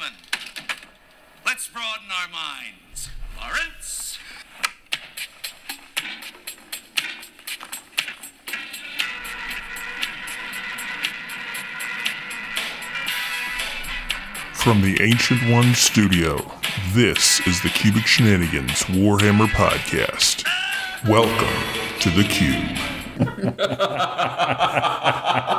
gentlemen, let's broaden our minds. Lawrence? From the Ancient One studio, this is the Cubic Shenanigans Warhammer Podcast. Welcome to the Cube.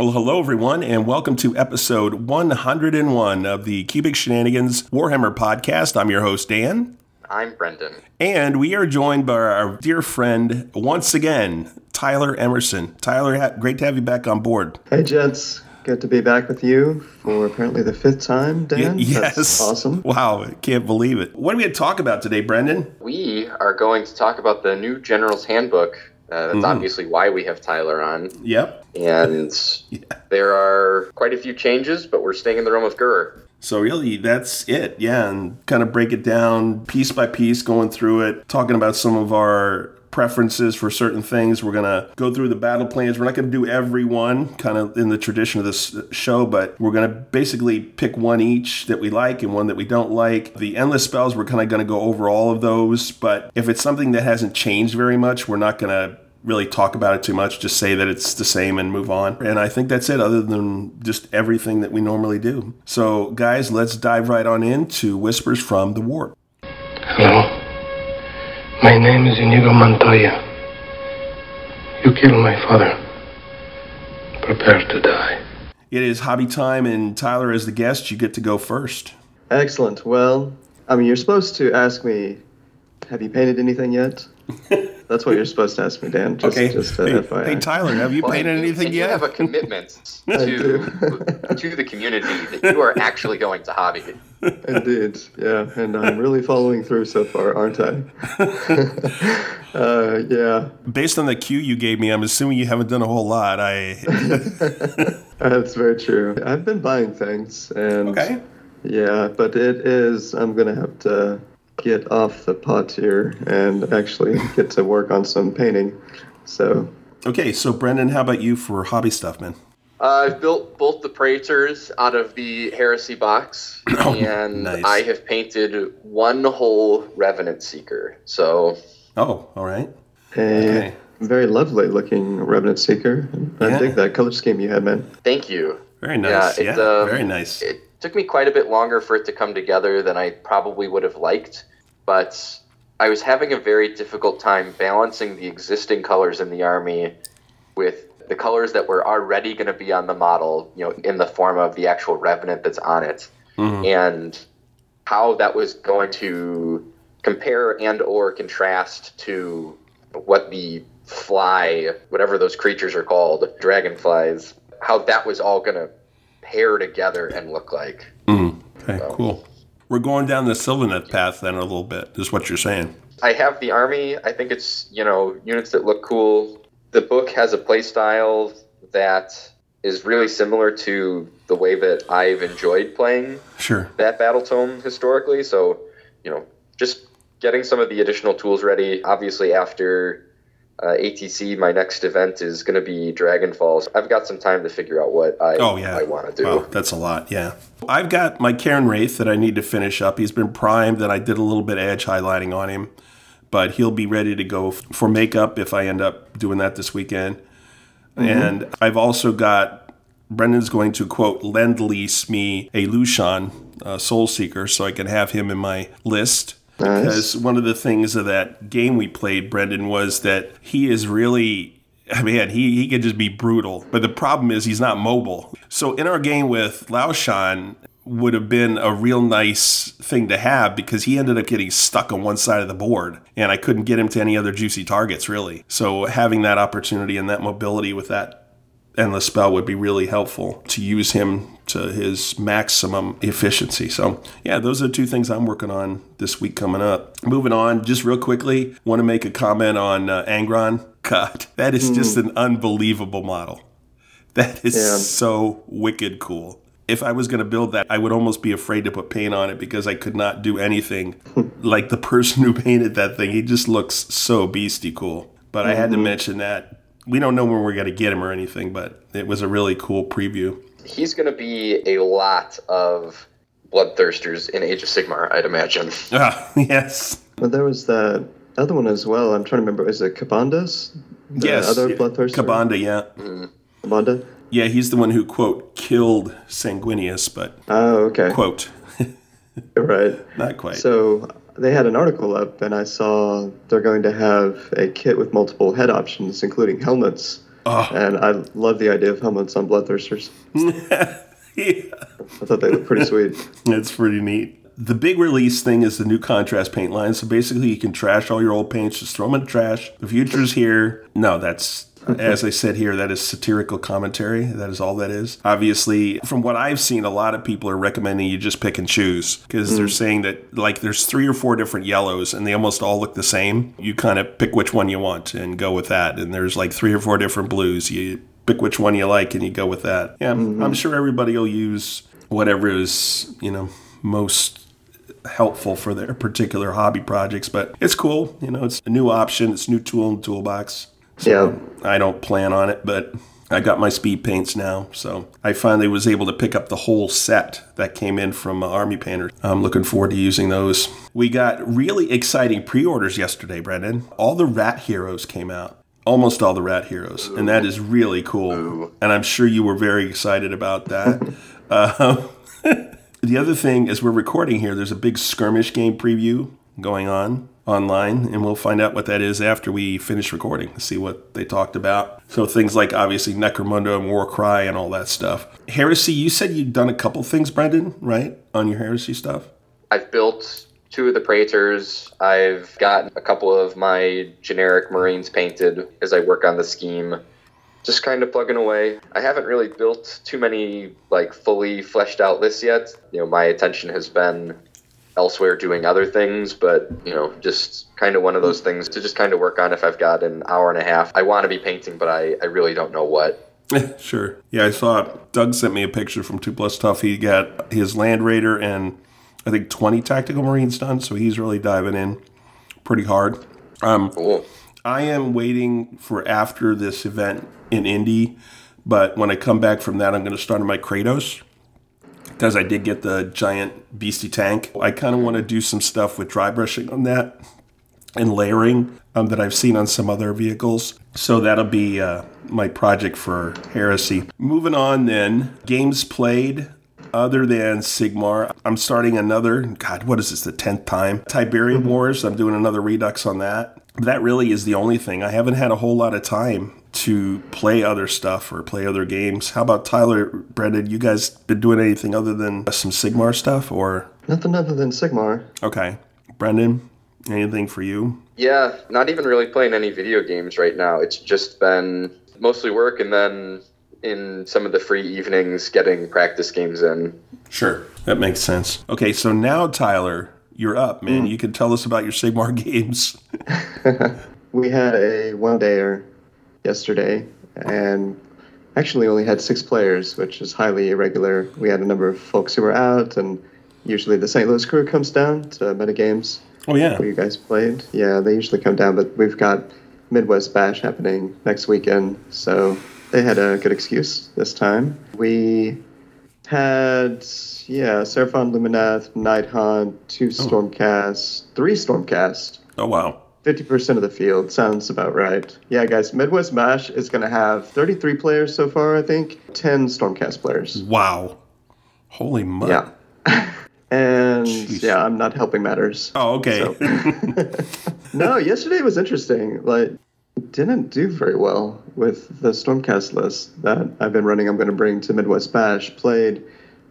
Well, hello everyone, and welcome to episode 101 of the Cubic Shenanigans Warhammer podcast. I'm your host, Dan, I'm Brendan. and we are joined by our dear friend once again, Tyler Emerson. Tyler, great to have you back on board. Hey, gents. Good to be back with you for apparently the fifth time, Dan. yes. That's awesome. Wow, I can't believe it. What are we going to talk about today, Brendan? We are going to talk about the new General's Handbook. Uh, that's obviously why we have Tyler on. Yep. And there are quite a few changes, but we're staying in the realm of Ghur. So really, that's it. Yeah, and kind of break it down piece by piece, going through it, talking about some of our preferences for certain things. We're gonna go through the battle plans. We're not gonna do every one, kind of in the tradition of this show, but we're gonna basically pick one each that we like and one that we don't like. The endless spells, we're kind of gonna go over all of those. But if it's something that hasn't changed very much, we're not gonna really talk about it too much. Just say that it's the same and move on. And I think that's it, other than just everything that we normally do. So, guys, let's dive right on into Whispers from the Warp. Hello. My name is Inigo Montoya. You killed my father. Prepare to die. It is hobby time, and Tyler, as the guest, you get to go first. Excellent. Well, I mean, you're supposed to ask me, have you painted anything yet? That's what you're supposed to ask me, Dan. Just, Okay. Just hey, FYI. hey, Tyler, have you Well, painted and anything and you have a commitment to, to the community that you are actually going to hobby. Indeed. Yeah. And I'm really following through so far, aren't I? uh, yeah. Based on the cue you gave me, I'm assuming you haven't done a whole lot. I That's very true. I've been buying things, and okay. yeah, but it is. I'm gonna have to get off the pot here and actually get to work on some painting. So Okay, so Brendan, how about you for hobby stuff, man? Uh, I've built both the Praetors out of the Heresy box, and nice. I have painted one whole Revenant Seeker. So Oh, all right. a Okay. very lovely looking Revenant Seeker. I Yeah. dig that color scheme you had, man. thank you. Very nice. Yeah, it, um, very nice. It took me quite a bit longer for it to come together than I probably would have liked, but I was having a very difficult time balancing the existing colors in the army with the colors that were already going to be on the model, you know, in the form of the actual revenant that's on it, mm-hmm. and how that was going to compare and or contrast to what the fly, whatever those creatures are called, dragonflies, how that was all going to pair together and look like. Mm. Okay, cool. We're going down the Sylvaneth path then a little bit, is what you're saying. I have the army. I think it's, you know, units that look cool. The book has a play style that is really similar to the way that I've enjoyed playing Sure. that battle tome historically. So, you know, just getting some of the additional tools ready. Obviously, after uh, ATC, my next event is going to be Dragon Falls. I've got some time to figure out what I, Oh yeah, I want to do. Wow, that's a lot. Yeah, I've got my Cairn Wraith that I need to finish up. He's been primed, and I did a little bit of edge highlighting on him, but he'll be ready to go f- for makeup if I end up doing that this weekend. And I've also got Brendan's going to quote lend lease me a Lauchon uh, Soul Seeker so I can have him in my list. Nice. Because one of the things of that game we played, Brendan, was that he is really I mean, he, he could just be brutal. But the problem is he's not mobile. So in our game with Lauchon would have been a real nice thing to have because he ended up getting stuck on one side of the board and I couldn't get him to any other juicy targets really. So having that opportunity and that mobility with that endless spell would be really helpful to use him to his maximum efficiency. So, yeah, those are two things I'm working on this week coming up. Moving on, just real quickly, want to make a comment on uh, Angron. God, that is just an unbelievable model. That is Yeah. so wicked cool. If I was going to build that, I would almost be afraid to put paint on it because I could not do anything like the person who painted that thing. He just looks so beastie cool. But I had to mention that we don't know when we're going to get him or anything, but it was a really cool preview. He's going to be a lot of bloodthirsters in Age of Sigmar, I'd imagine. Ah, yes. But there was that other one as well. I'm trying to remember. Is it Ka'Bandhas? The yes. Other yeah. bloodthirster. Ka'Bandha, yeah. Ka'Bandha. Yeah, he's the one who, quote, killed Sanguinius, but, Oh, okay. quote, Right. not quite. So they had an article up, and I saw they're going to have a kit with multiple head options, including helmets. Oh. And I love the idea of helmets on bloodthirsters. yeah. I thought they looked pretty sweet. It's pretty neat. The big release thing is the new contrast paint line. So basically, you can trash all your old paints, just throw them in the trash. The future's here. No, that's, as I said here, that is satirical commentary. That is all that is. Obviously, from what I've seen, a lot of people are recommending you just pick and choose because they're mm. saying that, like, there's three or four different yellows and they almost all look the same. You kind of pick which one you want and go with that. And there's like three or four different blues. You pick which one you like and you go with that. Yeah, mm-hmm. I'm sure everybody will use whatever is, you know, most helpful for their particular hobby projects, but it's cool. You know, it's a new option, it's a new tool in the toolbox. Yeah. I don't plan on it, but I got my speed paints now, so I finally was able to pick up the whole set that came in from uh, Army Painter. I'm looking forward to using those. We got really exciting pre-orders yesterday, Brendan. All the Rat Heroes came out. Almost all the Rat Heroes, and that is really cool. And I'm sure you were very excited about that. uh, the other thing, as we're recording here, there's a big skirmish game preview going on online, and we'll find out what that is after we finish recording to see what they talked about. So things like obviously Necromunda and Warcry and all that stuff. Heresy, you said you'd done a couple things, Brendan, right, on your Heresy stuff? I've built two of the Praetors. I've got a couple of my generic Marines painted as I work on the scheme. Just kind of plugging away. I haven't really built too many like fully fleshed out lists yet. You know, my attention has been elsewhere doing other things, but you know, just kind of one of those things to just kind of work on if I've got an hour and a half. I want to be painting, but I, I really don't know what. sure. Yeah, I saw it. Doug sent me a picture from Two Plus Tough. He got his Land Raider and I think 20 Tactical Marines done, so he's really diving in pretty hard. Um, Cool. I am waiting for after this event in Indy, but when I come back from that, I'm going to start on my Kratos because I did get the giant beastie tank. I kind of want to do some stuff with dry brushing on that and layering um, that I've seen on some other vehicles. So that'll be uh, my project for Heresy. Moving on then, games played. Other than Sigmar, I'm starting another. God, what is this? The tenth time Tiberium Wars. I'm doing another redux on that. That really is the only thing. I haven't had a whole lot of time to play other stuff or play other games. How about Tyler, Brendan? You guys been doing anything other than some Sigmar stuff, or Nothing other than Sigmar. okay, Brendan? Anything for you? Yeah, not even really playing any video games right now. It's just been mostly work and then in some of the free evenings getting practice games in. Sure, that makes sense. Okay, so now Tyler, you're up, man. Hmm. You can tell us about your Sigmar games. We had a one dayer yesterday and actually only had six players, which is highly irregular. We had a number of folks who were out, and usually the St. Louis crew comes down to metagames Oh yeah, where you guys played. Yeah, they usually come down, but we've got Midwest Bash happening next weekend, so they had a good excuse this time. We had, yeah, Seraphon Lumineth, Night Haunt, two oh. Stormcast, three Stormcast. oh wow. 50% of the field sounds about right. Yeah, guys, Midwest Bash is going to have 33 players so far, I think, 10 Stormcast players. Wow. Holy mud. Yeah. and Jeez. yeah, I'm not helping matters. Oh, okay. No, yesterday was interesting. Like, didn't do very well with the Stormcast list that I've been running. I'm going to bring to Midwest Bash. Played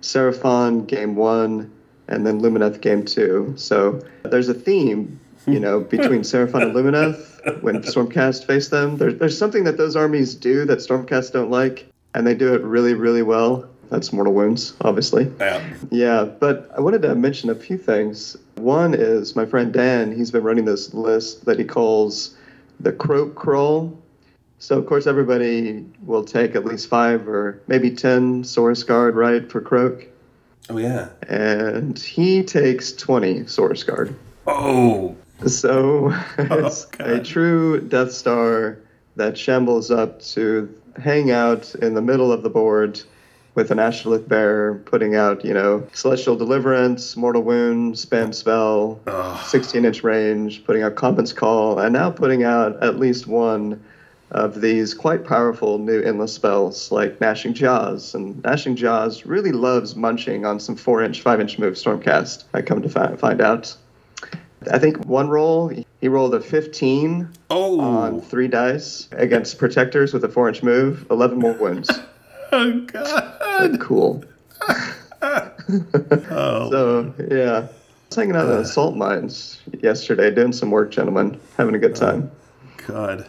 Seraphon game one and then Lumineth game two. So there's a theme, you know, between Seraphon and Lumineth when Stormcast faced them. There, there's something that those armies do that Stormcast don't like, and they do it really, really well. That's Mortal Wounds, obviously. yeah. Yeah, but I wanted to mention a few things. One is my friend Dan, he's been running this list that he calls the Kroak Crawl. So, of course, everybody will take at least five or maybe 10 Saurus Guard, right, for Kroak. Oh yeah. And he takes 20 Saurus Guard. Oh. So, oh, it's God. a true Death Star that shambles up to hang out in the middle of the board with an Astrolith Bear putting out, you know, Celestial Deliverance, Mortal Wound, Spam Spell, 16 inch range, putting out Comet's Call, and now putting out at least one of these quite powerful new endless spells like Gnashing Jaws. And Gnashing Jaws really loves munching on some 4 inch, 5 inch move Stormcast, I come to fi- find out. I think one roll, he rolled a 15 Oh, on three dice against protectors with a 4 inch move, 11 more wounds. oh God. cool. Oh. So, yeah. I was hanging out in the uh. salt Mines yesterday doing some work, gentlemen. Having a good uh, time. God.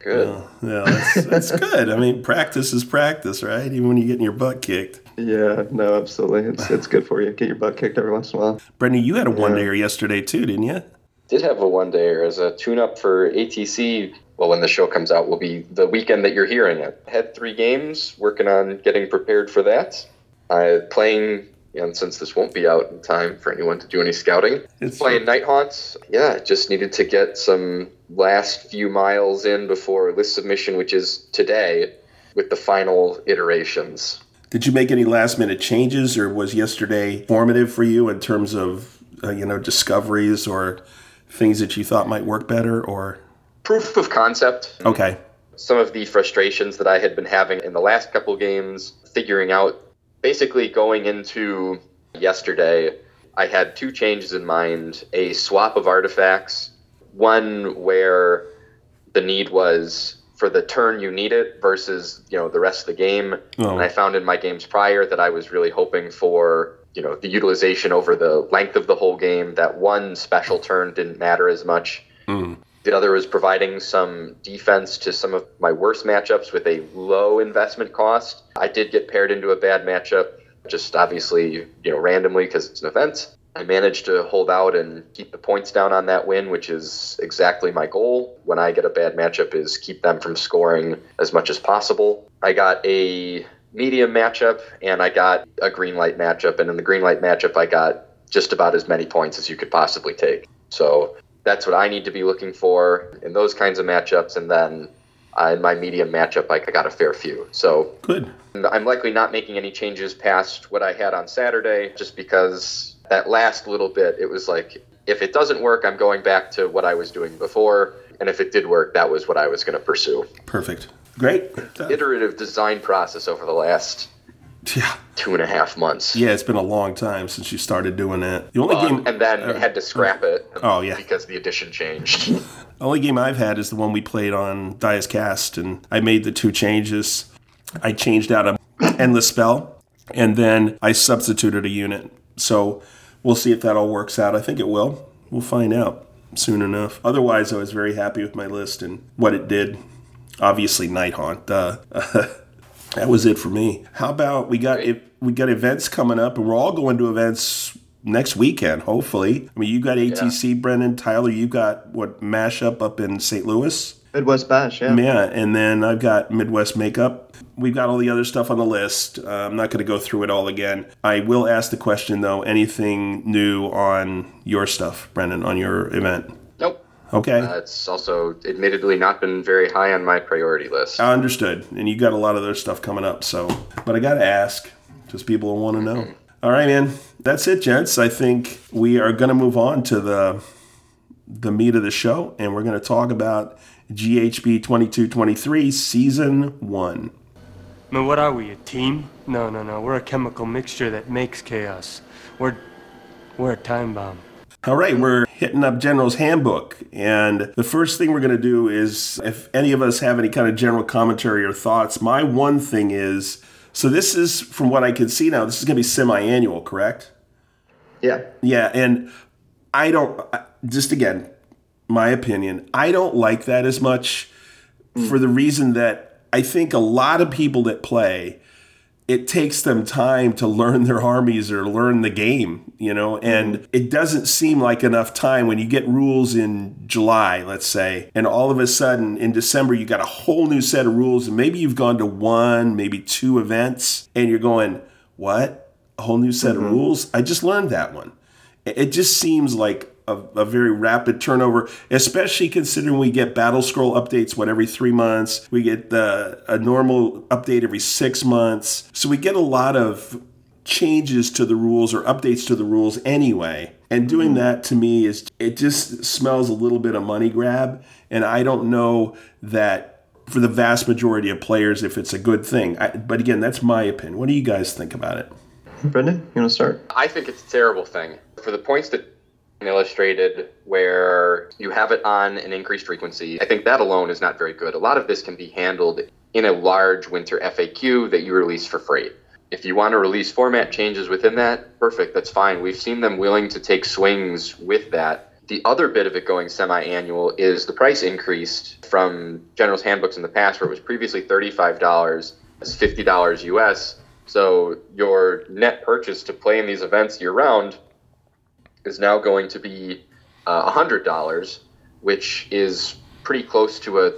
Good. Yeah, that's, that's good. I mean, practice is practice, right? Even when you're getting your butt kicked. Yeah, no, absolutely. It's it's good for you. Get your butt kicked every once in a while. Brendan, you had a one dayer yesterday too, didn't you? Did have a one dayer as a tune up for ATC. Well, when the show comes out, will be the weekend that you're hearing it. Had three games, working on getting prepared for that. I playing, and since this won't be out in time for anyone to do any scouting, It's playing Night Haunts. Yeah, just needed to get some last few miles in before list submission, which is today, with the final iterations. Did you make any last minute changes, or was yesterday formative for you in terms of uh, you know discoveries or things that you thought might work better? Or Proof of concept. okay, some of the frustrations that I had been having in the last couple games, figuring out basically going into yesterday, I had two changes in mind a swap of artifacts, one where the need was for the turn you need it versus you know the rest of the game Oh. and i found in my games prior that i was really hoping for you know the utilization over the length of the whole game that one special turn didn't matter as much hmm. the other was providing some defense to some of my worst matchups with a low investment cost. I did get paired into a bad matchup, just obviously, you know, randomly because it's an event. I managed to hold out and keep the points down on that win, which is exactly my goal. When I get a bad matchup, is keep them from scoring as much as possible. I got a medium matchup and I got a green light matchup, and in the green light matchup, I got just about as many points as you could possibly take. So that's what I need to be looking for in those kinds of matchups. And then uh, in my medium matchup, I got a fair few. So good. I'm likely not making any changes past what I had on Saturday, just because that last little bit, it was like, if it doesn't work, I'm going back to what I was doing before. And if it did work, that was what I was going to pursue. Perfect. Great. Iterative design process over the last Yeah. two and a half months. Yeah, it's been a long time since you started doing that. The only Uh, game and then had to scrap it. Oh, yeah. Because the edition changed. only game I've had is the one we played on Dias Cast, and I made the two changes. I changed out a endless spell, and then I substituted a unit. So we'll see if that all works out. I think it will. We'll find out soon enough. Otherwise, I was very happy with my list and what it did. Obviously, Night Haunt. Uh, that was it for me. How about we got if we got events coming up, and we're all going to events next weekend. Hopefully, I mean, you got ATC, Brendan, Tyler. You got what mashup up in St. Louis. Midwest Bash, yeah. Yeah, and then I've got Midwest Makeup. We've got all the other stuff on the list. Uh, I'm not going to go through it all again. I will ask the question though. Anything new on your stuff, Brendan, on your event? nope. Okay, Uh, it's also admittedly not been very high on my priority list. I understood. And you got a lot of other stuff coming up. So, but I got to ask, because people want to know. All right, man. That's it, gents. I think we are going to move on to the the meat of the show, and we're going to talk about GHB 2223 Season 1. I mean, what are we, a team? No, no, no. We're a chemical mixture that makes chaos. We're, we're a time bomb. All right, we're hitting up General's Handbook. And the first thing we're going to do is if any of us have any kind of general commentary or thoughts, my one thing is so this is, from what I can see now, this is going to be semi annual, correct? Yeah. Yeah, and I don't, just again, my opinion, I don't like that as much for the reason that I think a lot of people that play, it takes them time to learn their armies or learn the game, you know, and mm-hmm. it doesn't seem like enough time when you get rules in July, let's say, and all of a sudden in December you got a whole new set of rules, and maybe you've gone to one, maybe two events, and you're going, what? A whole new set of mm-hmm. rules? I just learned that one. It it just seems like a, a, very rapid turnover, especially considering we get battle scroll updates what every three months. We get the a normal update every six months, so we get a lot of changes to the rules or updates to the rules anyway. And doing mm-hmm. that to me is it just smells a little bit of money grab, and I don't know that for the vast majority of players if it's a good thing. I, but again, that's my opinion. What do you guys think about it? Brendan, you want to start? I think it's a terrible thing. For the points that illustrated where you have it on an increased frequency, I think that alone is not very good. A lot of this can be handled in a large winter FAQ that you release for free. If you want to release format changes within that, perfect, that's fine. We've seen them willing to take swings with that the other bit of it going semi-annual is the price increased from General's handbooks in the past, where it was previously $35, it's $50 US. So your net purchase to play in these events year round is now going to be uh, $100, which is pretty close to a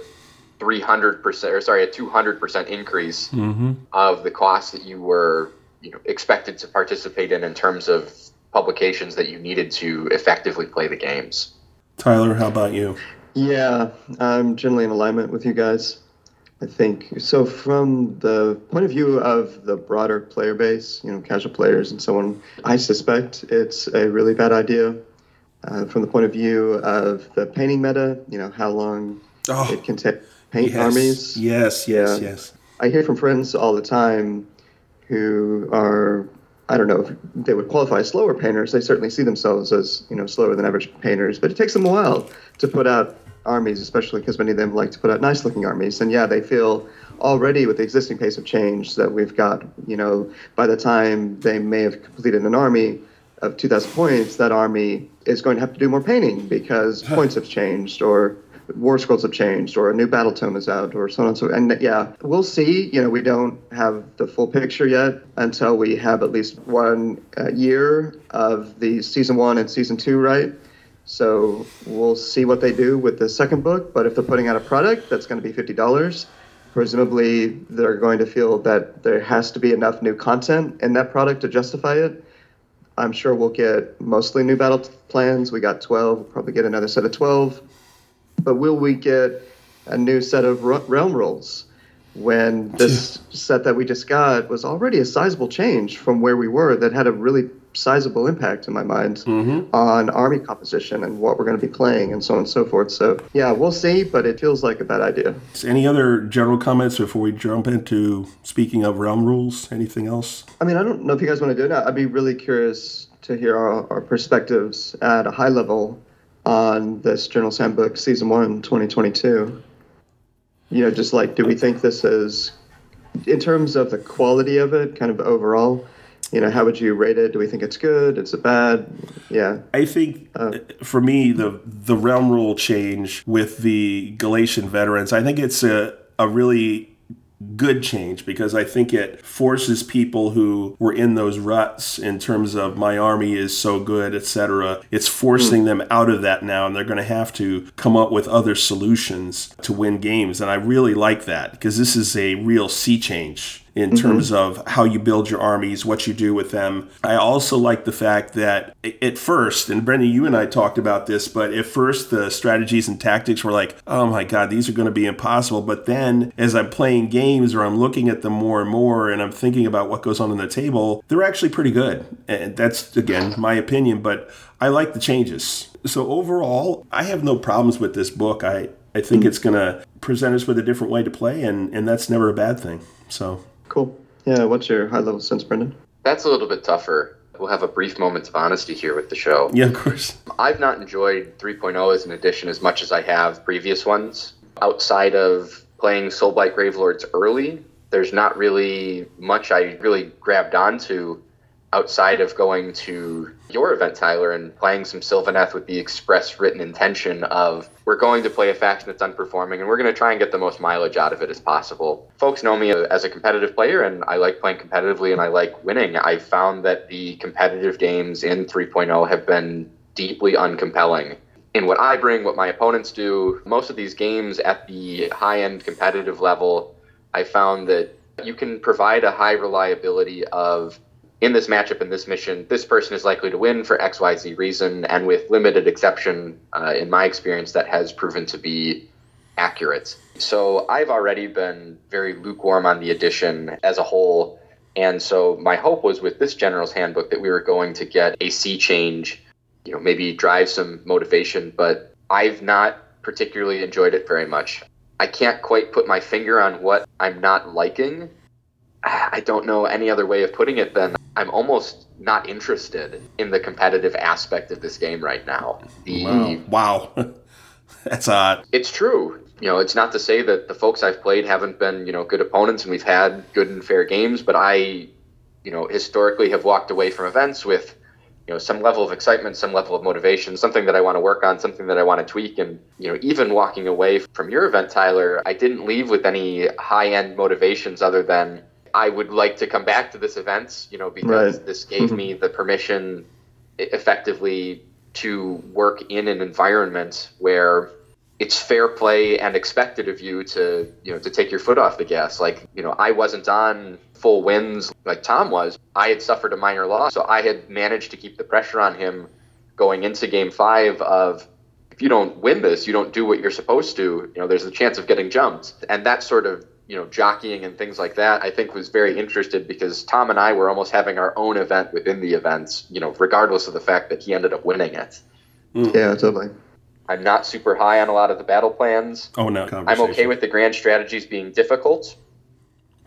300% or sorry, a 200% increase mm-hmm. of the cost that you were you know expected to participate in in terms of publications that you needed to effectively play the games. Tyler, how about you? Yeah, I'm generally in alignment with you guys. I think so. From the point of view of the broader player base, you know, casual players and so on, I suspect it's a really bad idea. Uh, from the point of view of the painting meta, you know, how long oh, it can take paint yes, armies. Yes, yes, yeah. yes. I hear from friends all the time who are I don't know if they would qualify as slower painters. They certainly see themselves as you know slower than average painters, but it takes them a while to put out armies, especially because many of them like to put out nice looking armies. And yeah, they feel already with the existing pace of change that we've got, you know, by the time they may have completed an army of 2,000 points, that army is going to have to do more painting because points have changed or war scrolls have changed or a new battle tome is out or so on and so and yeah we'll see. You know we don't have the full picture yet until we have at least one uh, year of the season one and season two right so we'll see what they do with the second book but if they're putting out a product that's going to be $50 presumably they're going to feel that there has to be enough new content in that product to justify it. I'm sure we'll get mostly new battle plans. We got 12 we'll probably get another set of 12 but will we get a new set of realm rules when this set that we just got was already a sizable change from where we were that had a really sizable impact in my mind mm-hmm. on army composition and what we're going to be playing and so on and so forth. So yeah, we'll see, but it feels like a bad idea. Any other general comments before we jump into speaking of realm rules? Anything else? I mean, I don't know if you guys want to do it. I'd be really curious to hear our, our perspectives at a high level on this General's Handbook Season 1 2022. You know, just like, do we think this is, in terms of the quality of it, kind of overall, you know, how would you rate it? Do we think it's good? It's a bad? Yeah. I think uh, for me, the the realm rule change with the Galletian veterans, I think it's a, a really good change because I think it forces people who were in those ruts in terms of my army is so good, etc. It's forcing mm. them out of that now, and they're going to have to come up with other solutions to win games. And I really like that because this is a real sea change in mm-hmm. terms of how you build your armies, what you do with them. I also like the fact that at first, and Brendan, you and I talked about this, but at first the strategies and tactics were like, oh my God, these are going to be impossible. But then as I'm playing games or I'm looking at them more and more and I'm thinking about what goes on in the table, they're actually pretty good. And that's, again, my opinion, but I like the changes. So overall, I have no problems with this book. I, I think mm-hmm. it's going to present us with a different way to play, and, and that's never a bad thing. So Cool. Yeah, what's your high level sense, Brendan? That's a little bit tougher. We'll have a brief moment of honesty here with the show. Yeah, of course. I've not enjoyed 3.0 as an edition as much as I have previous ones. Outside of playing Soulblight Gravelords early, there's not really much I really grabbed onto outside of going to your event, Tyler, and playing some Sylvaneth with the express written intention of we're going to play a faction that's unperforming and we're going to try and get the most mileage out of it as possible. Folks know me as a competitive player and I like playing competitively and I like winning. I found that the competitive games in 3.0 have been deeply uncompelling. In what I bring, what my opponents do, most of these games at the high end competitive level, I found that you can provide a high reliability of in this matchup in this mission, this person is likely to win for X Y Z reason, and with limited exception, uh, in my experience, that has proven to be accurate. So I've already been very lukewarm on the edition as a whole. And so my hope was with this general's handbook that we were going to get a sea change, you know, maybe drive some motivation, but I've not particularly enjoyed it very much. I can't quite put my finger on what I'm not liking. I don't know any other way of putting it than I'm almost not interested in the competitive aspect of this game right now. The Wow. wow. That's odd. it's true. You know, it's not to say that the folks I've played haven't been, you know, good opponents and we've had good and fair games, but I, you know, historically have walked away from events with, you know, some level of excitement, some level of motivation, something that I want to work on, something that I want to tweak. And, you know, even walking away from your event, Tyler, I didn't leave with any high end motivations other than I would like to come back to this event, you know, because Right. this gave mm-hmm. me the permission effectively to work in an environment where it's fair play and expected of you to you know to take your foot off the gas. Like you know i wasn't on full wins like tom was. I had suffered a minor loss so i had managed to keep the pressure on him going into game five of if you don't win this you don't do what you're supposed to. You know there's a chance of getting jumped. And that sort of you know jockeying and things like that i think was very interested because tom and i were almost having our own event within the events you know regardless of the fact that he ended up winning it mm. Yeah, totally. i'm not super high on a lot of the battle plans Oh no. I'm okay with the grand strategies being difficult.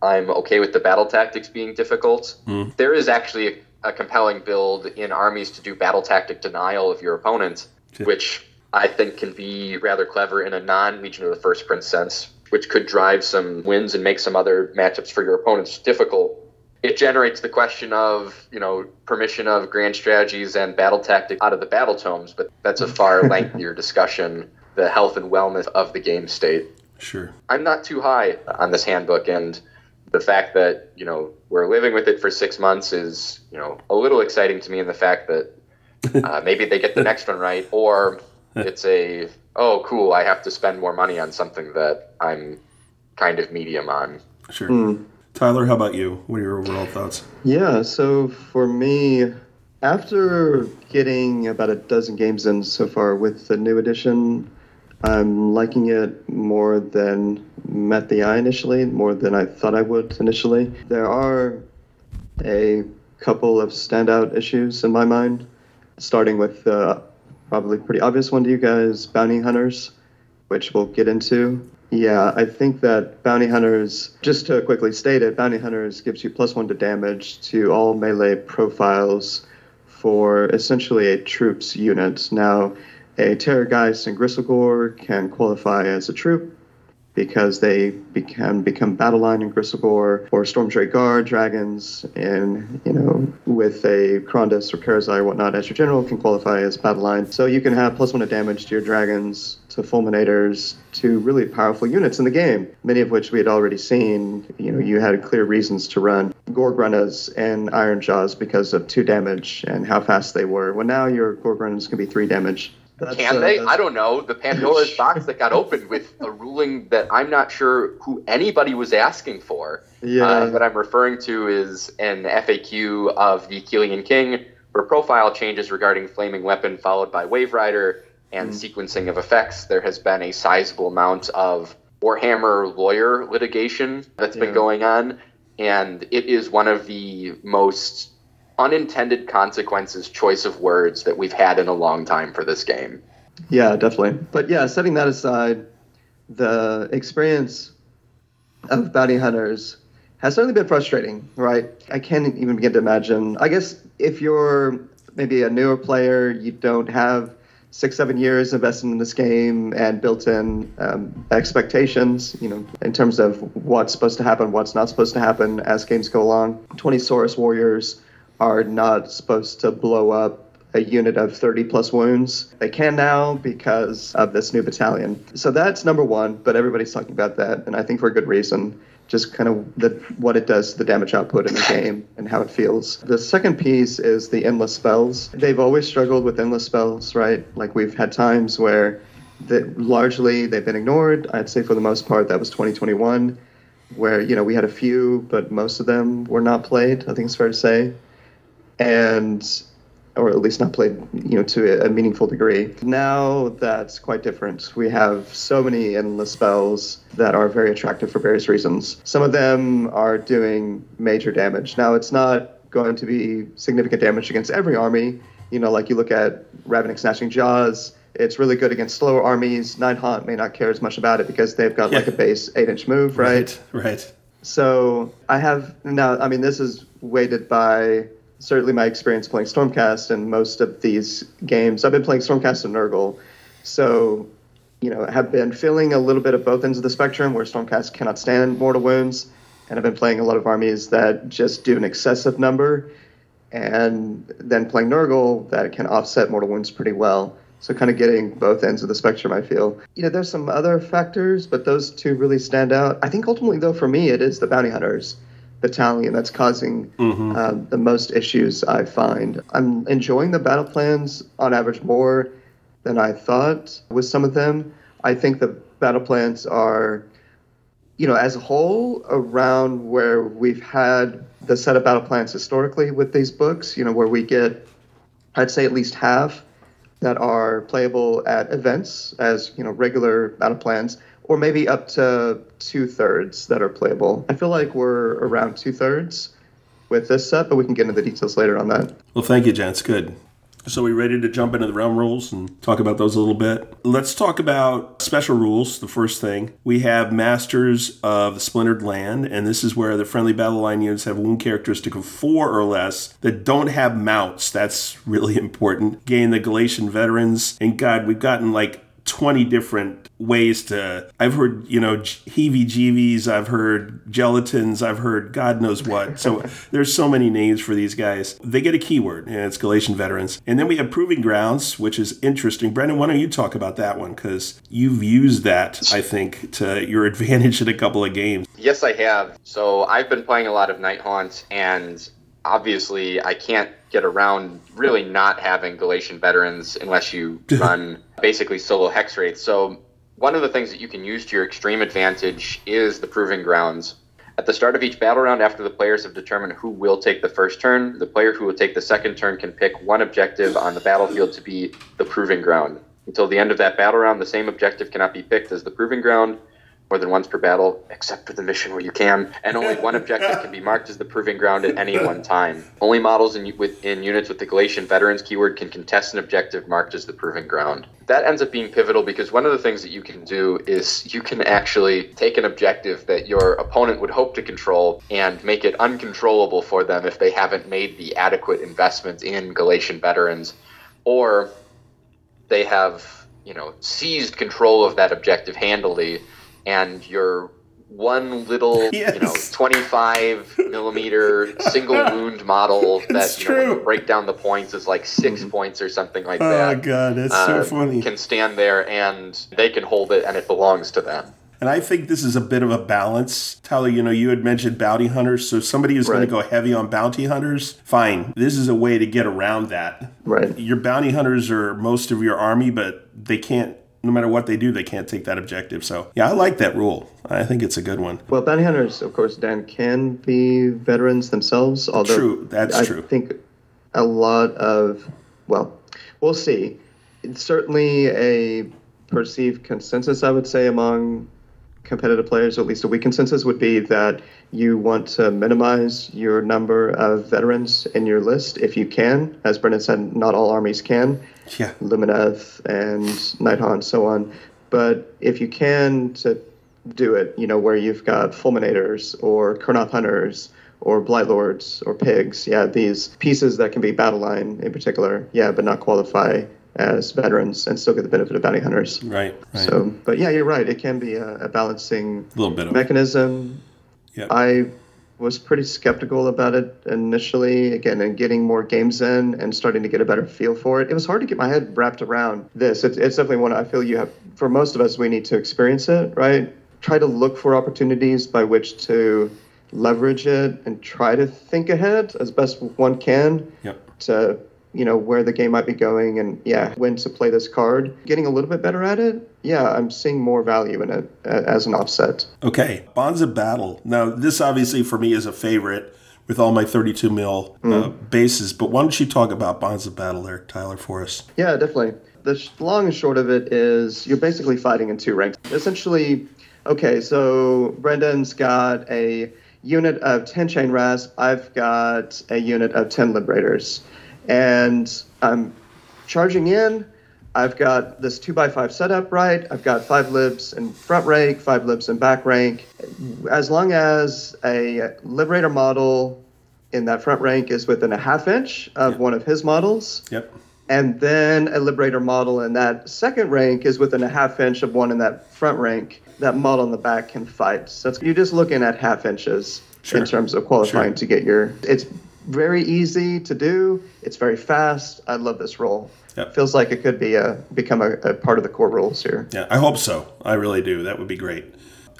I'm okay with the battle tactics being difficult. Mm. There is actually a, a compelling build in armies to do battle tactic denial of your opponent, which I think can be rather clever in a non Legion of the First Prince sense, which could drive some wins and make some other matchups for your opponents difficult. It generates the question of, you know, permission of grand strategies and battle tactic out of the battle tomes, but that's a far lengthier discussion. The health and wellness of the game state. Sure. I'm not too high on this handbook, and the fact that you know we're living with it for six months is you know a little exciting to me. In the fact that uh, maybe they get the next one right, or it's a oh cool, I have to spend more money on something that I'm kind of medium on. Sure. Hmm. Tyler, how about you? What are your overall thoughts? Yeah, so for me, after getting about a dozen games in so far with the new edition, I'm liking it more than met the eye initially, more than I thought I would initially. There are a couple of standout issues in my mind, starting with the probably pretty obvious one to you guys bounty hunters, which we'll get into. Yeah, I think that bounty hunters, just to quickly state it, bounty hunters gives you plus one to damage to all melee profiles for essentially a troops unit. Now, a Terrorgeist and Gristlegore can qualify as a troop because they can become battle line in Gristlegore or Stormdrake Guard dragons, and you know with a Krondys or Karazai or whatnot as your general can qualify as battle line. So you can have plus one of damage to your dragons, to fulminators, to really powerful units in the game. Many of which we had already seen. You know you had clear reasons to run Gore-Gruntas and Ironjawz because of two damage and how fast they were. Well now your Gore-Gruntas can be three damage. That's, Can uh, they? that's- I don't know. The Pandora's box that got opened with a ruling that I'm not sure who anybody was asking for. Yeah. Uh, what I'm referring to is an FAQ of the Akhelian King, where profile changes regarding Flaming Weapon followed by Wave Rider and sequencing of effects. There has been a sizable amount of Warhammer lawyer litigation that's Yeah. been going on, and it is one of the most unintended consequences choice of words that we've had in a long time for this game. Yeah, definitely. But yeah, setting that aside, the experience of bounty hunters has certainly been frustrating, right? I can't even begin to imagine. I guess if you're maybe a newer player, you don't have six, seven years invested in this game and built-in um, expectations, you know, in terms of what's supposed to happen, what's not supposed to happen as games go along. 20 Saurus warriors are not supposed to blow up a unit of 30 plus wounds. They can now because of this new battalion. So that's number one, but everybody's talking about that, and I think for a good reason. Just kind of the, what it does to the damage output in the game and how it feels. The second piece is the endless spells. They've always struggled with endless spells, right? Like we've had times where that largely they've been ignored. I'd say for the most part that was 2021, where you know we had a few, but most of them were not played. I think it's fair to say. And or at least not played you know to a meaningful degree. Now that's quite different. We have so many endless spells that are very attractive for various reasons. Some of them are doing major damage. Now it's not going to be significant damage against every army. You know, like you look at Ravenak's Gnashing Jaws. It's really good against slower armies. Night Haunt may not care as much about it because they've got like a base eight inch move, right? Right. Right. So I have now. I mean, this is weighted by certainly my experience playing Stormcast and most of these games. I've been playing Stormcast and Nurgle, so you know have been feeling a little bit of both ends of the spectrum where Stormcast cannot stand mortal wounds, and I've been playing a lot of armies that just do an excessive number, and then playing Nurgle that can offset mortal wounds pretty well. So kind of getting both ends of the spectrum, I feel. You know, there's some other factors, but those two really stand out. I think ultimately, though, for me, it is the bounty hunters battalion that's causing um, the most issues I find. I'm enjoying the battle plans on average more than I thought with some of them. I think the battle plans are, you know, as a whole, around where we've had the set of battle plans historically with these books, you know, where we get, I'd say, at least half that are playable at events as you know regular battle plans or maybe up to two thirds that are playable i feel like we're around two thirds with this set but we can get into the details later on that Well, thank you, gents. Good. So, we ready to jump into the realm rules and talk about those a little bit? Let's talk about special rules. The first thing we have Masters of the Splintered Land, and this is where the friendly battle line units have wound characteristic of four or less that don't have mounts. That's really important. Gain the Galletian veterans, and God, we've gotten like 20 different ways to i've heard you know heebie jeebies i've heard gelatins i've heard god knows what. So there's so many names for these guys. They get a keyword and it's galletian veterans. And then we have proving grounds which is interesting. Brendan why don't you talk about that one? Because you've used that i think to your advantage in a couple of games. Yes, I have. So I've been playing a lot of Night Haunt, and obviously I can't get around really not having Galletian veterans unless you run basically solo hex wraiths. So one of the things that you can use to your extreme advantage is the proving grounds. At the start of each battle round, after the players have determined who will take the first turn, the player who will take the second turn can pick one objective on the battlefield to be the proving ground. Until the end of that battle round, the same objective cannot be picked as the proving ground more than once per battle, except for the mission where you can, and only one objective can be marked as the proving ground at any one time. Only models in, with, in units with the Galletian Veterans keyword can contest an objective marked as the proving ground. That ends up being pivotal because one of the things that you can do is you can actually take an objective that your opponent would hope to control and make it uncontrollable for them if they haven't made the adequate investment in Galletian Veterans, or they have you know seized control of that objective handily and your one little you know 25 millimeter single wound model that you know break down the points is like 6 points or something like oh that Oh god that's uh, so funny can stand there and they can hold it and it belongs to them And I think this is a bit of a balance. Tyler, you know, you had mentioned bounty hunters. So somebody who's going to go heavy on bounty hunters, fine. This is a way to get around that. right Your bounty hunters are most of your army, but they can't, no matter what they do, they can't take that objective. So, yeah, I like that rule. I think it's a good one. well bounty hunters of course dan can be veterans themselves although True, that's I true. think a lot of well we'll see it's certainly a perceived consensus i would say among competitive players, or at least a weak consensus, would be that you want to minimize your number of veterans in your list if you can. As Brendan said, not all armies can. Yeah. Lumineth and Night Haunt and so on. But if you can to do it, you know, where you've got Fulminators or Kurnoth Hunters or Blight Lords or Pigs, yeah, these pieces that can be battle line in particular, yeah, but not qualify as veterans and still get the benefit of bounty hunters. Right. right. So, but yeah, you're right. It can be a, a balancing a little bit of mechanism. Yep. I was pretty skeptical about it initially, again, and getting more games in and starting to get a better feel for it. It was hard to get my head wrapped around this. It's, it's definitely one I feel you have, for most of us, we need to experience it, right? Try to look for opportunities by which to leverage it and try to think ahead as best one can Yep. to you know where the game might be going and yeah when to play this card getting a little bit better at it yeah i'm seeing more value in it as an offset Okay, Bonds of Battle. Now, this obviously for me is a favorite. with all my 32 mil uh, bases. But why don't you talk about Bonds of Battle there, Tyler, for us? Yeah, definitely. The sh- long and short of it is you're basically fighting in two ranks. Essentially, okay, so Brendan's got a unit of 10 chain rasp. I've got a unit of 10 liberators. And I'm charging in. I've got this two by five setup, right? I've got five libs in front rank, five libs in back rank. As long as a liberator model in that front rank is within a half inch of one of his models, Yep. and then a liberator model in that second rank is within a half inch of one in that front rank. That model in the back can fight. So it's, you're just looking at half inches Sure. in terms of qualifying Sure. to get your. It's very easy to do. It's very fast. I love this role. Yep. Feels like it could be a become a, a part of the core rules here. Yeah, I hope so. I really do. That would be great.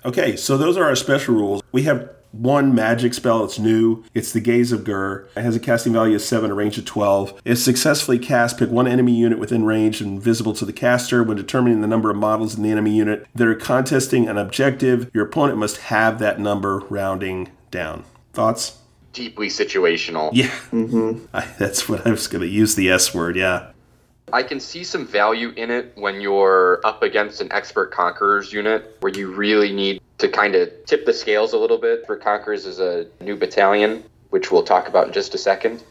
Okay, so those are our special rules. We have one magic spell that's new. It's the Gaze of Ghur. It has a casting value of 7, a range of 12. If successfully cast, pick one enemy unit within range and visible to the caster. When determining the number of models in the enemy unit that are contesting an objective, your opponent must have that number rounding down. Thoughts? Deeply situational. Yeah. Mm-hmm. I, that's what I was going to use the S word, yeah. I can see some value in it when you're up against an expert conquerors unit where you really need to kind of tip the scales a little bit. For conquerors is a new battalion, which we'll talk about in just a second.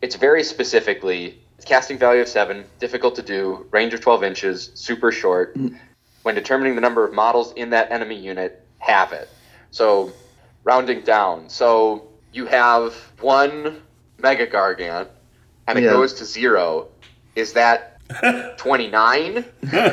It's very specifically casting value of seven, difficult to do, range of 12 inches, super short. Mm. When determining the number of models in that enemy unit, have it. So, rounding down. So, you have one Mega Gargant, and it Yeah. goes to zero. Is that 29?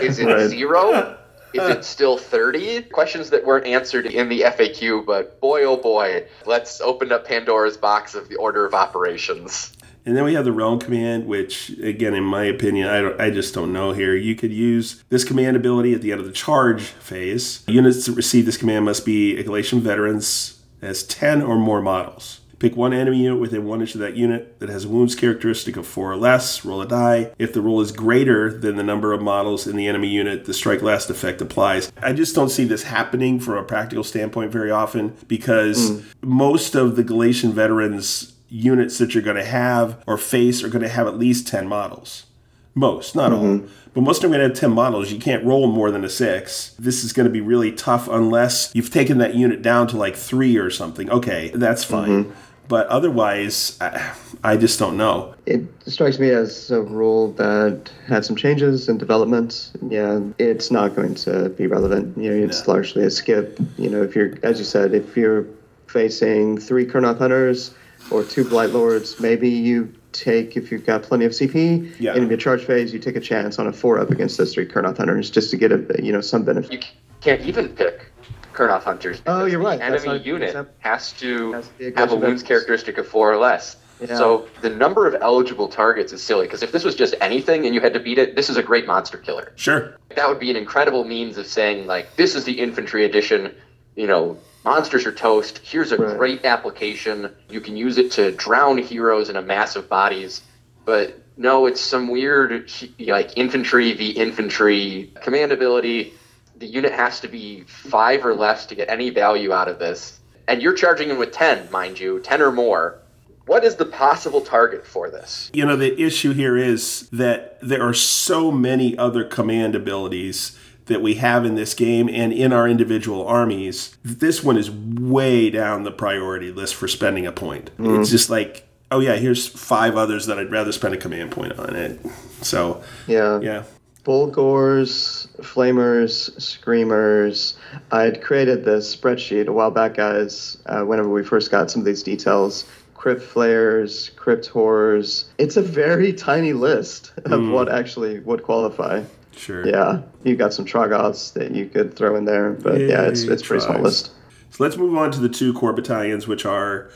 Is it Right. zero? Is it still 30? Questions that weren't answered in the FAQ, but boy, oh boy, let's open up Pandora's box of the order of operations. And then we have the realm command, which, again, in my opinion, I, don't, I just don't know here. You could use this command ability at the end of the charge phase. Units that receive this command must be Galletian veterans as 10 or more models. Pick one enemy unit within one inch of that unit that has a wounds characteristic of four or less. Roll a die. If the roll is greater than the number of models in the enemy unit, the strike last effect applies. I just don't see this happening from a practical standpoint very often because hmm. most of the Galletian veterans units that you're going to have or face are going to have at least 10 models. Most, not all. Mm-hmm. But most of them are going to have 10 models. You can't roll more than a six. This is going to be really tough unless you've taken that unit down to like three or something. Okay, that's fine. Mm-hmm. But otherwise, I, I just don't know. It strikes me as a rule that had some changes and development. Yeah, it's not going to be relevant. You know, it's No. largely a skip. You know, if you're, as you said, if you're facing three Kurnoth Hunters or two Blight Lords, maybe you take, if you've got plenty of CP, Yeah. in your charge phase, you take a chance on a four up against those three Kurnoth Hunters just to get a, you know, some benefit. You can't even pick Kurnoth Hunters. Oh, because you're right. The That's enemy not- unit that's- has to has to be a have a Galletian wounds veterans. characteristic of four or less. Yeah. So the number of eligible targets is silly because if this was just anything and you had to beat it, this is a great monster killer. Sure. that would be an incredible means of saying like this is the infantry edition you know monsters are toast. Here's a Right. great application. You can use it to drown heroes in a mass of bodies. But no it's some weird like infantry v infantry command ability. The unit has to be five or less to get any value out of this. And you're charging in with 10 mind you 10 or more. What is the possible target for this? You know, the issue here is that there are so many other command abilities that we have in this game and in our individual armies. This one is way down the priority list for spending a point. It's just like, oh yeah, here's five others that I'd rather spend a command point on it. So, Yeah. yeah. Bullgors, Flamers, Screamers. I'd created this spreadsheet a while back, guys, uh, whenever we first got some of these details. Crypt Flayers, Crypt Horrors. It's a very tiny list of what actually would qualify. Sure. Yeah, you got some Troggoths that you could throw in there, but yeah, it's it's a pretty small list. So let's move on to the two core battalions, which are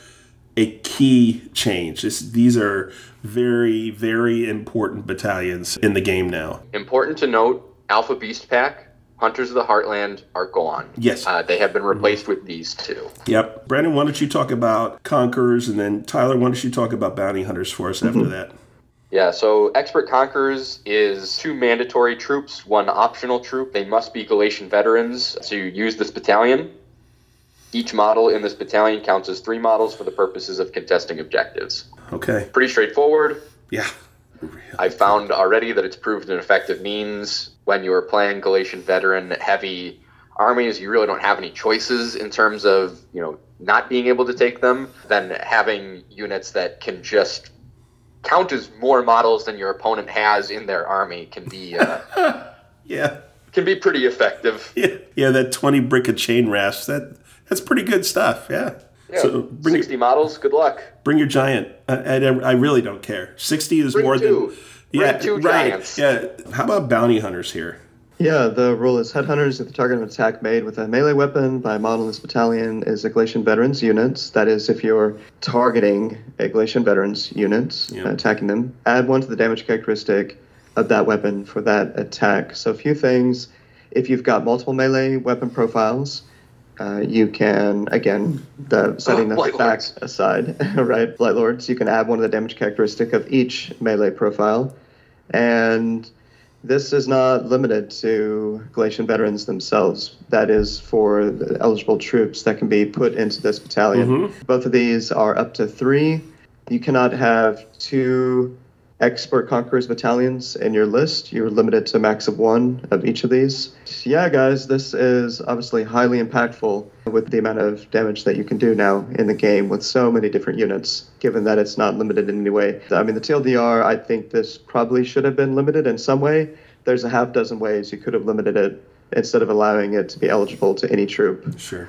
a key change. This, these are very, very important battalions in the game now. Important to note, Alpha Beast Pack, Hunters of the Heartland are gone. Yes. Uh, they have been replaced with these two. Yep. Brandon, why don't you talk about Conquerors, and then Tyler, why don't you talk about Bounty Hunters for us after that? Yeah, so Expert Conquerors is two mandatory troops, one optional troop. They must be Galletian veterans to use this battalion. Each model in this battalion counts as three models for the purposes of contesting objectives. Okay. Pretty straightforward. Yeah. I've found already that it's proved an effective means when you are playing Galletian veteran heavy armies. You really don't have any choices in terms of you know not being able to take them. Than having units that can just count as more models than your opponent has in their army can be uh, Yeah. can be pretty effective. Yeah. Yeah. That twenty brick of chain rasps. That that's pretty good stuff. Yeah. Yeah, So bring your, 60 models. Good luck. bring your giant. I, I, I really don't care. Sixty is Bring more two. than. Bring Yeah. two right. giants. Yeah. How about bounty hunters here? Yeah, the rule is headhunters if the target of an attack made with a melee weapon by a battalion is a Galletian Veterans unit. That is, if you're targeting a Galletian Veterans unit, Yeah. attacking them, add one to the damage characteristic of that weapon for that attack. So, a few things. If you've got multiple melee weapon profiles, uh, you can, again, the setting Oh, the facts aside, right? Blight Lords, you can add one of the damage characteristic of each melee profile. And this is not limited to Galletian veterans themselves. That is for the eligible troops that can be put into this battalion. Mm-hmm. Both of these are up to three. You cannot have two expert conquerors battalions in your list. You're limited to a max of one of each of these. Yeah, guys, this is obviously highly impactful with the amount of damage that you can do now in the game with so many different units, given that it's not limited in any way. I mean, the TLDR, I think this probably should have been limited in some way. There's a half dozen ways you could have limited it instead of allowing it to be eligible to any troop. Sure.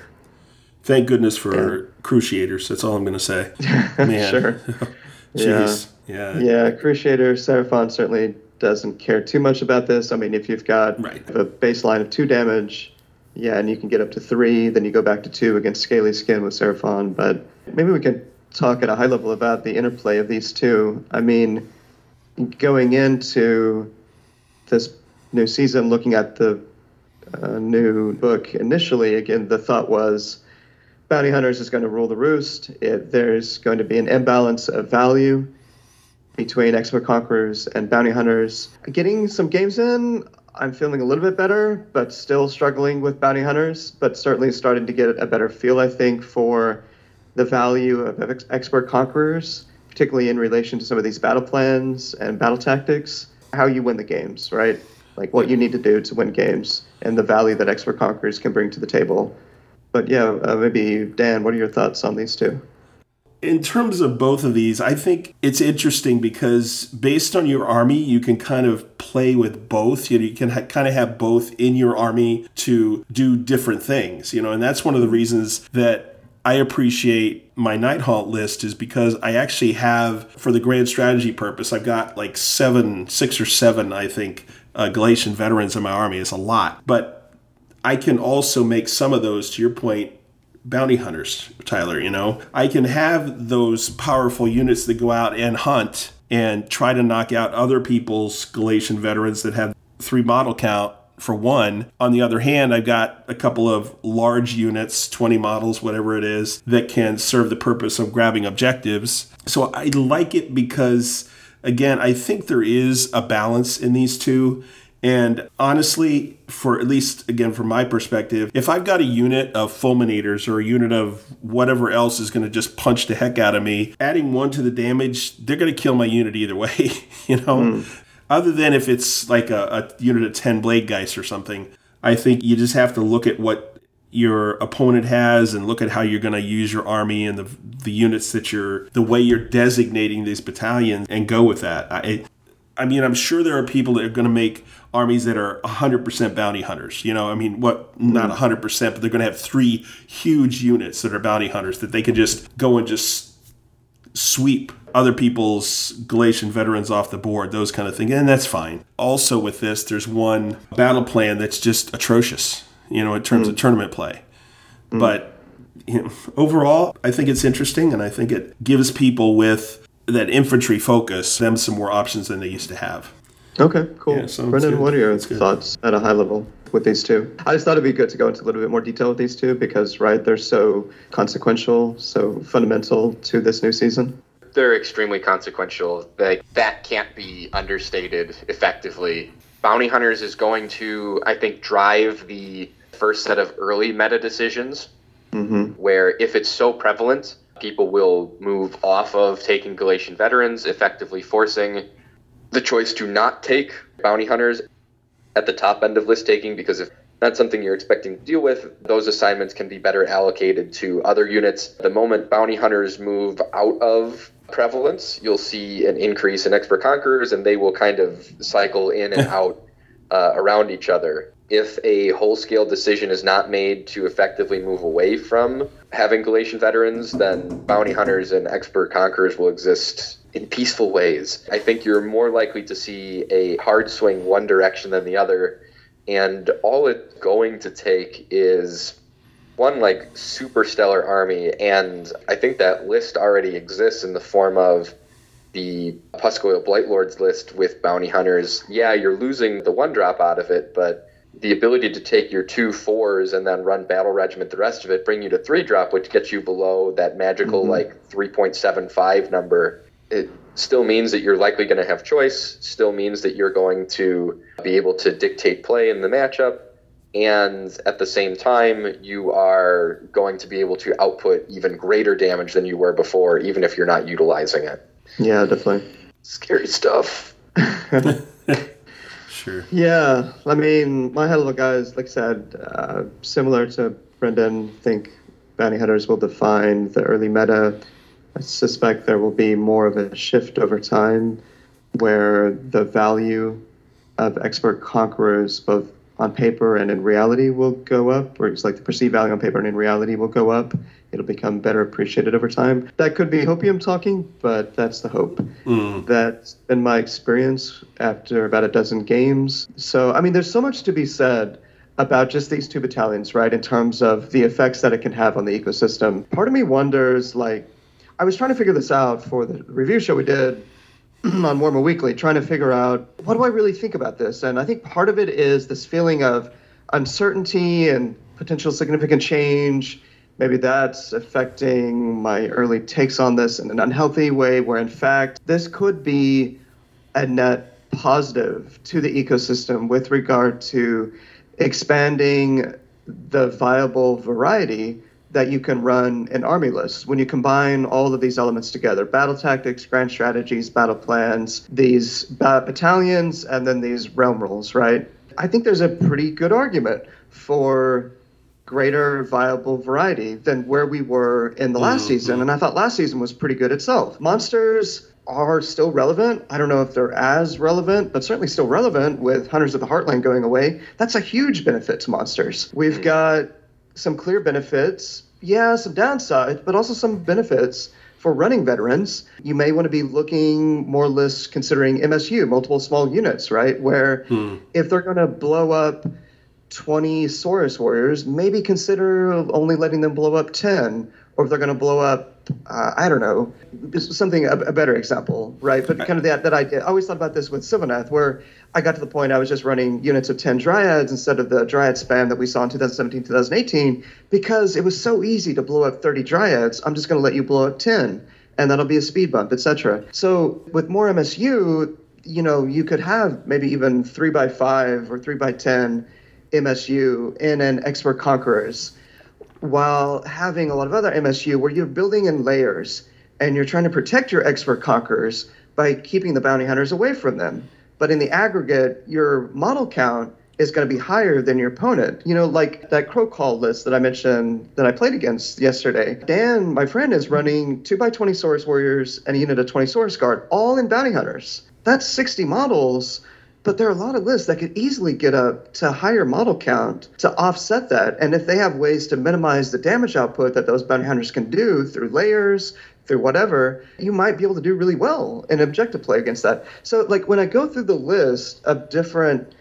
Thank goodness for cruciators. That's all I'm going to say. Man. Sure. Jeez. Yeah. Yeah, Crusader Seraphon certainly doesn't care too much about this. I mean, if you've got Right. a baseline of two damage, yeah, and you can get up to three, then you go back to two against Scaly Skin with Seraphon. But maybe we can talk at a high level about the interplay of these two. I mean, going into this new season, looking at the uh, new book initially, again, the thought was Bounty Hunters is going to rule the roost. It, there's going to be an imbalance of value between expert conquerors and bounty hunters. Getting some games in, I'm feeling a little bit better, but still struggling with bounty hunters. But certainly starting to get a better feel, I think, for the value of ex- expert conquerors, particularly in relation to some of these battle plans and battle tactics. How you win the games, right? Like what you need to do to win games, and the value that expert conquerors can bring to the table. But yeah, uh, maybe Dan, what are your thoughts on these two? in terms of both of these, I think it's interesting because based on your army, you can kind of play with both. You, know, you can ha- kind of have both in your army to do different things, you know, and that's one of the reasons that I appreciate my Night Haunt list is because I actually have, for the grand strategy purpose, I've got like seven, six or seven, I think, uh, Galletian veterans in my army. It's a lot. But I can also make some of those, to your point, bounty hunters, Tyler. You know, I can have those powerful units that go out and hunt and try to knock out other people's Galletian veterans that have three model count for one. On the other hand, I've got a couple of large units, 20 models, whatever it is, that can serve the purpose of grabbing objectives. So I like it because, again, I think there is a balance in these two. And honestly, for at least again from my perspective, if I've got a unit of fulminators or a unit of whatever else is going to just punch the heck out of me, adding one to the damage, they're going to kill my unit either way, you know. Hmm. Other than if it's like a, a unit of ten blade geist or something, I think you just have to look at what your opponent has and look at how you're going to use your army and the the units that you're the way you're designating these battalions and go with that. I, I mean, I'm sure there are people that are going to make armies that are 100% bounty hunters. You know, I mean, what, not 100%, mm. but they're going to have three huge units that are bounty hunters that they can just go and just sweep other people's Galletian veterans off the board, those kind of things. And that's fine. Also, with this, there's one battle plan that's just atrocious, you know, in terms of mm. tournament play. Mm. But you know, overall, I think it's interesting, and I think it gives people with that infantry focus them some more options than they used to have. Okay, cool. Yeah, Brendan, good. what are your That's good. thoughts at a high level with these two? I just thought it'd be good to go into a little bit more detail with these two because, right, they're so consequential, so fundamental to this new season. They're extremely consequential. Like that can't be understated effectively. Bounty Hunters is going to, I think, drive the first set of early meta decisions. Mm-hmm. where if it's so prevalent, people will move off of taking Galletian veterans, effectively forcing the choice to not take bounty hunters at the top end of list taking because if that's something you're expecting to deal with, those assignments can be better allocated to other units. The moment bounty hunters move out of prevalence, you'll see an increase in expert conquerors and they will kind of cycle in and out uh, around each other. If a whole scale decision is not made to effectively move away from having Galletian veterans, then bounty hunters and expert conquerors will exist in peaceful ways. I think you're more likely to see a hard swing one direction than the other. And all it's going to take is one like super stellar army. And I think that list already exists in the form of the Pusgoyle Blight Lords list with bounty hunters. Yeah, you're losing the one drop out of it, but the ability to take your two fours and then run battle regiment the rest of it bring you to three drop which gets you below that magical mm-hmm. like 3.75 number it still means that you're likely going to have choice still means that you're going to be able to dictate play in the matchup and at the same time you are going to be able to output even greater damage than you were before even if you're not utilizing it. Yeah definitely. Scary stuff Yeah, I mean, my hell of a guys, like I said, uh, similar to Brendan, think bounty hunters will define the early meta. I suspect there will be more of a shift over time where the value of expert conquerors, both on paper and in reality, will go up, or it's like the perceived value on paper and in reality will go up it'll become better appreciated over time. That could be hopium talking, but that's the hope. Mm. That's been my experience after about a dozen games. So, I mean, there's so much to be said about just these two battalions, right, in terms of the effects that it can have on the ecosystem. Part of me wonders, like, I was trying to figure this out for the review show we did on Warhammer Weekly, trying to figure out what do I really think about this? And I think part of it is this feeling of uncertainty and potential significant change maybe that's affecting my early takes on this in an unhealthy way, where in fact, this could be a net positive to the ecosystem with regard to expanding the viable variety that you can run in army lists when you combine all of these elements together battle tactics grand strategies battle plans these battalions and then these realm rules right i think there's a pretty good argument for greater viable variety than where we were in the last mm-hmm. season. And I thought last season was pretty good itself. Monsters are still relevant. I don't know if they're as relevant, but certainly still relevant with Hunters of the Heartland going away. That's a huge benefit to monsters. We've mm. got some clear benefits. Yeah, some downside, but also some benefits for running veterans, you may want to be looking more or less considering MSU, multiple small units, right? Where hmm. if they're going to blow up 20 Saurus warriors, maybe consider only letting them blow up 10. Or if they're going to blow up, uh, I don't know, something, a, a, better example, right? But kind of that, that idea. I always thought about this with Sylvaneth, where I got to the point I was just running units of 10 Dryads instead of the Dryad spam that we saw in 2017, 2018, because it was so easy to blow up 30 Dryads. I'm just going to let you blow up 10, and that'll be a speed bump, etc. So with more MSU, you know, you could have maybe even 3 by 5 or 3 by 10 MSU in an Expert Conquerors while having a lot of other MSU where you're building in layers and you're trying to protect your Expert Conquerors by keeping the bounty hunters away from them. But in the aggregate, your model count is going to be higher than your opponent. You know, like that crow call list that I mentioned that I played against yesterday. Dan, my friend, is running 2 by 20 Saurus Warriors and a unit of 20 Saurus Guard, all in bounty hunters. That's 60 models but there are a lot of lists that could easily get up to higher model count to offset that. And if they have ways to minimize the damage output that those bounty hunters can do through layers, through whatever, you might be able to do really well in objective play against that. So, like when I go through the list of different,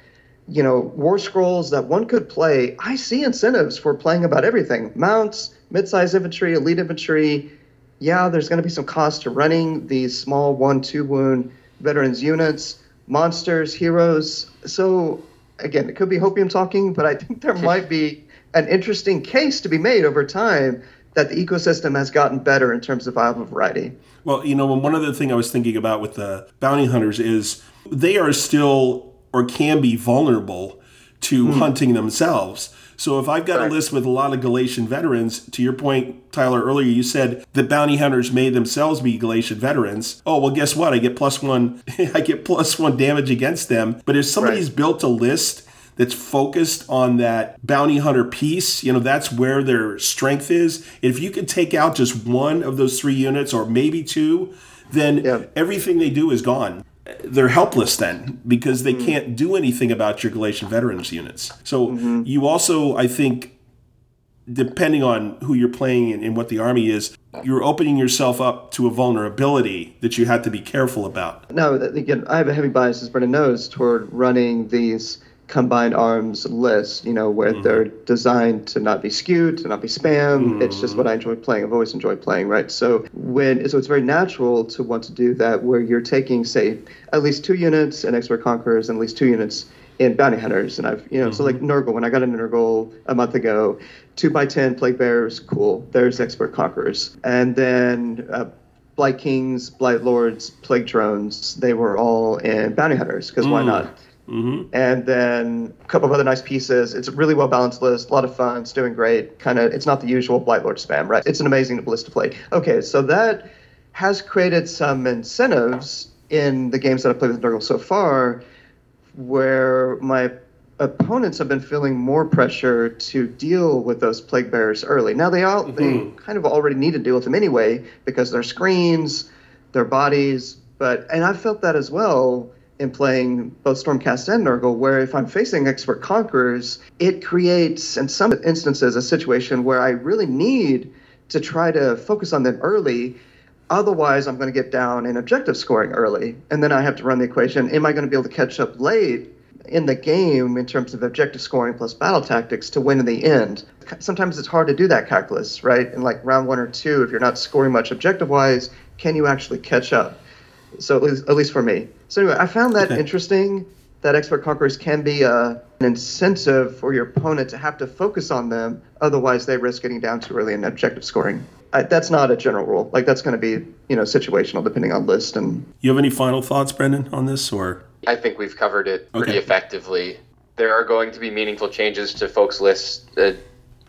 you know, war scrolls that one could play, I see incentives for playing about everything: mounts, mid-size infantry, elite infantry. Yeah, there's going to be some cost to running these small one-two wound veterans units monsters, heroes. So again, it could be hopium talking, but I think there might be an interesting case to be made over time that the ecosystem has gotten better in terms of viable variety. Well, you know, one other thing I was thinking about with the bounty hunters is they are still or can be vulnerable to mm. hunting themselves. So if I've got a list with a lot of Galletian veterans, to your point, Tyler, earlier you said the bounty hunters may themselves be Galletian veterans. Oh well, guess what? I get plus one. I get plus one damage against them. But if somebody's Right. built a list that's focused on that bounty hunter piece, you know, that's where their strength is. If you could take out just one of those three units or maybe two, then Yeah. everything they do is gone. They're helpless then because they hmm. can't do anything about your Galletian veterans units. So mm-hmm. you also, I think, depending on who you're playing and, and what the army is, you're opening yourself up to a vulnerability that you have to be careful about. No, again, I have a heavy bias, as Brendan knows, toward running these combined arms list, you know, where mm-hmm. they're designed to not be skewed, to not be spam. It's just mm-hmm. what I enjoy playing. I've always enjoyed playing, right? So when so it's very natural to want to do that where you're taking, say, at least two units in expert conquerors and at least two units in bounty hunters. And I've you know, so like mm-hmm. Nurgle, when I got into Nurgle a month ago, two by ten plague bears, cool. There's expert conquerors. And then uh, Blight Kings, Blight Lords, Plague Drones, they were all in Bounty Hunters, because why mm. not? Mm-hmm. And then a couple of other nice pieces. It's a really well balanced list, a lot of fun, it's doing great. Kind of, it's not the usual Blight Lord spam, right? It's an amazing list to play. Okay, so that has created some incentives in the games that I've played with Nurgle so far, where my opponents have been feeling more pressure to deal with those plague bearers early. Now they all they kind of already need to deal with them anyway because their screens, their bodies, but and I felt that as well in playing both Stormcast and Nurgle, where if I'm facing expert conquerors, it creates in some instances a situation where I really need to try to focus on them early Otherwise, I'm going to get down in objective scoring early. And then I have to run the equation am I going to be able to catch up late in the game in terms of objective scoring plus battle tactics to win in the end? Sometimes it's hard to do that calculus, right? In like round one or two, if you're not scoring much objective wise, can you actually catch up? So at least, at least for me. So anyway, I found that interesting that expert conquerors can be uh, an incentive for your opponent to have to focus on them. Otherwise, they risk getting down too early in objective scoring. I, that's not a general rule. Like that's going to be you know situational depending on list and You have any final thoughts, Brendan, on this, or I think we've covered it pretty Okay. effectively. There are going to be meaningful changes to folks' lists uh,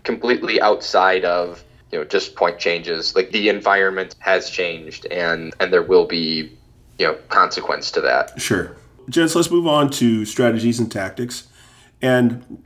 completely outside of you know just point changes. Like the environment has changed, and and there will be you know consequence to that. Sure. Jens, let's move on to strategies and tactics. And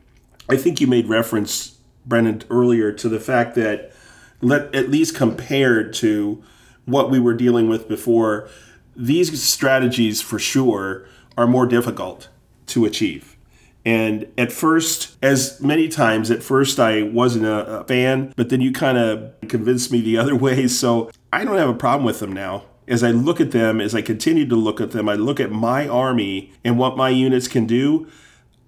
I think you made reference, Brendan, earlier to the fact that, let, at least compared to what we were dealing with before, these strategies for sure are more difficult to achieve. And at first, as many times, at first I wasn't a, a fan, but then you kind of convinced me the other way. So I don't have a problem with them now. As I look at them, as I continue to look at them, I look at my army and what my units can do.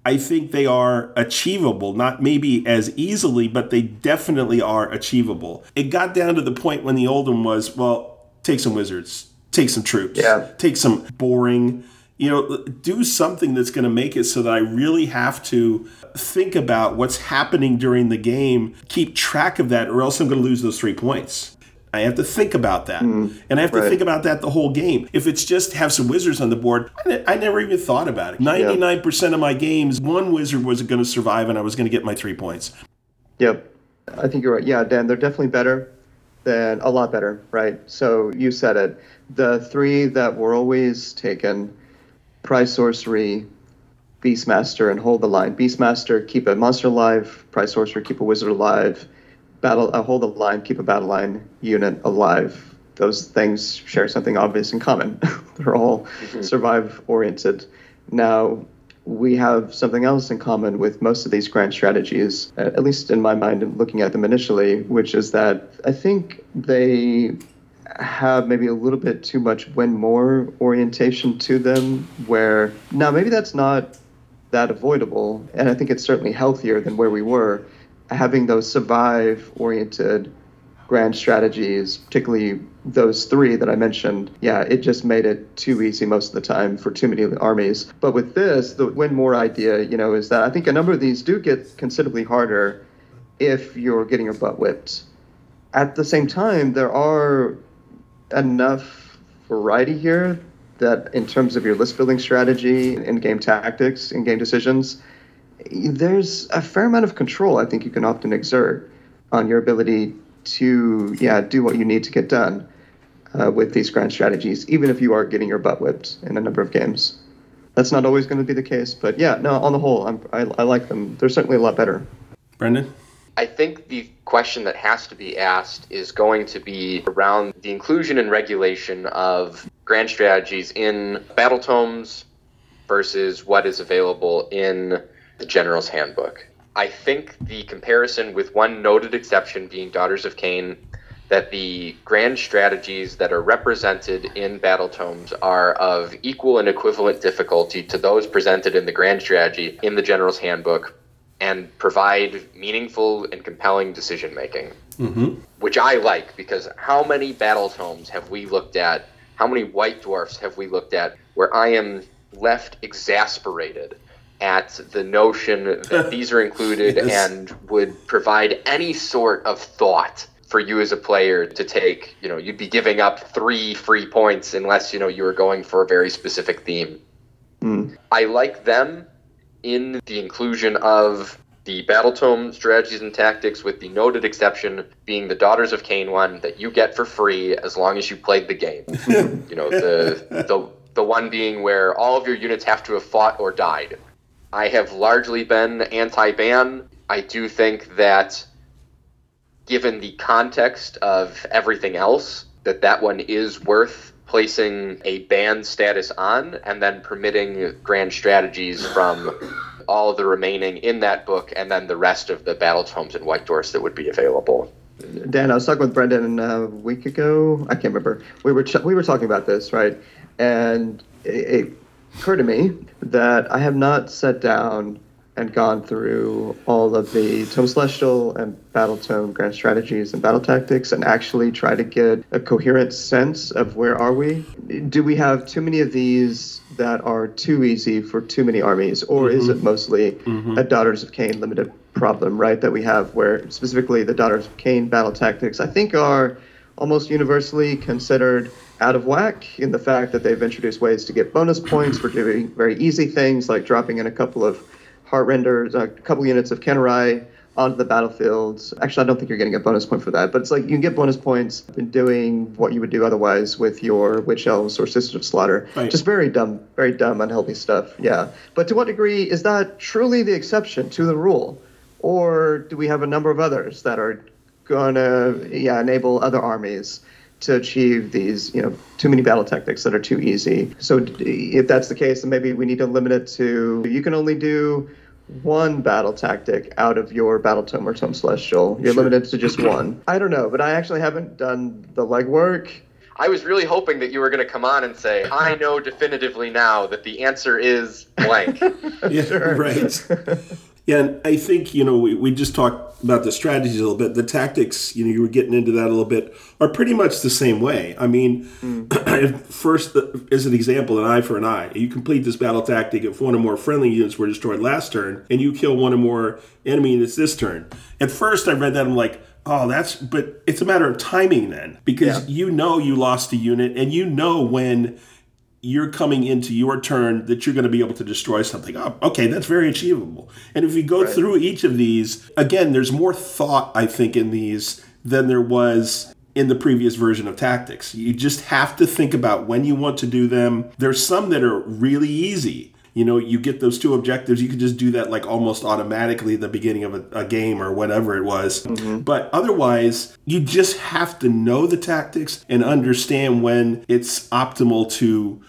I think they are achievable, not maybe as easily, but they definitely are achievable. It got down to the point when the old one was, well, take some wizards, take some troops, Yeah. take some boring, you know, do something that's going to make it so that I really have to think about what's happening during the game, keep track of that, or else I'm going to lose those three points. I have to think about that. Hmm. and I have to right. think about that the whole game. If it's just have some wizards on the board, I, ne- I never even thought about it. 99% of my games, one wizard was going to survive and I was going to get my three points. Yep. I think you're right. Yeah, Dan, they're definitely better than a lot better, right? So you said it. The three that were always taken Prized Sorcery, Beastmaster, and Hold the Line. Beastmaster, keep a monster alive. Prized Sorcery, keep a wizard alive. Battle, uh, Hold the Line, keep a battle line unit alive. Those things share something obvious in common. They're all survive oriented. Now, we have something else in common with most of these grand strategies, at at least in my mind, looking at them initially, which is that I think they have maybe a little bit too much win more orientation to them, where now maybe that's not that avoidable, and I think it's certainly healthier than where we were. Having those survive oriented grand strategies, particularly those three that I mentioned, yeah, it just made it too easy most of the time for too many armies. But with this, the win more idea, you know, is that I think a number of these do get considerably harder if you're getting your butt whipped. At the same time, there are enough variety here that in terms of your list building strategy in game tactics in game decisions there's a fair amount of control I think you can often exert on your ability to yeah do what you need to get done uh, with these grand strategies, even if you are getting your butt whipped in a number of games. That's not always going to be the case, but yeah, no, on the whole, I'm, I, I like them. They're certainly a lot better. Brendan? I think the question that has to be asked is going to be around the inclusion and regulation of grand strategies in battle tomes versus what is available in the General's Handbook. I think the comparison, with one noted exception being Daughters of Khaine, that the grand strategies that are represented in battle tomes are of equal and equivalent difficulty to those presented in the grand strategy in the General's Handbook and provide meaningful and compelling decision making, Mm-hmm. which I like because how many battle tomes have we looked at? How many white dwarfs have we looked at where I am left exasperated at the notion that these are included Yes. and would provide any sort of thought for you as a player to take? You know, you'd be giving up three free points unless, you know, you were going for a very specific theme. Mm. I like them in the inclusion of the battle tome strategies and tactics, with the noted exception being the Daughters of Khaine one that you get for free as long as you played the game. you know, the the the one being where all of your units have to have fought or died. I have largely been anti-ban. I do think that given the context of everything else, that that one is worth placing a ban status on and then permitting grand strategies from all the remaining in that book and then the rest of the battle tomes and white dwarfs that would be available. Dan, I was talking with Brendan a week ago. I can't remember. We were ch- we were talking about this, right? And it, it occurred to me that I have not sat down and gone through all of the Tome Celestial and Battle Tome grand strategies and battle tactics and actually try to get a coherent sense of where are we? Do we have too many of these that are too easy for too many armies, or is mm-hmm. it mostly mm-hmm. a Daughters of Khaine limited problem, right? That we have where specifically the Daughters of Khaine battle tactics, I think, are almost universally considered out of whack in the fact that they've introduced ways to get bonus points for doing very easy things like dropping in a couple of heart renders, a couple units of Khinerai onto the battlefields. Actually, I don't think you're getting a bonus point for that, but it's like you can get bonus points in doing what you would do otherwise with your witch elves or sisters of slaughter. Right. Just very dumb, very dumb, unhealthy stuff. Yeah. But to what degree is that truly the exception to the rule? Or do we have a number of others that are gonna yeah, enable other armies to achieve these, you know, too many battle tactics that are too easy. So if that's the case, then maybe we need to limit it to you can only do one battle tactic out of your battle tome or tome celestial. You're limited to just one. I don't know, but I actually haven't done the legwork. I was really hoping that you were going to come on and say, I know definitively now that the answer is blank. Yeah, right. Yeah, and I think, you know, we, we just talked about the strategies a little bit. The tactics, you know, you were getting into that a little bit, are pretty much the same way. I mean, mm. first, the, as an example, an eye for an eye. You complete this battle tactic if one or more friendly units were destroyed last turn, and you kill one or more enemy units this turn. At first, I read that, I'm like, oh, that's, but it's a matter of timing then, because you know you lost a unit, and you know when you're coming into your turn that you're going to be able to destroy something. Oh, okay, that's very achievable. And if you go through each of these, again, there's more thought, I think, in these than there was in the previous version of tactics. You just have to think about when you want to do them. There's some that are really easy. You know, you get those two objectives, you can just do that like almost automatically at the beginning of a, a game or whatever it was. Mm-hmm. But otherwise, you just have to know the tactics and understand when it's optimal to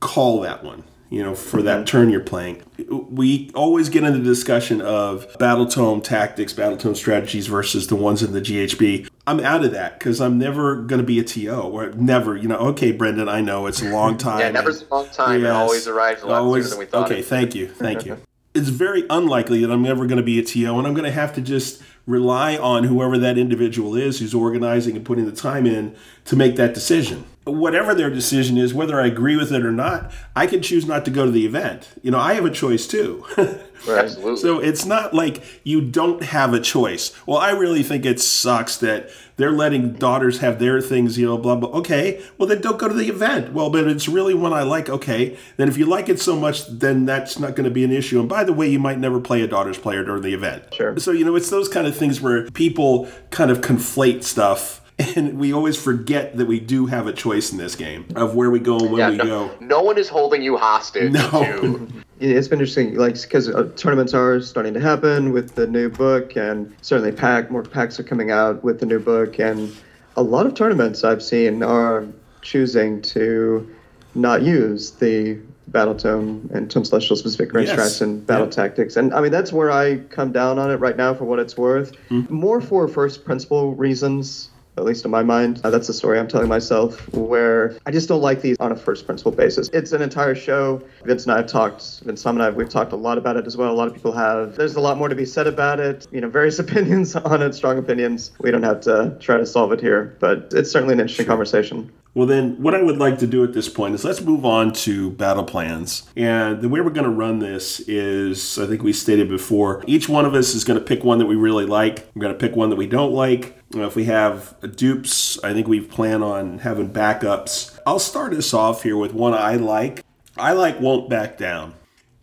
call that one you know for that mm-hmm. turn you're playing we always get into the discussion of battle tome tactics battle tome strategies versus the ones in the ghb i'm out of that because i'm never going to be a to or never you know okay brendan i know it's a long time yeah, never's a long time. It always arrives a lot Always- sooner than we thought. Okay, it thank you, thank you. It's very unlikely that I'm ever going to be a TO, and I'm going to have to just rely on whoever that individual is who's organizing and putting the time in to make that decision. Whatever their decision is, whether I agree with it or not, I can choose not to go to the event. You know, I have a choice too. Absolutely. So it's not like you don't have a choice. Well, I really think it sucks that they're letting daughters have their things, you know, blah, blah. Okay, well, then don't go to the event. Well, but it's really one I like. Okay, then if you like it so much, then that's not going to be an issue. And by the way, you might never play a daughter's player during the event. Sure. So, you know, it's those kind of things where people kind of conflate stuff. And we always forget that we do have a choice in this game of where we go and when yeah, we no, go. no one is holding you hostage No. to it's been interesting, like because uh, tournaments are starting to happen with the new book, and certainly pack more packs are coming out with the new book, and a lot of tournaments I've seen are choosing to not use the battle tome and tome celestial specific range Yes. tracks and battle Yeah. tactics, and I mean that's where I come down on it right now for what it's worth, Mm-hmm. more for first principle reasons. At least in my mind, uh, that's the story I'm telling myself. Where I just don't like these on a first principle basis. It's an entire show. Vince and I have talked. Vince Tom and I we've talked a lot about it as well. A lot of people have. There's a lot more to be said about it. You know, various opinions on it, strong opinions. We don't have to try to solve it here, but it's certainly an interesting conversation. Well, then, what I would like to do at this point is let's move on to battle plans. And the way we're going to run this is, I think we stated before, each one of us is going to pick one that we really like. We're going to pick one that we don't like. Uh, if we have dupes, I think we plan on having backups. I'll start us off here with one I like. I like Won't Back Down.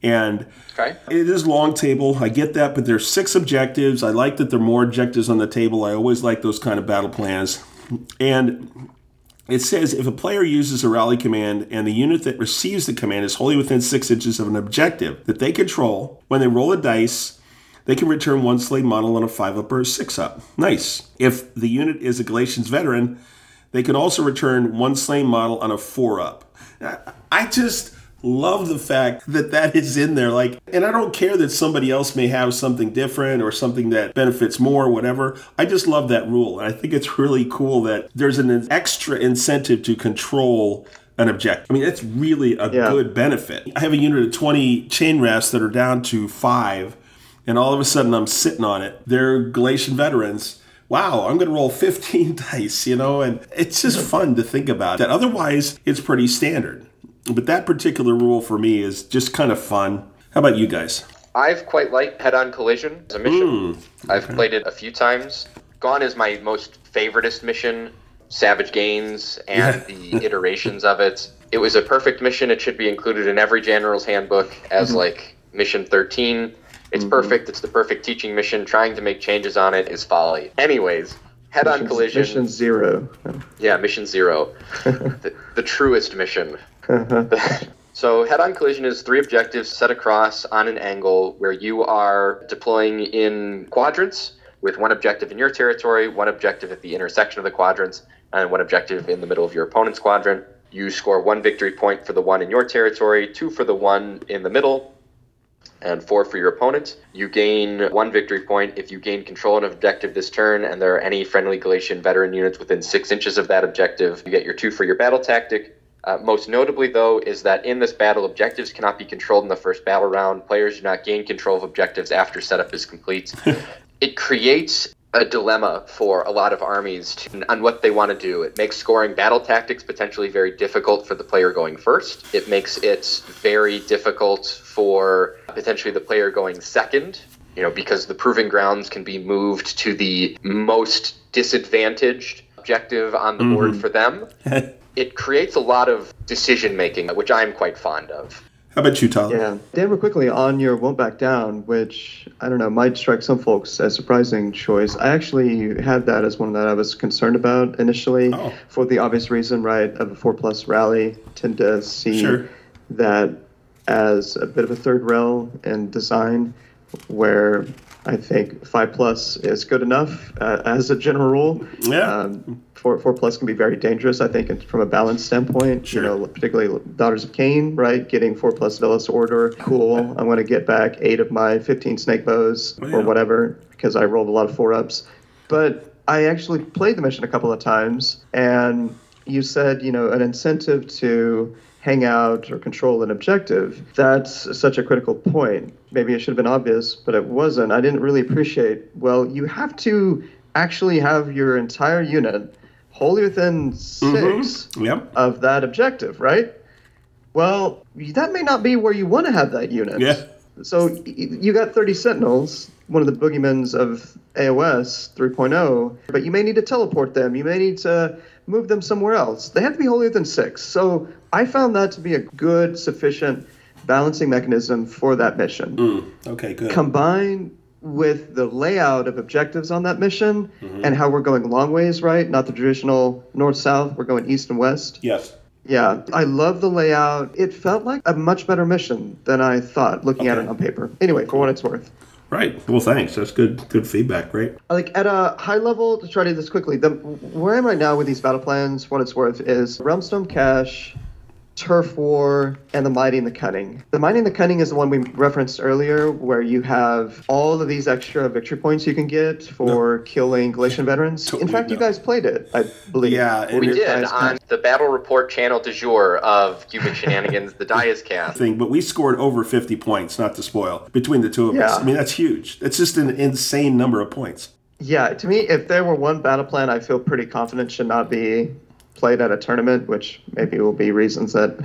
And Okay. it is long table. I get that, but there's six objectives. I like that there are more objectives on the table. I always like those kind of battle plans. And it says if a player uses a rally command and the unit that receives the command is wholly within six inches of an objective that they control, when they roll a dice, they can return one slave model on a five up or a six up. Nice. If the unit is a Galletians veteran, they can also return one slain model on a four up. I just love the fact that that is in there. Like, and I don't care that somebody else may have something different or something that benefits more, or whatever. I just love that rule. And I think it's really cool that there's an extra incentive to control an objective. I mean, that's really a Yeah. good benefit. I have a unit of 20 chain rasps that are down to five, and all of a sudden I'm sitting on it. They're Galletian veterans. Wow, I'm going to roll 15 dice, you know, and it's just fun to think about that. Otherwise, it's pretty standard. But that particular rule for me is just kind of fun. How about you guys? I've quite liked Head On Collision as a mission. Hmm, I've played it a few times. Gone is my most favoritist mission. Savage Gains and the iterations of it. It was a perfect mission. It should be included in every general's handbook as mm-hmm. like mission 13. It's mm-hmm. perfect. It's the perfect teaching mission. Trying to make changes on it is folly. Anyways, Head On Collision. Mission zero. Yeah, mission zero. the, the truest mission. Mm-hmm. so, head on collision is three objectives set across on an angle where you are deploying in quadrants with one objective in your territory, one objective at the intersection of the quadrants, and one objective in the middle of your opponent's quadrant. You score one victory point for the one in your territory, two for the one in the middle, and four for your opponent. You gain one victory point if you gain control of an objective this turn, and there are any friendly Galletian veteran units within six inches of that objective. You get your two for your battle tactic. Uh, most notably, though, is that in this battle, objectives cannot be controlled in the first battle round. Players do not gain control of objectives after setup is complete. it creates a dilemma for a lot of armies to, on what they want to do. It makes scoring battle tactics potentially very difficult for the player going first. It makes it very difficult for potentially the player going second, you know, because the proving grounds can be moved to the most disadvantaged objective on the board for them. it creates a lot of decision making, which I'm quite fond of. How about you, Tyler? Yeah. Dan, real quickly on your Won't Back Down, which I don't know, might strike some folks as a surprising choice. I actually had that as one that I was concerned about initially Oh. for the obvious reason, right, of a four plus rally. Tend to see Sure. that as a bit of a third rail in design where I think five plus is good enough uh, as a general rule. Yeah. Um, four, four plus can be very dangerous, I think, from a balance standpoint. Sure. You know, particularly Daughters of Khaine, right? Getting four plus Velos Order, cool. I'm going to get back eight of my 15 snake bows Oh, yeah. or whatever because I rolled a lot of four ups. But I actually played the mission a couple of times, and you said, you know, an incentive to hang out or control an objective. That's such a critical point. Maybe it should have been obvious, but it wasn't. I didn't really appreciate, well, you have to actually have your entire unit wholly within mm-hmm. 6 Yep. of that objective, right? Well, that may not be where you want to have that unit. Yeah. So you got 30 Sentinels, one of the boogeymans of AOS 3.0, but you may need to teleport them. You may need to move them somewhere else. They have to be wholly within six. So I found that to be a good, sufficient balancing mechanism for that mission mm, Okay, good. combined with the layout of objectives on that mission mm-hmm. and how we're going long ways, right? Not the traditional north south, we're going east and west. yes. Yeah, I love the layout. It felt like a much better mission than I thought looking at it on paper. Anyway, for what it's worth. Right. Well, thanks. That's good. Good feedback. Great. Like at a high level, to try to do this quickly, the, where I am right now with these battle plans, what it's worth, is Realmstone Cache, Turf War, and the Mighty and the Cunning. The Mighty and the Cunning is the one we referenced earlier, where you have all of these extra victory points you can get for killing Galletian veterans. In Totally fact, you guys played it, I believe. Yeah, and We did guys on the Battle Report channel du jour of Cubic Shenanigans, the Dias cast. thing, but we scored over 50 points, not to spoil, between the two of us. I mean, that's huge. That's just an insane number of points. Yeah, to me, if there were one battle plan I feel pretty confident should not be played at a tournament, which maybe will be reasons that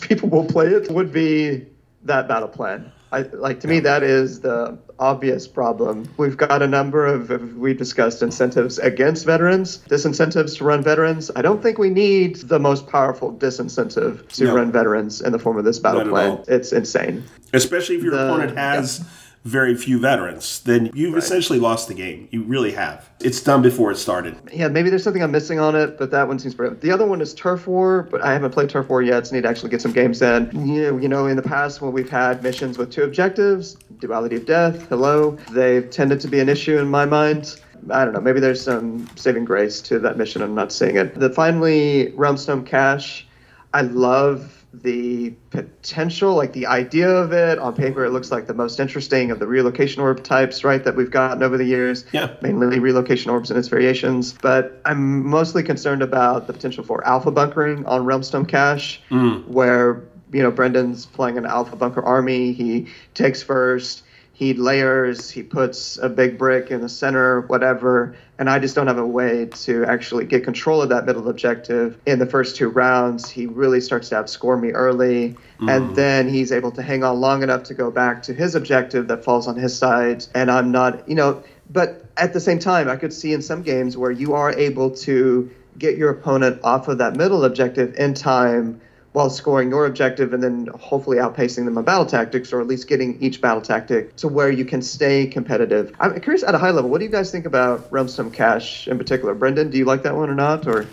people will play it, would be that battle plan. I, like to me, that is the obvious problem. We've got a number of, we discussed incentives against veterans, disincentives to run veterans. I don't think we need the most powerful disincentive to No. run veterans in the form of this battle plan. all. It's insane. Especially if your The- opponent has very few veterans, then you've essentially lost the game. You really have. It's done before it started. Yeah, maybe there's something I'm missing on it, but that one seems pretty. The other one is Turf War, but I haven't played Turf War yet, so I need to actually get some games in. You know, you know, in the past when we've had missions with two objectives, duality of death, hello, they've tended to be an issue in my mind. I don't know. Maybe there's some saving grace to that mission. I'm not seeing it. The finally Realmstone Cache, I love the potential, like the idea of it. On paper, it looks like the most interesting of the relocation orb types, right, that we've gotten over the years. Yeah. Mainly relocation orbs and its variations. But I'm mostly concerned about the potential for alpha bunkering on Realmstone Cache, mm. where, you know, Brendan's playing an alpha bunker army. He takes first. He layers, he puts a big brick in the center, whatever, and I just don't have a way to actually get control of that middle objective. In the first two rounds, he really starts to outscore me early, and mm. then he's able to hang on long enough to go back to his objective that falls on his side, and I'm not, you know, but at the same time, I could see in some games where you are able to get your opponent off of that middle objective in time while scoring your objective and then hopefully outpacing them on battle tactics or at least getting each battle tactic to where you can stay competitive. I'm curious at a high level, what do you guys think about Realmstone Cache in particular? Brendan, do you like that one or not? Or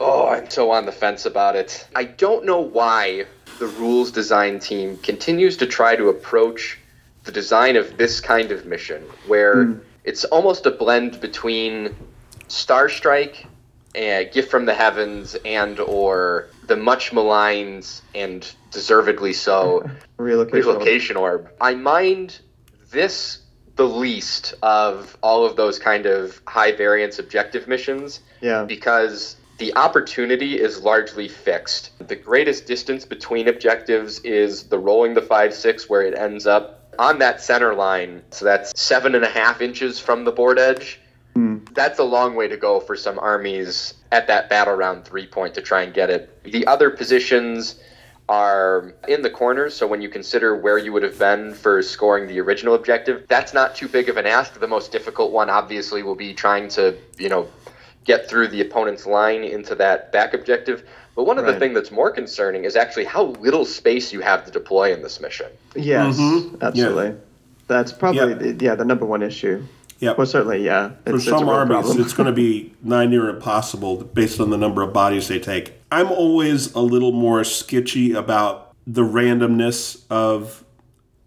Oh, I'm so on the fence about it. I don't know why the rules design team continues to try to approach the design of this kind of mission, where hmm. it's almost a blend between Star Strike, and eh, Gift from the Heavens, and or the much maligned and deservedly so relocation? relocation orb. I mind this the least of all of those kind of high variance objective missions Yeah. because the opportunity is largely fixed. The greatest distance between objectives is the rolling the 5 6, where it ends up on that center line. So that's seven and a half inches from the board edge. That's a long way to go for some armies at that battle round three point to try and get it. The other positions are in the corners, so when you consider where you would have been for scoring the original objective, that's not too big of an ask. The most difficult one, obviously, will be trying to, you know, get through the opponent's line into that back objective. But one of the things that's more concerning is actually how little space you have to deploy in this mission. Yes, Mhm. absolutely. That's probably Yeah. the, yeah the number one issue. Yep. Well, certainly, yeah. For It's, it's some real armies, problem. it's going to be nigh near impossible based on the number of bodies they take. I'm always a little more sketchy about the randomness of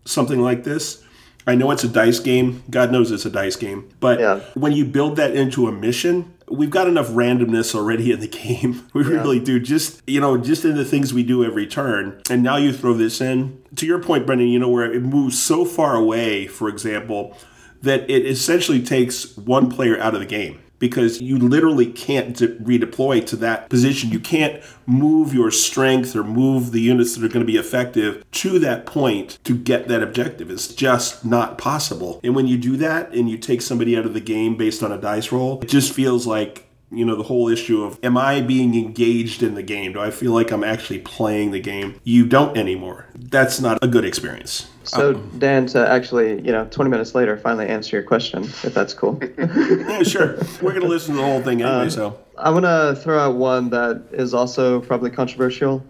something like this. I know it's a dice game. God knows it's a dice game. But Yeah. when you build that into a mission, we've got enough randomness already in the game. We really do. Just, you know, just in the things we do every turn. And now you throw this in. To your point, Brendan, you know, where it moves so far away, for example, that it essentially takes one player out of the game because you literally can't de- redeploy to that position. You can't move your strength or move the units that are going to be effective to that point to get that objective. It's just not possible. And when you do that and you take somebody out of the game based on a dice roll, it just feels like you know the whole issue of am i being engaged in the game do i feel like i'm actually playing the game you don't anymore that's not a good experience So, um, Dan, to actually, you know, 20 minutes later, finally answer your question, if that's cool. yeah sure we're gonna listen to the whole thing anyway um, so I'm going to throw out one that is also probably controversial.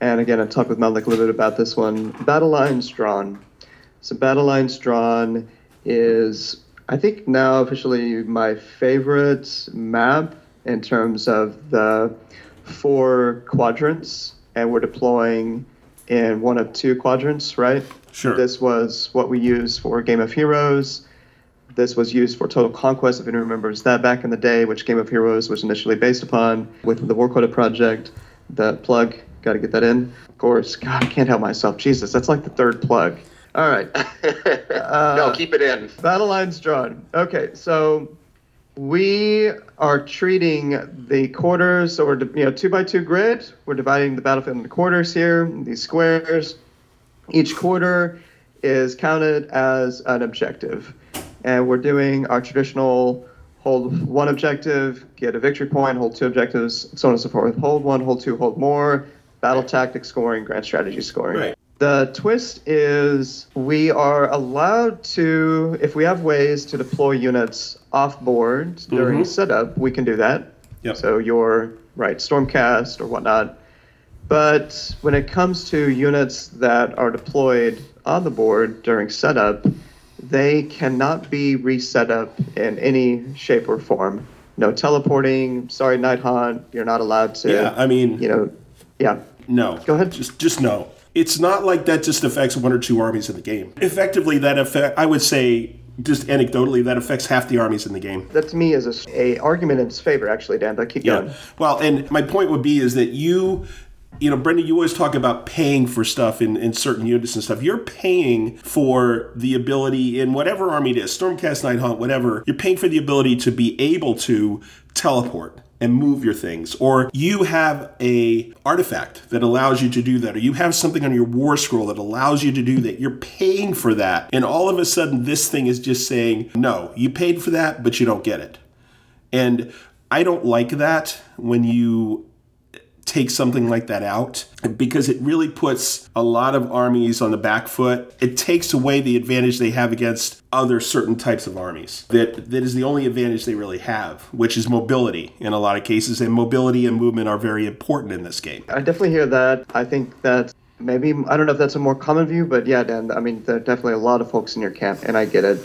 And again, I talked with Malik a little bit about this one. Battle Lines Drawn. So, Battle Lines Drawn is, I think, now officially my favorite map in terms of the four quadrants. And we're deploying in one of two quadrants, right? Sure. This was what we used for Game of Heroes. This was used for Total Conquest, if anyone remembers that back in the day, which Game of Heroes was initially based upon with the War Quota project. The plug, got to get that in. Of course, God, I can't help myself. Jesus, that's like the third plug. All right. no, uh, keep it in. Battle lines drawn. Okay, so we are treating the quarters, so we're you know two by two grid. We're dividing the battlefield into quarters here. These squares. Each quarter is counted as an objective, and we're doing our traditional hold one objective, get a victory point, hold two objectives, so on and so forth. Hold one, hold two, hold more. Battle tactic scoring, grand strategy scoring. Right. The twist is we are allowed to, if we have ways to deploy units off board mm-hmm. during setup, we can do that. Yep. So your right Stormcast or whatnot. But when it comes to units that are deployed on the board during setup, they cannot be reset up in any shape or form. No teleporting. Sorry, Night Haunt. You're not allowed to. yeah i mean You know. Yeah. No. Go ahead. Just just no. It's not like that just affects one or two armies in the game. Effectively, that affect I would say just anecdotally that affects half the armies in the game. That's me as a, a argument in its favor, actually, Dan. But keep going. Yeah. Well, and my point would be is that you, you know, Brendan, you always talk about paying for stuff in, in certain units and stuff. You're paying for the ability in whatever army it is, Stormcast, Night Haunt, whatever. You're paying for the ability to be able to teleport and move your things. Or you have a artifact that allows you to do that or you have something on your war scroll that allows you to do that. You're paying for that and all of a sudden this thing is just saying no you paid for that but you don't get it. And I don't like that when you take something like that out because it really puts a lot of armies on the back foot. It takes away the advantage they have against other certain types of armies. That that is the only advantage they really have, which is mobility in a lot of cases and mobility and movement are very important in this game. I definitely hear that. I think that maybe I don't know if that's a more common view, but yeah, Dan. I mean, there are definitely a lot of folks in your camp, and I get it.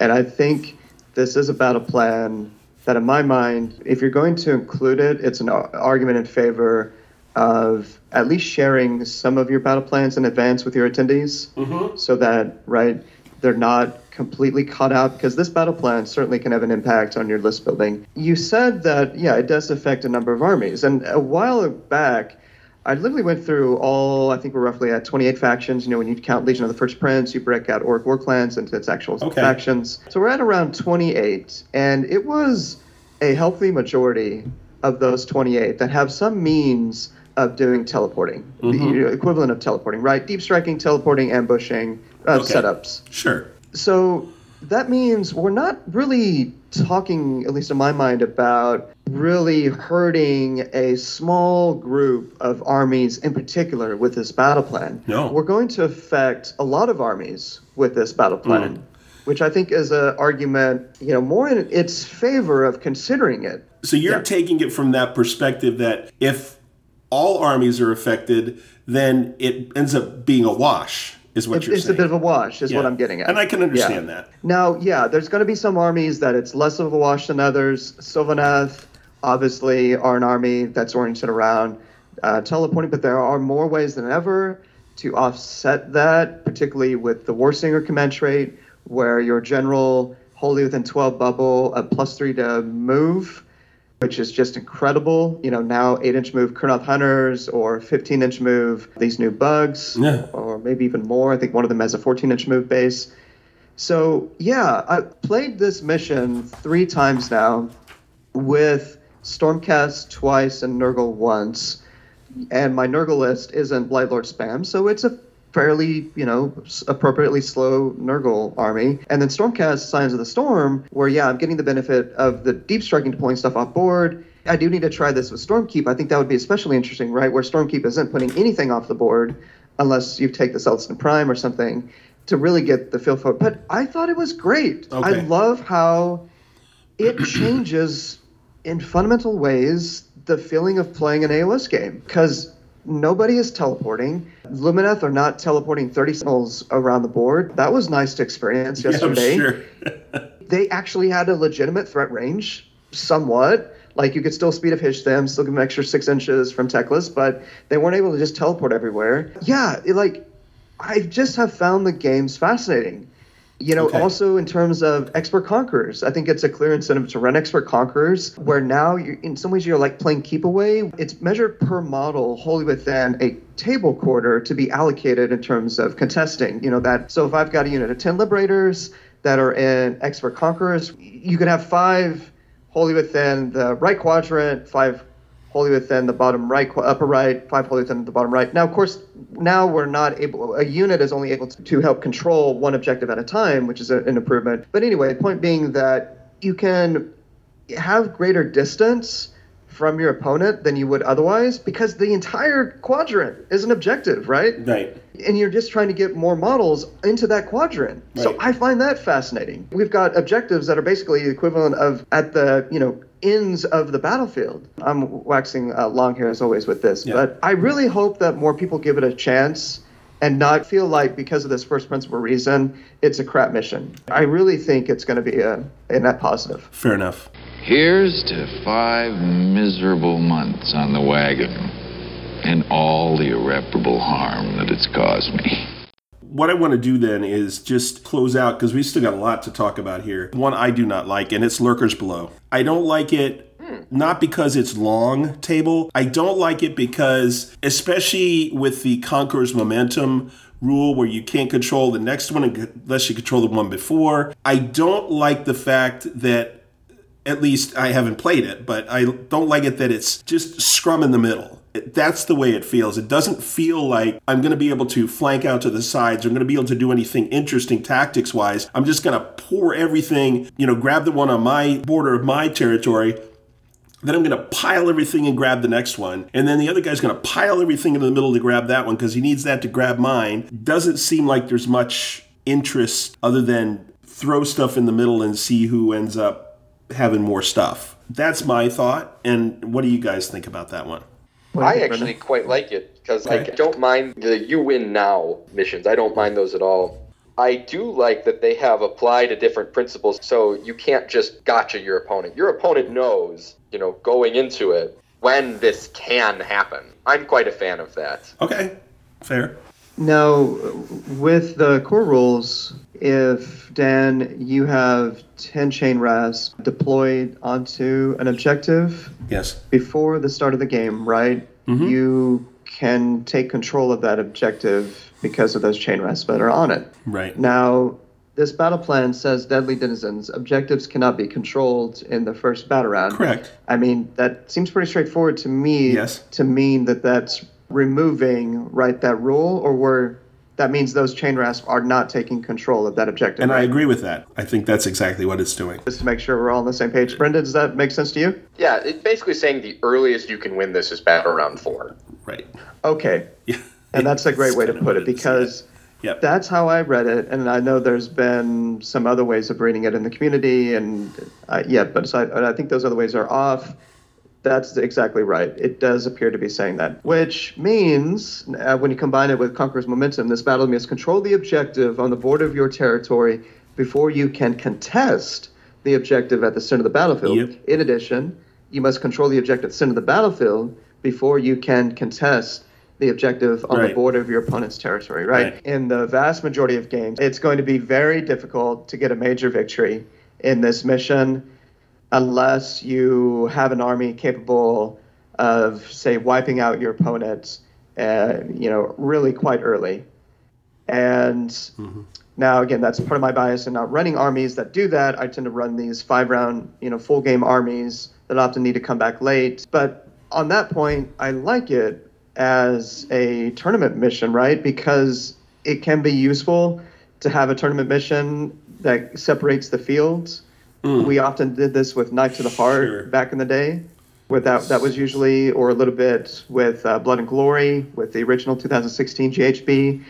And I think this is about a plan that, in my mind, if you're going to include it, it's an argument in favor of at least sharing some of your battle plans in advance with your attendees, mm-hmm. so that right they're not completely cut out because this battle plan certainly can have an impact on your list building. You said that yeah, it does affect a number of armies, and a while back. I literally went through all, I think we're roughly at 28 factions. You know, when you count Legion of the First Prince, you break out Orc War Clans into its actual Okay. factions. So we're at around 28, and it was a healthy majority of those 28 that have some means of doing teleporting, the equivalent of teleporting, right? Deep striking, teleporting, ambushing, uh, Okay. setups. Sure. So that means we're not really talking, at least in my mind, about really hurting a small group of armies in particular with this battle plan. No. We're going to affect a lot of armies with this battle mm. plan, which I think is an argument, you know, more in its favor of considering it. So you're Yeah. taking it from that perspective that if all armies are affected, then it ends up being a wash, is what It's, you're it's a bit of a wash, is what I'm getting at. And I can understand Yeah. that. Now, yeah, there's going to be some armies that it's less of a wash than others. Sylvaneth, obviously, are an army that's oriented around uh, teleporting, but there are more ways than ever to offset that, particularly with the Warsinger command trait, where your general wholly within 12 bubble, a plus three to move, which is just incredible. You know, now 8 inch move Kurnoth Hunters or 15 inch move these new bugs, Yeah. or maybe even more. I think one of them has a 14 inch move base. So, yeah, I played this mission three times now with Stormcast twice and Nurgle once. And my Nurgle list isn't Blightlord spam, so it's a fairly, you know, appropriately slow Nurgle army. And then Stormcast Signs of the Storm, where, yeah, I'm getting the benefit of the deep striking deploying stuff off board. I do need to try this with Stormkeep. I think that would be especially interesting, right? Where Stormkeep isn't putting anything off the board unless you take the Celestant-Prime or something to really get the feel for it. But I thought it was great. I love how it changes in fundamental ways the feeling of playing an AOS game because nobody is teleporting. Lumineth are not teleporting 30 Sentinels around the board. That was nice to experience Yeah, yesterday. sure. They actually had a legitimate threat range, somewhat. Like you could still Speed of Hysh them, still give them extra six inches from Teclis, but they weren't able to just teleport everywhere. Yeah, it, like I just have found the games fascinating. You know, Okay. also in terms of expert conquerors, I think it's a clear incentive to run expert conquerors, where now you're, in some ways you're like playing keep away. It's measured per model wholly within a table quarter to be allocated in terms of contesting. You know that. So if I've got a unit of ten liberators that are in expert conquerors, you can have five wholly within the right quadrant, five wholly within the bottom right, upper right, five wholly within the bottom right. Now, of course, now we're not able, a unit is only able to, to help control one objective at a time, which is a, an improvement. But anyway, point being that you can have greater distance from your opponent than you would otherwise because the entire quadrant is an objective, right? Right. and you're just trying to get more models into that quadrant. Right. So I find that fascinating. We've got objectives that are basically the equivalent of at the you know ends of the battlefield. I'm waxing uh, long here as always with this, Yeah. but I really hope that more people give it a chance and not feel like because of this first principle reason it's a crap mission. I really think it's going to be a, a net positive. Fair enough. Here's to five miserable months on the wagon and all the irreparable harm that it's caused me. What I want to do then is just close out because we still got a lot to talk about here. One I do not like, and it's Lurkers Below. I don't like it not because it's long table. I don't like it because, especially with the Conqueror's Momentum rule where you can't control the next one unless you control the one before, I don't like the fact that at least I haven't played it, but I don't like it that it's just scrum in the middle. That's the way it feels. It doesn't feel like I'm going to be able to flank out to the sides. I'm going to be able to do anything interesting tactics wise. I'm just going to pour everything, you know, grab the one on my border of my territory. Then I'm going to pile everything and grab the next one. And then the other guy's going to pile everything in the middle to grab that one because he needs that to grab mine. Doesn't seem like there's much interest other than throw stuff in the middle and see who ends up having more stuff. That's my thought. And what do you guys think about that one? I actually quite like it because I don't mind the you win now missions. I don't mind those at all. I do like that they have applied a different principles so you can't just gotcha your opponent. Your opponent knows, you know, going into it when this can happen. I'm quite a fan of that. Okay, fair. Now, with the core rules, if Dan, you have 10 chain rasp deployed onto an objective Yes. before the start of the game, right? Mm-hmm. You can take control of that objective because of those chain rasps that are on it. Right. Now, this battle plan says deadly denizens. Objectives cannot be controlled in the first battle round. Correct. I mean, that seems pretty straightforward to me. Yes. To mean that that's removing right that rule, or where that means those chain rasps are not taking control of that objective. And I agree with that. I think that's exactly what it's doing. Just to make sure we're all on the same page. Brenda, does that make sense to you? Yeah, it's basically saying the earliest you can win this is battle round four. Right. Okay. Yeah. And that's a great way to put it because. Yep. that's how I read it, and I know there's been some other ways of reading it in the community, and uh, yeah, but so I, I think those other ways are off. That's exactly right. It does appear to be saying that, which means uh, when you combine it with Conqueror's Momentum, this battle must control the objective on the border of your territory before you can contest the objective at the center of the battlefield. Yep. In addition, you must control the objective at the center of the battlefield before you can contest the objective on the Right. border of your opponent's territory, right? Right. In the vast majority of games, it's going to be very difficult to get a major victory in this mission unless you have an army capable of, say, wiping out your opponents, uh, you know, really quite early. And now, again, that's part of my bias in not running armies that do that. I tend to run these five round, you know, full game armies that often need to come back late. But on that point, I like it as a tournament mission, right? Because it can be useful to have a tournament mission that separates the fields. We often did this with Knife to the Heart Sure. back in the day. With that, that was usually, or a little bit with uh, Blood and Glory, with the original 2016 GHB.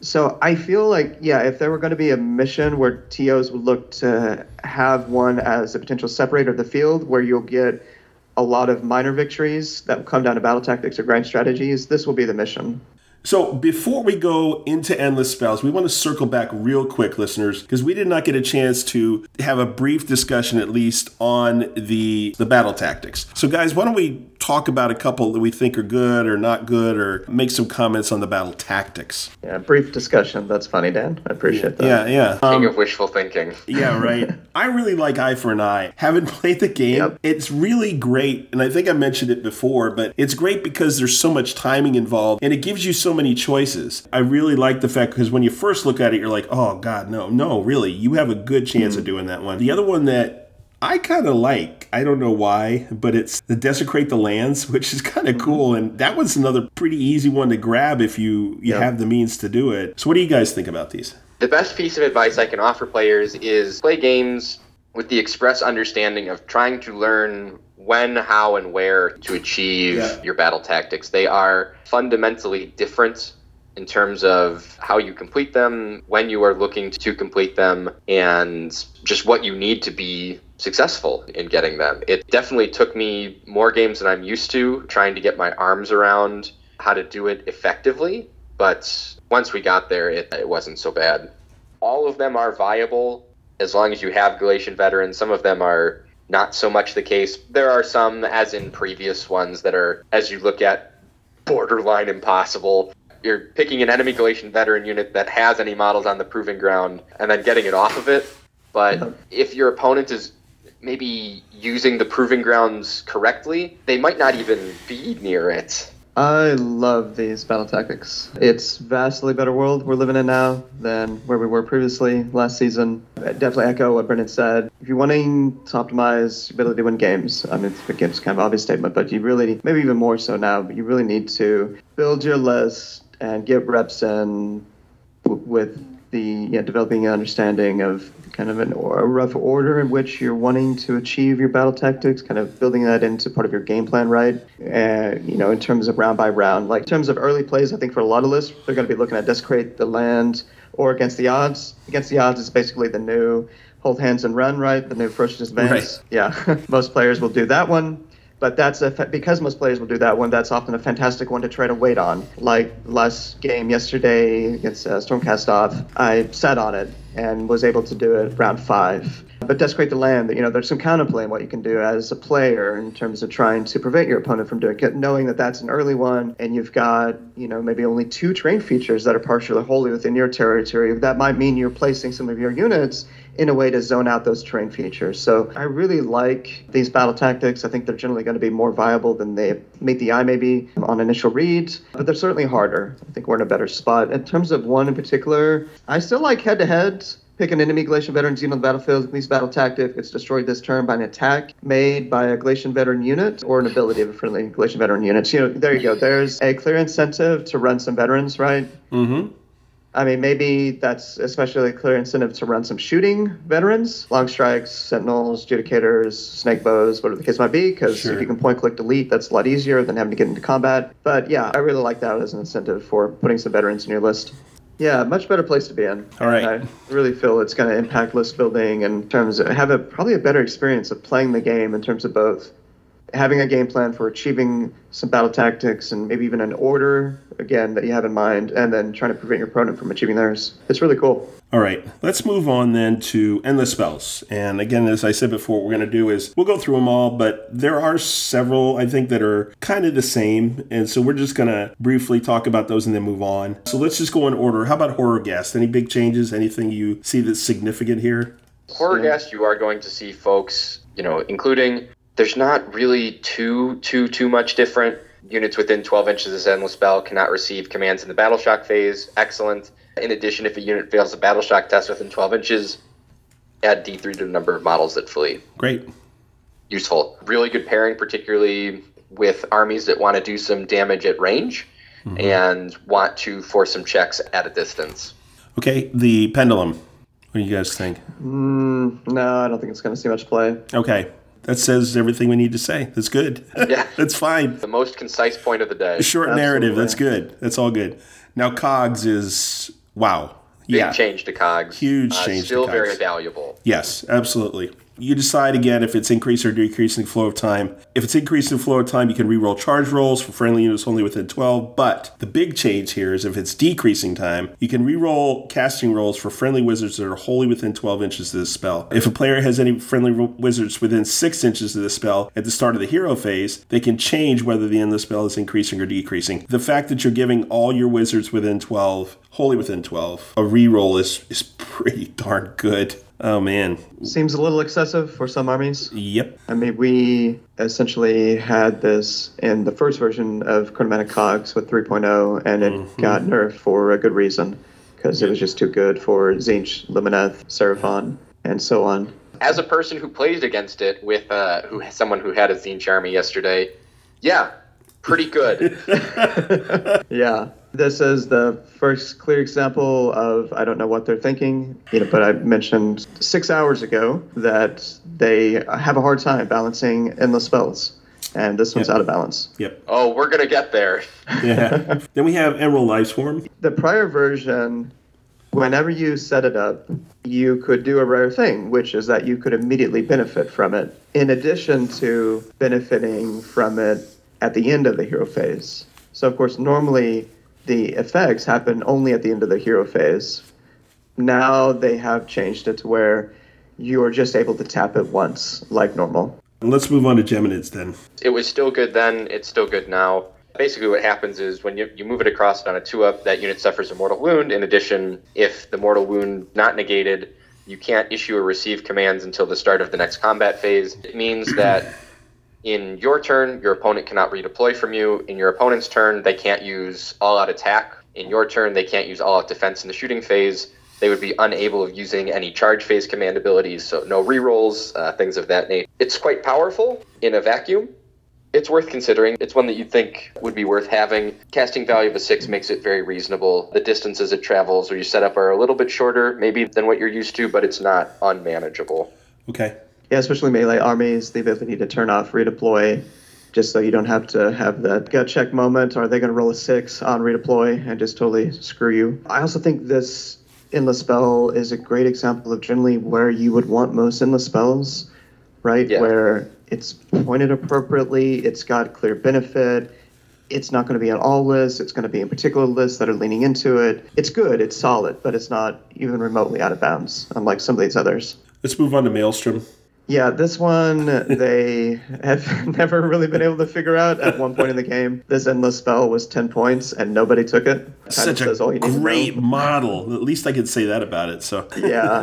So I feel like, yeah, if there were going to be a mission where TOs would look to have one as a potential separator of the field, where you'll get a lot of minor victories that will come down to battle tactics or grind strategies, this will be the mission. So before we go into endless spells, we want to circle back real quick, listeners, because we did not get a chance to have a brief discussion, at least, on the the battle tactics. So, guys, why don't we talk about a couple that we think are good or not good, or make some comments on the battle tactics? Yeah, brief discussion. That's funny, Dan. I appreciate that. Yeah, yeah. King of um, wishful thinking. Yeah, right. I really like Eye for an Eye. Haven't played the game. Yep. It's really great. And I think I mentioned it before, but it's great because there's so much timing involved and it gives you so many choices. I really like the fact because when you first look at it, you're like, oh, God, no, no, really. You have a good chance of mm. doing that one. The other one that I kind of like, I don't know why, but it's the Desecrate the Lands, which is kind of mm-hmm. cool. And that was another pretty easy one to grab if you, you Yep. have the means to do it. So, what do you guys think about these? The best piece of advice I can offer players is play games with the express understanding of trying to learn when, how, and where to achieve Yeah. your battle tactics. They are fundamentally different in terms of how you complete them, when you are looking to complete them, and just what you need to be successful in getting them. It definitely took me more games than I'm used to trying to get my arms around how to do it effectively, but once we got there, it, it wasn't so bad. All of them are viable as long as you have Galletian veterans. Some of them are not so much the case. There are some, as in previous ones, that are, as you look at, borderline impossible. You're picking an enemy Galletian veteran unit that has any models on the proving ground and then getting it off of it. But if your opponent is maybe using the proving grounds correctly, they might not even be near it. I love these battle tactics. It's vastly better world we're living in now than where we were previously last season. I definitely echo what Brendan said. If you're wanting to optimize your ability to win games, I mean, it's kind of an obvious statement, but you really, maybe even more so now, but you really need to build your list and get reps in with the know, developing an understanding of kind of an, or a rough order in which you're wanting to achieve your battle tactics, kind of building that into part of your game plan, right? And you know, in terms of round by round, like in terms of early plays, I think for a lot of lists, they're going to be looking at desecrate the land or against the odds. Against the odds is basically the new hold hands and run, right? The new ferocious advance. Right. Yeah, most players will do that one. But that's a because most players will do that one. That's often a fantastic one to try to wait on. Like last game yesterday against uh, Stormcast off, I sat on it and was able to do it round five. But desecrate the land. You know, there's some counterplay in what you can do as a player in terms of trying to prevent your opponent from doing it, knowing that that's an early one, and you've got you know maybe only two train features that are partially wholly within your territory. That might mean you're placing some of your units in a way to zone out those terrain features. So I really like these battle tactics. I think they're generally going to be more viable than they meet the eye maybe on initial read, but they're certainly harder. I think we're in a better spot. In terms of one in particular, I still like head to head. Pick an enemy Galletian veteran unit on the battlefield. These battle tactic gets destroyed this turn by an attack made by a Galletian veteran unit or an ability of a friendly Galletian veteran unit. You know, there you go. There's a clear incentive to run some veterans, right? Mm-hmm. I mean, maybe that's especially a clear incentive to run some shooting veterans, long strikes, sentinels, judicators, snake bows, whatever the case might be, because Sure. if you can point click delete, that's a lot easier than having to get into combat. But yeah, I really like that as an incentive for putting some veterans in your list. Yeah, much better place to be in. All right. I really feel it's going to impact list building in terms of have a probably a better experience of playing the game in terms of both having a game plan for achieving some battle tactics and maybe even an order again that you have in mind and then trying to prevent your opponent from achieving theirs it's really cool All right, let's move on then to endless spells. And again, as I said before, what we're going to do is we'll go through them all, but there are several I think that are kind of the same. And so we're just going to briefly talk about those and then move on. So let's just go in order. How about Horrorghast? Any big changes? Anything you see that's significant here? Horrorghast, you are going to see folks, you know, including there's not really too too too much different. Units within 12 inches of this endless spell cannot receive commands in the battle shock phase. Excellent. In addition, if a unit fails a battle shock test within 12 inches, add D3 to the number of models that flee. Great. Useful. Really good pairing, particularly with armies that want to do some damage at range. and want to force some checks at a distance. Okay, the pendulum. What do you guys think? Mm, No, I don't think it's going to see much play. Okay, that says everything we need to say. That's good. Yeah. That's fine. The most concise point of the day. A short narrative. That's good. That's all good. Now, cogs is wow. Big Yeah. change to cogs. Huge Uh, change to Still very valuable. Yes, absolutely. You decide again if it's increasing or decreasing flow of time. If it's increasing flow of time, you can reroll charge rolls for friendly units only within 12. But the big change here is if it's decreasing time, you can reroll casting rolls for friendly wizards that are wholly within 12 inches of this spell. If a player has any friendly wizards within 6 inches of this spell at the start of the hero phase, they can change whether the end of the spell is increasing or decreasing. The fact that you're giving all your wizards within 12, wholly within 12, a reroll is, is pretty darn good. Oh man. Seems a little excessive for some armies. Yep. I mean, we essentially had this in the first version of Chronomantic Cogs with 3.0, and it got nerfed for a good reason, because it was just too good for Tzeentch, Lumineth, Seraphon, and so on. As a person who played against it with uh, who someone who had a Tzeentch army yesterday, yeah, pretty good. Yeah, this is the first clear example of I don't know what they're thinking, you know. But I mentioned six hours ago that they have a hard time balancing endless spells, and this one's Yep. out of balance. Yep. oh, we're gonna get there. Yeah. then we have Emerald Life Swarm. The prior version, whenever you set it up, you could do a rare thing, which is that you could immediately benefit from it, in addition to benefiting from it at the end of the hero phase. So, of course, normally the effects happen only at the end of the hero phase. Now they have changed it to where you are just able to tap it once, like normal. And let's move on to Geminids then. It was still good then. It's still good now. Basically, what happens is when you, you move it across it on a two up, that unit suffers a mortal wound. In addition, if the mortal wound not negated, you can't issue or receive commands until the start of the next combat phase. It means that in your turn, your opponent cannot redeploy from you. In your opponent's turn, they can't use all out attack. In your turn, they can't use all out defense in the shooting phase. They would be unable of using any charge phase command abilities, so no rerolls, uh, things of that nature. It's quite powerful in a vacuum. It's worth considering. It's one that you'd think would be worth having. Casting value of a six makes it very reasonable. The distances it travels or you set up are a little bit shorter, maybe than what you're used to, but it's not unmanageable. Okay. Yeah, especially melee armies, the ability to turn off redeploy, just so you don't have to have that gut check moment. Are they going to roll a six on redeploy and just totally screw you? I also think this endless spell is a great example of generally where you would want most endless spells, right? Yeah. Where it's pointed appropriately, it's got clear benefit. It's not going to be on all lists. It's going to be in particular lists that are leaning into it. It's good. It's solid, but it's not even remotely out of bounds, unlike some of these others. Let's move on to Maelstrom. Yeah, this one they have never really been able to figure out. At one point in the game, this endless spell was ten points and nobody took it. Kind Such a all you need great model. At least I could say that about it. So Yeah,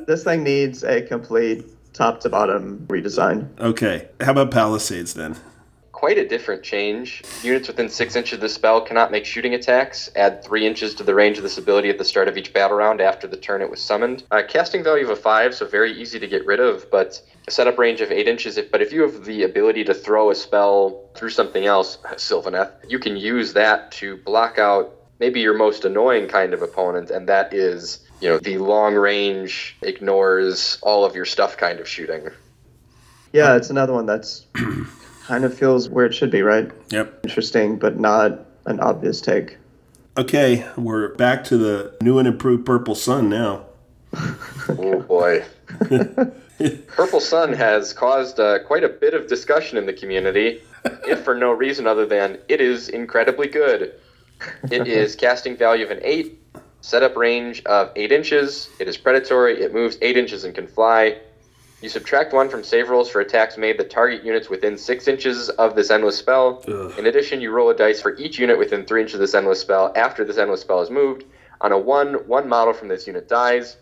this thing needs a complete top to bottom redesign. okay. How about Palisades then? Quite a different change. Units within six inches of the spell cannot make shooting attacks. Add three inches to the range of this ability at the start of each battle round after the turn it was summoned. Uh, casting value of a five, so very easy to get rid of, but a setup range of eight inches. If, but if you have the ability to throw a spell through something else, Sylvaneth, you can use that to block out maybe your most annoying kind of opponent, and that is, you know, the long range ignores all of your stuff kind of shooting. Yeah, it's another one that's kind of feels where it should be, right? Yep. Interesting, but not an obvious take. Okay, we're back to the new and improved Purple Sun now. Oh boy. Purple Sun has caused uh, quite a bit of discussion in the community, if for no reason other than it is incredibly good. It is casting value of an 8, setup range of 8 inches, it is predatory, it moves 8 inches and can fly. You subtract 1 from save rolls for attacks made that target units within 6 inches of this endless spell. Ugh. In addition, you roll a dice for each unit within 3 inches of this endless spell after this endless spell is moved. On a 1, one model from this unit dies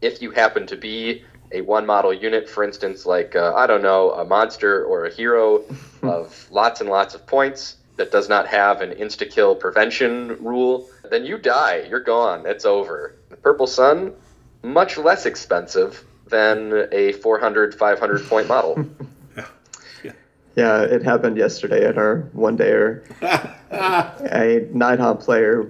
if you happen to be a one model unit, for instance, like, uh, I don't know, a monster or a hero of lots and lots of points that does not have an insta kill prevention rule, then you die. You're gone. It's over. The Purple Sun, much less expensive than a 400, 500 point model. Yeah, it happened yesterday at our one dayer. a Night Haunt player.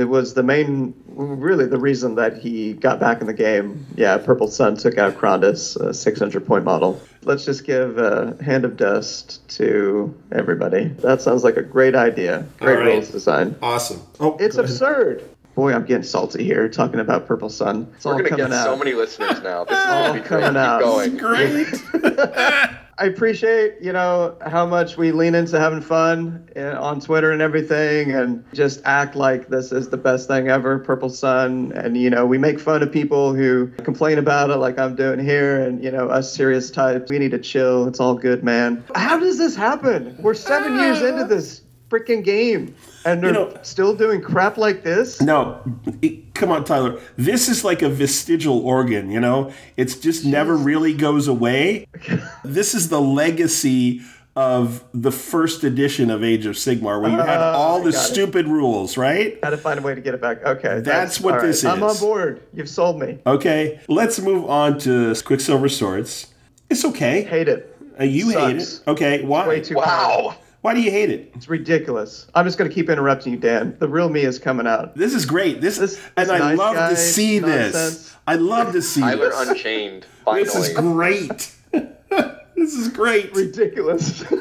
It was the main, really the reason that he got back in the game. Yeah, Purple Sun took out Krondys, a 600 point model. Let's just give a hand of dust to everybody. That sounds like a great idea. Great All right. rules design. Awesome. Oh, It's absurd. Boy, I'm getting salty here talking about Purple Sun. It's We're gonna get out. so many listeners now. This is all gonna be great. coming out. Keep going. Great. I appreciate, you know, how much we lean into having fun uh, on Twitter and everything and just act like this is the best thing ever, Purple Sun. And, you know, we make fun of people who complain about it like I'm doing here. And, you know, us serious types, we need to chill. It's all good, man. How does this happen? We're seven years into this freaking game and they're know- still doing crap like this? No, it- come on, Tyler. This is like a vestigial organ, you know? It's just never really goes away. This is the legacy of the first edition of Age of Sigmar, where you had Oh, all the got it. stupid rules, right? Got to find a way to get it back. Okay. That's what all right. this is. I'm on board. You've sold me. Okay, let's move on to Quicksilver Swords. It's okay. Hate it. Uh, you hate it. Okay, why? Way too hard. Wow. Why do you hate it? It's ridiculous. I'm just going to keep interrupting you, Dan. The real me is coming out. This is great. This, This- and this I nice love guy to see this. I love to see Tyler this. Unchained. Finally. This is great. this is great. Ridiculous.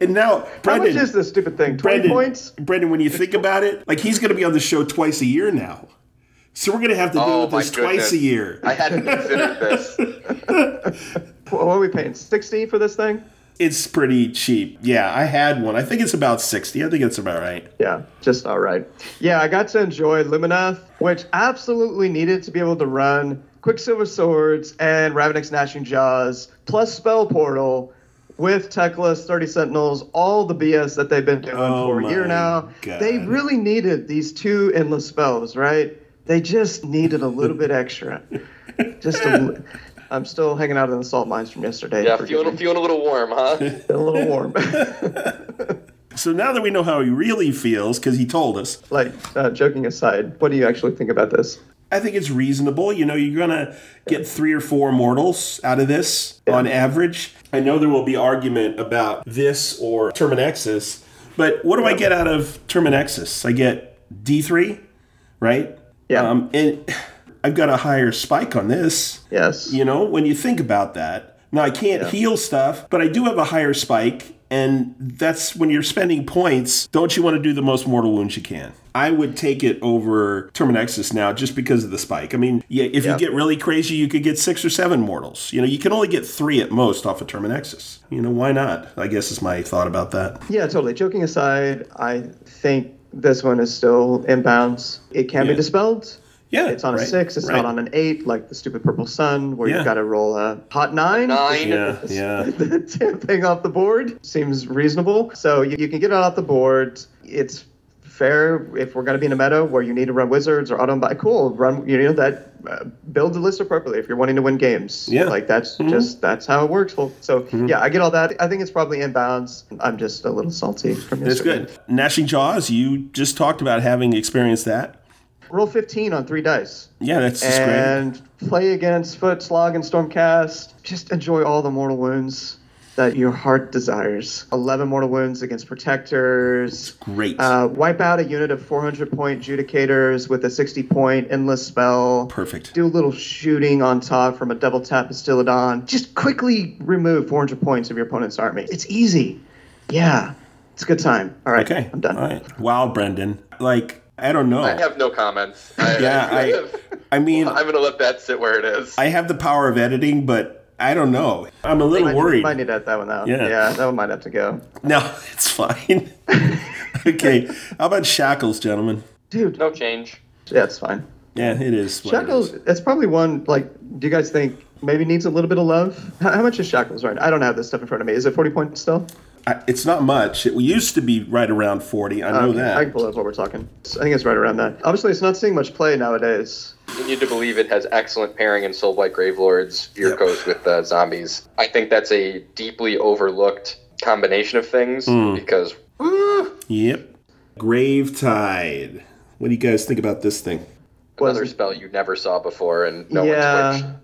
And now, How much Brendan, is this stupid thing? 20 Brendan, points? Brendan, when you think about it, like he's going to be on the show twice a year now. So we're going to have to deal Oh, with my this twice a year. I hadn't considered this. What are we paying? 60 for this thing? It's pretty cheap. Yeah, I had one. I think it's about 60. I think it's about right. Yeah, just all right. Yeah, I got to enjoy Lumineth, which absolutely needed to be able to run Quicksilver Swords and Ravenak's Gnashing Jaws, plus Spell Portal with Teclis, 30 Sentinels, all the BS that they've been doing Oh for a year now. God. They really needed these two endless spells, right? They just needed a little bit extra. Just a I'm still hanging out in the salt mines from yesterday. Yeah, feeling feeling a little warm, huh? a little warm. So now that we know how he really feels, because he told us, like, uh, joking aside, what do you actually think about this? I think it's reasonable. You know, you're going to get three or four mortals out of this on average. I know there will be argument about this or Terminexus, but what do I get out of Terminexus? I get D3, right? Yeah. Um, and I've got a higher spike on this. Yes. You know, when you think about that. Now, I can't heal stuff, but I do have a higher spike. And that's when you're spending points, don't you want to do the most mortal wounds you can? I would take it over Terminexus now just because of the spike. I mean, yeah, if Yeah. you get really crazy, you could get six or seven mortals. You know, you can only get three at most off of Terminexus. You know, why not? I guess is my thought about that. Yeah, totally. Joking aside, I think this one is still in bounds. It can Yeah. be dispelled. Yeah. It's on a six. It's right. not on an eight, like the stupid purple sun, where Yeah. you've got to roll a hot nine. Nine. Yeah, yeah. the thing off the board seems reasonable. So you, you can get it off the board. It's fair if we're going to be in a meta where you need to run wizards or auto buy. Cool, run. You know that uh, build the list appropriately if you're wanting to win games. Yeah. Mm-hmm. like that's just that's how it works. Well, so yeah, I get all that. I think it's probably inbounds. I'm just a little salty from That's yesterday. good. Gnashing Jaws, you just talked about having experienced that. Roll 15 on three dice. Yeah, that's just great. and play against Foot, Slog, and Stormcast. Just enjoy all the mortal wounds that your heart desires. 11 mortal wounds against Protectors. Great. Uh, wipe out a unit of 400 point Judicators with a 60 point Endless spell. Perfect. Do a little shooting on top from a double tap Bastillodon. Just quickly remove 400 points of your opponent's army. It's easy. Yeah, it's a good time. All right, Okay. I'm done. All right. Wow, Brendan. Like, I don't know. I have no comments. I, yeah, I I mean, I'm gonna let that sit where it is. I have the power of editing, but I don't know. I'm a little Might, worried. might need to edit that one out. Yeah. yeah, that one might have to go. No, it's fine. okay. How about shackles, gentlemen? Dude, no change. yeah, it's fine. Yeah, it is. Shackles, is. it's probably one, like, do you guys think maybe needs a little bit of love? How, how much is Shackles right I don't have this stuff in front of me. Is it 40 points still? I, it's not much. It used to be right around 40. I know Okay, that. I can pull up what we're talking. I think it's right around that. Obviously, it's not seeing much play nowadays. You need to believe it has excellent pairing in Soulblight Gravelords, Vyrkos with uh, zombies. I think that's a deeply overlooked combination of things Hmm. because Yep. Grave Tide. What do you guys think about this thing? another spell you never saw before and no yeah. one's switched.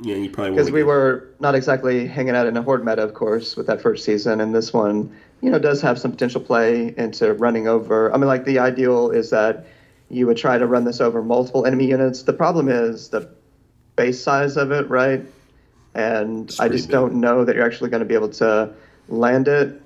Yeah, you probably because we again. were not exactly hanging out in a horde meta, of course, with that first season, and this one, you know, does have some potential play into running over. I mean, like the ideal is that you would try to run this over multiple enemy units. The problem is the base size of it, right? And I just big. don't know that you're actually going to be able to land it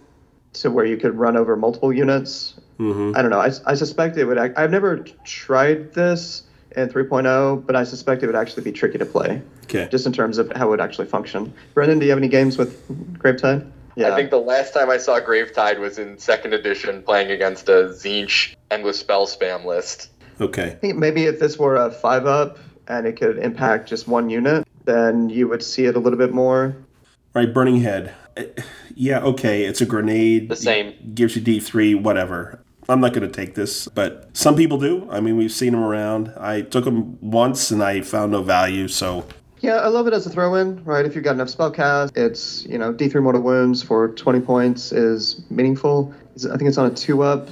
to where you could run over multiple units. Mm-hmm. I don't know. I, I suspect it would. Act, I've never tried this in 3.0, but I suspect it would actually be tricky to play Okay. just in terms of how it would actually function. Brendan, do you have any games with Gravetide? Yeah. I think the last time I saw Gravetide was in second edition playing against a Tzeentch endless spell spam list. Okay. I think maybe if this were a five up and it could impact just one unit, then you would see it a little bit more. Right, Burning Head. Uh, Yeah, okay, it's a grenade. The same. Gives you D3, whatever. I'm not going to take this, but some people do. I mean, we've seen them around. I took them once and I found no value, so Yeah, I love it as a throw in, right? If you've got enough spellcast, it's, you know, D3 mortal wounds for 20 points is meaningful. I think it's on a two up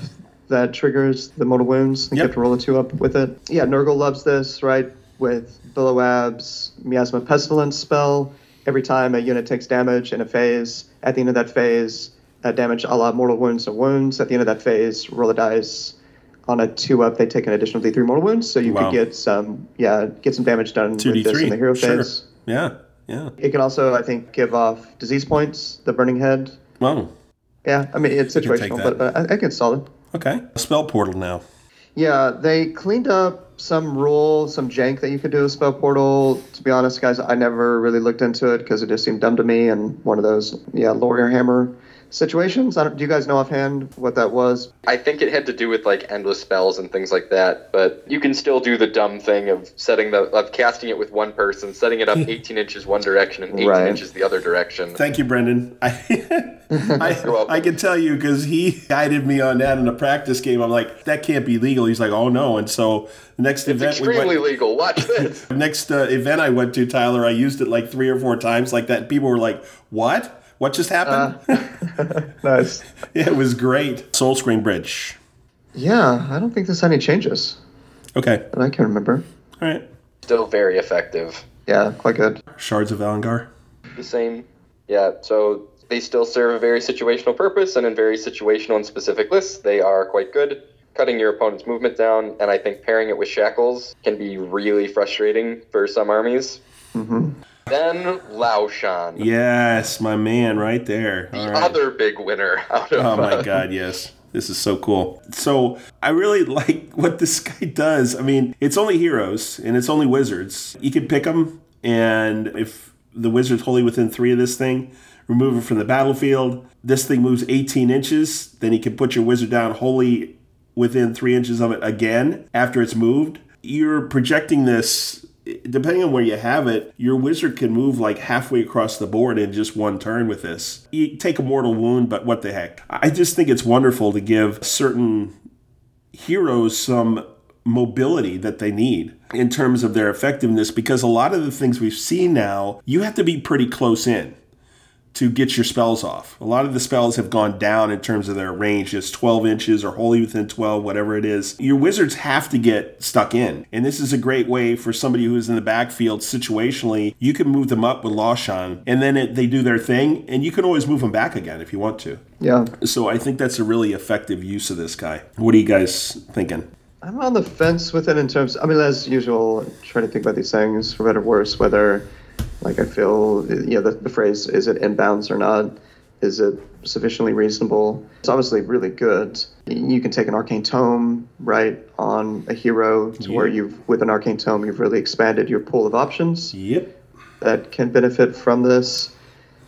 that triggers the mortal wounds. Yep. You have to roll a two up with it. Yeah, Nurgle loves this, right? With Billow Abs, Miasma Pestilence spell. Every time a unit takes damage in a phase, at the end of that phase, uh, damage a la mortal wounds or wounds. At the end of that phase, roll a dice. On a two up, they take an additional D3 mortal wounds, so you Wow. could get some, yeah, get some damage done two with this in the hero Sure. phase. Yeah, yeah. It can also, I think, give off disease points, the burning head. Well, Yeah, I mean, it's situational, but, but I, I think it's solid. okay. Spell Portal now. Yeah, they cleaned up some rule, some jank that you could do with Spell Portal. To be honest, guys, I never really looked into it because it just seemed dumb to me and one of those, yeah, Warrior Hammer situations. I don't, do you guys know offhand what that was? I think it had to do with like endless spells and things like that, but you can still do the dumb thing of setting the of casting it with one person, setting it up 18 inches one direction and 18 Right. inches the other direction. Thank you, Brendan. I I. I can tell you because he guided me on that in a practice game. I'm like, that can't be legal. He's like, oh no. And so the next It's event we extremely went, legal. Watch this. next uh, event I went to, Tyler, I used it like three or four times like that. People were like, what? What just happened? Nice. it was great. Soulscream Bridge. Yeah, I don't think there's any changes Okay. that I can remember. All right. Still very effective. Yeah, quite good. Shards of Valagharr. The same. Yeah, so they still serve a very situational purpose, and in very situational and specific lists, they are quite good. Cutting your opponent's movement down, and I think pairing it with shackles can be really frustrating for some armies. hmm Then Lauchon, Yes, my man, right there. the right. other big winner out of Oh my uh, god, yes. This is so cool. So I really like what this guy does. I mean, it's only heroes and it's only wizards. You can pick them, and if the wizard's wholly within three of this thing, remove it from the battlefield. This thing moves 18 inches. Then you can put your wizard down wholly within three inches of it again after it's moved. You're projecting this. Depending on where you have it, your wizard can move like halfway across the board in just one turn with this. You take a mortal wound, but what the heck? I just think it's wonderful to give certain heroes some mobility that they need in terms of their effectiveness because a lot of the things we've seen now, you have to be pretty close in to get your spells off. A lot of the spells have gone down in terms of their range, just 12 inches or wholly within 12, whatever it is. Your wizards have to get stuck in. And this is a great way for somebody who's in the backfield situationally. You can move them up with Lauchon, and then it, they do their thing, and you can always move them back again if you want to. Yeah. So I think that's a really effective use of this guy. What are you guys thinking? I'm on the fence with it in terms. I mean, as usual, trying to think about these things for better or worse. Whether, like, I feel, you know, the, the phrase "is it inbounds or not?" Is it sufficiently reasonable? It's obviously really good. You can take an arcane tome, right, on a hero to where you've, with an arcane tome, you've really expanded your pool of options Yep. that can benefit from this.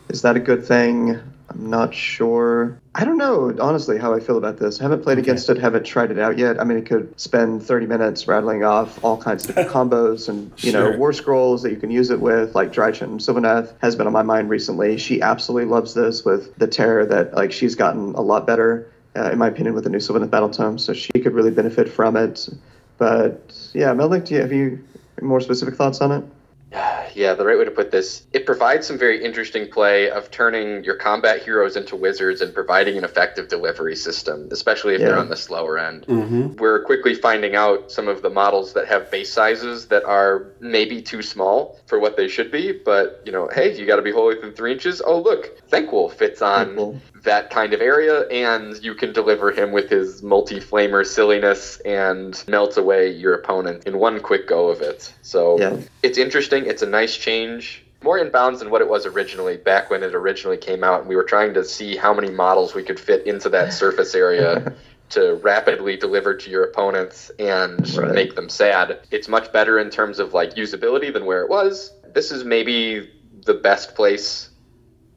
Is that a good thing? I'm not sure. I don't know, honestly, how I feel about this. I haven't played against it, haven't tried it out yet. I mean, it could spend 30 minutes rattling off all kinds of different combos and, you know, war scrolls that you can use it with, like Drychen Sylvaneth has been on my mind recently. She absolutely loves this with the terror that, like, she's gotten a lot better, uh, in my opinion, with the new Sylvaneth Battle Tome, so she could really benefit from it. But, yeah, Melik, do you, have you more specific thoughts on it? Yeah, the right way to put this, it provides some very interesting play of turning your combat heroes into wizards and providing an effective delivery system, especially if they're on the slower end. Mm-hmm. We're quickly finding out some of the models that have base sizes that are maybe too small for what they should be, but you know, hey, you got to be whole within three inches. Oh, look, Thanquol fits on Thanquol. That kind of area, and you can deliver him with his multi flamer silliness and melt away your opponent in one quick go of it. So Yeah. it's interesting. It's a nice change. More in bounds than what it was originally, back when it originally came out, and we were trying to see how many models we could fit into that surface area to rapidly deliver to your opponents and Right. make them sad. It's much better in terms of like usability than where it was. This is maybe the best place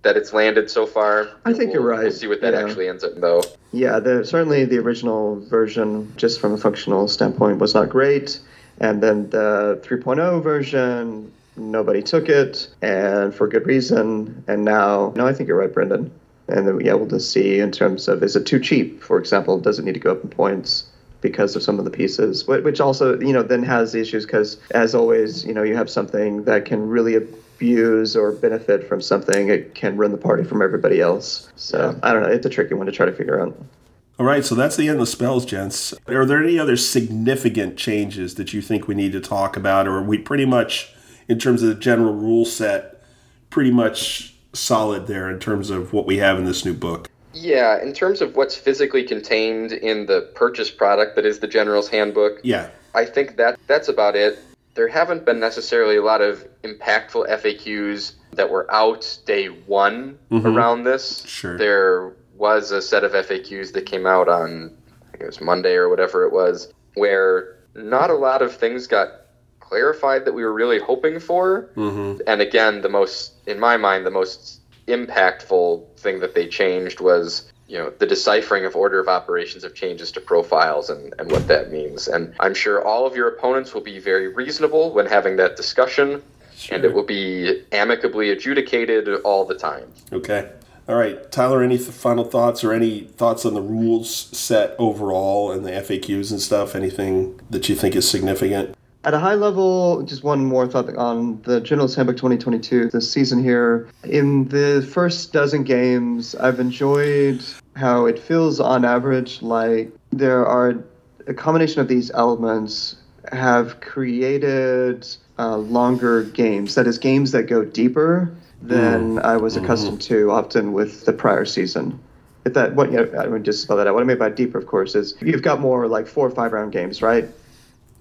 that it's landed so far. I think you're right. We'll see what that Yeah. actually ends up though. Yeah, the, certainly the original version, just from a functional standpoint, was not great. And then the 3.0 version, nobody took it, and for good reason. And now, no, I think you're right, Brendan. And then, yeah, we'll just see in terms of is it too cheap, for example? Does it need to go up in points? Because of some of the pieces, Wh- which also, you know, then has the issues because, as always, you know, you have something that can really abuse or benefit from something, it can run the party from everybody else. So I don't know. It's a tricky one to try to figure out. All right, so that's the end of the spells, gents. Are there any other significant changes that you think we need to talk about, or are we pretty much, in terms of the general rule set, pretty much solid there in terms of what we have in this new book? Yeah, in terms of what's physically contained in the purchase product that is the General's Handbook, Yeah. I think that that's about it. There haven't been necessarily a lot of impactful FAQs that were out day one around this. Sure. There was a set of FAQs that came out on, I think it was Monday or whatever it was, where not a lot of things got clarified that we were really hoping for. Mm-hmm. And again, the most, in my mind, the most impactful thing that they changed was, you know, the deciphering of order of operations of changes to profiles and, and what that means. And I'm sure all of your opponents will be very reasonable when having that discussion, and it will be amicably adjudicated all the time. Okay. All right, Tyler. Any th- final thoughts or any thoughts on the rules set overall and the FAQs and stuff? Anything that you think is significant? At a high level, just one more thought on the General's Handbook 2022, this season here. In the first dozen games, I've enjoyed how it feels on average like there are a combination of these elements have created uh, longer games. That is, games that go deeper than I was accustomed to often with the prior season. If that, what, you know, I would just spell that out. What I mean by deeper, of course, is you've got more like four or five round games, right?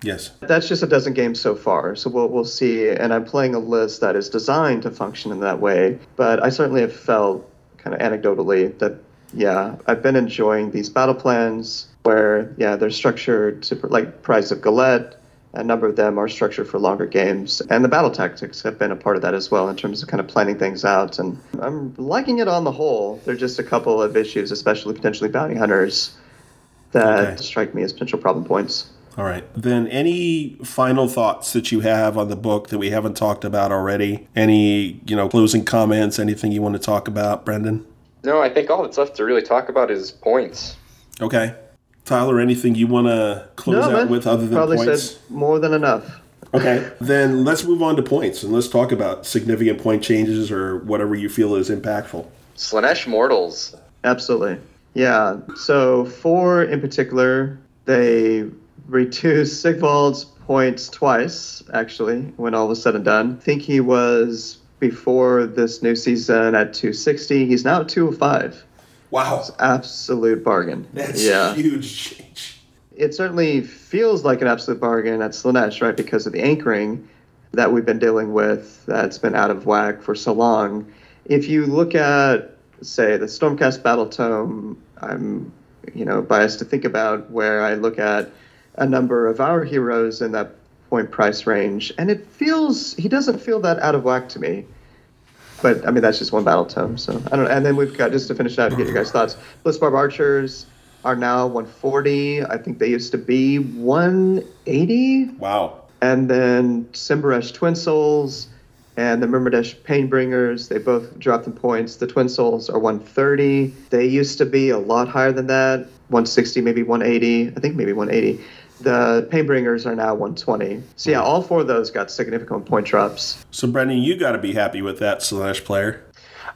Yes. That's just a dozen games so far, so we'll we'll see. And I'm playing a list that is designed to function in that way. But I certainly have felt, kind of anecdotally, that yeah, I've been enjoying these battle plans where yeah they're structured to like Prize of Gallet. A number of them are structured for longer games, and the battle tactics have been a part of that as well in terms of kind of planning things out. And I'm liking it on the whole. There are just a couple of issues, especially potentially bounty hunters, that Okay. strike me as potential problem points. All right. Then, any final thoughts that you have on the book that we haven't talked about already? Any, you know, closing comments? Anything you want to talk about, Brendan? No, I think all that's left to really talk about is points. Okay. Tyler, anything you want to close out with other than Probably points? said more than enough. Okay. then let's move on to points and let's talk about significant point changes or whatever you feel is impactful. Slaanesh Mortals. Absolutely. Yeah. So four in particular, they reduced Sigvald's points twice, actually, when all was said and done. I think he was before this new season at 260. He's now at 205. Wow. It's Absolute bargain. That's yeah. huge change. it certainly feels like an absolute bargain at Slaanesh, right? Because of the anchoring that we've been dealing with that's been out of whack for so long. If you look at, say, the Stormcast Battle Tome, I'm, you know, biased to think about where I look at a number of our heroes in that point price range, and it feels he doesn't feel that out of whack to me. But I mean, that's just one battle tome, so I don't. know. And then we've got just to finish it out to get your guys' thoughts. Blissbarb archers are now 140. I think they used to be 180. Wow. And then Symbaresh Twin Souls and the Myrmidesh Painbringers, they both dropped in points. The Twin Souls are 130. They used to be a lot higher than that 160, maybe 180. I think maybe 180. The Painbringers are now 120. So yeah, all four of those got significant point drops. So, Brendan, you got to be happy with that slash player.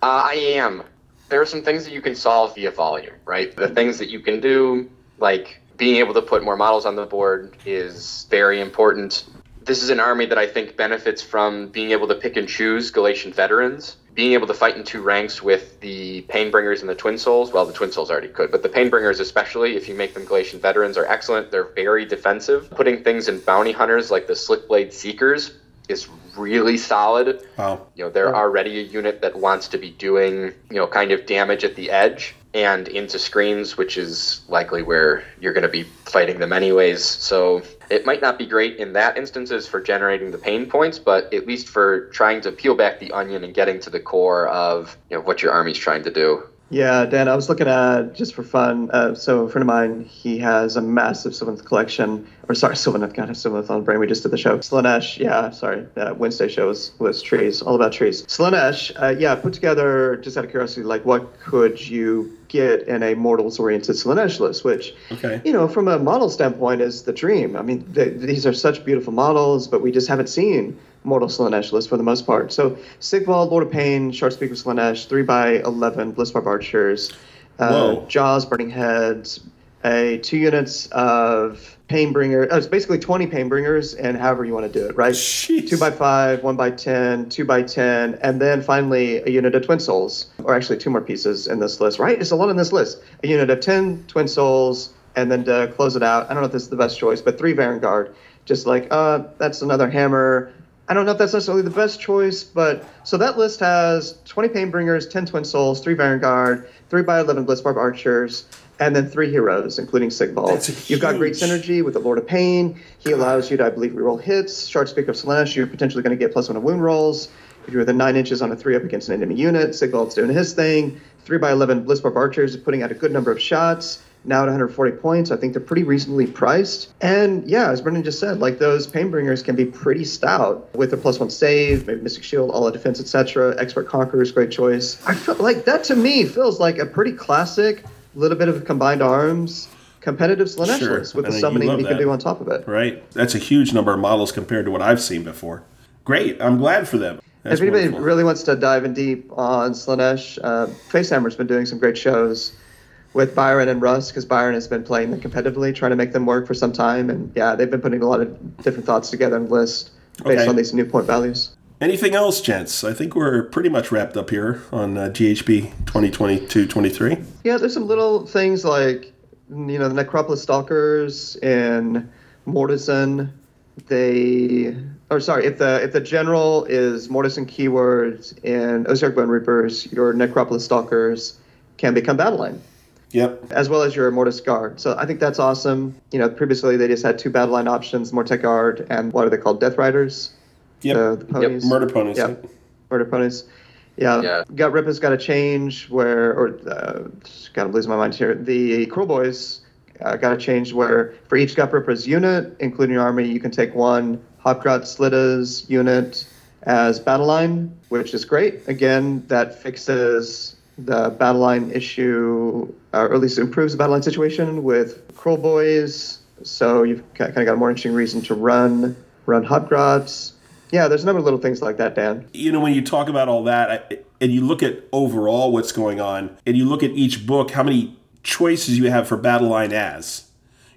Uh, I am. There are some things that you can solve via volume, right? The things that you can do, like being able to put more models on the board, is very important. This is an army that I think benefits from being able to pick and choose Galletian veterans, being able to fight in two ranks with the Painbringers and the Twin Souls. Well, the Twin Souls already could, but the Painbringers, especially if you make them Galletian veterans, are excellent. They're very defensive. Putting things in bounty hunters like the Slickblade Seekers is really solid. Wow. You know, they're already a unit that wants to be doing, you know, kind of damage at the edge and into screens, which is likely where you're going to be fighting them anyways. So it might not be great in that instances for generating the pain points, but at least for trying to peel back the onion and getting to the core of you know what your army's trying to do. Yeah, Dan, I was looking at just for fun. Uh, so a friend of mine, he has a massive Sylvaneth collection. Or sorry, Sylvaneth, God, Sylvaneth on the brain. We just did the show. Slaanesh, yeah, sorry. Uh, Wednesday show was, was trees, all about trees. Slaanesh, uh, yeah, put together, just out of curiosity, like what could you get in a mortals-oriented Slaanesh list, which, Okay. you know, from a model standpoint is the dream. I mean, th these are such beautiful models, but we just haven't seen Mortal Slaanesh list for the most part. So Sigvald, Lord of Pain, Shardspeaker Slaanesh, 3 by 11 Blissbarb Archers, uh, Jaws, Burning Heads, a two units of Painbringer. Oh, it's basically 20 Painbringers, and however you want to do it, right? Jeez. Two by five, one by 10, two by 10, and then finally a unit of Twin Souls, or actually two more pieces in this list, right? It's a lot in this list. A unit of 10 Twin Souls, and then to close it out, I don't know if this is the best choice, but three Vanguard. Just like, uh, that's another hammer. I don't know if that's necessarily the best choice, but so that list has 20 Painbringers, 10 Twin Souls, 3 Vanguard, 3 by 11 Blissbarb Archers, and then 3 heroes, including Sigvald. That's You've got great synergy with the Lord of Pain. He allows you to, I believe, reroll hits. Shardspeaker of Slaanesh, you're potentially going to get plus one of wound rolls. If you're within 9 inches on a 3 up against an enemy unit, Sigvald's doing his thing. 3 by 11 Blissbarb Archers is putting out a good number of shots now at 140 points. I think they're pretty reasonably priced. And yeah, as Brendan just said, like those Painbringers can be pretty stout with a plus one save, maybe Mystic Shield, all the defense, etc. Expert Conquerors, great choice. I feel like that to me feels like a pretty classic, little bit of combined arms, competitive Slaanesh Sure. with the think you summoning you can do on top of it. Right. That's a huge number of models compared to what I've seen before. Great. I'm glad for them. That's if anybody wonderful. really wants to dive in deep on Slaanesh, uh, Facehammer's been doing some great shows with Byron and Russ because Byron has been playing them competitively, trying to make them work for some time. And yeah, they've been putting a lot of different thoughts together and the list based Okay. on these new point values. Anything else, gents? I think we're pretty much wrapped up here on uh, GHB 2022-23. Yeah, there's some little things like, you know, the Necropolis Stalkers in Mortisan. They, or sorry, if the if the general is Mortisan keywords in Ossiarch Bonereapers, your Necropolis Stalkers can become battle line. Yep. as well as your Mortek Guard. So I think that's awesome. You know, previously they just had two battle line options, Mortek Guard and what are they called? Death Riders? Yep. The, the ponies? Murder ponies. Yeah. Murder ponies. Yeah. Yeah. Gutrippaz got to change where, or uh, just kind of losing my mind here. The Kruleboyz uh, got a change where for each Gutrippaz unit, including your army, you can take one Hobgrot Slittaz unit as battle line, which is great. Again, that fixes the battle line issue, uh, or at least improves the battle line situation with Kruleboyz. So you've kind of got a more interesting reason to run run Hobgrots. Yeah, there's a number of little things like that, Dan. you know when you talk about all that and you look at overall what's going on and you look at each book how many choices you have for battle line as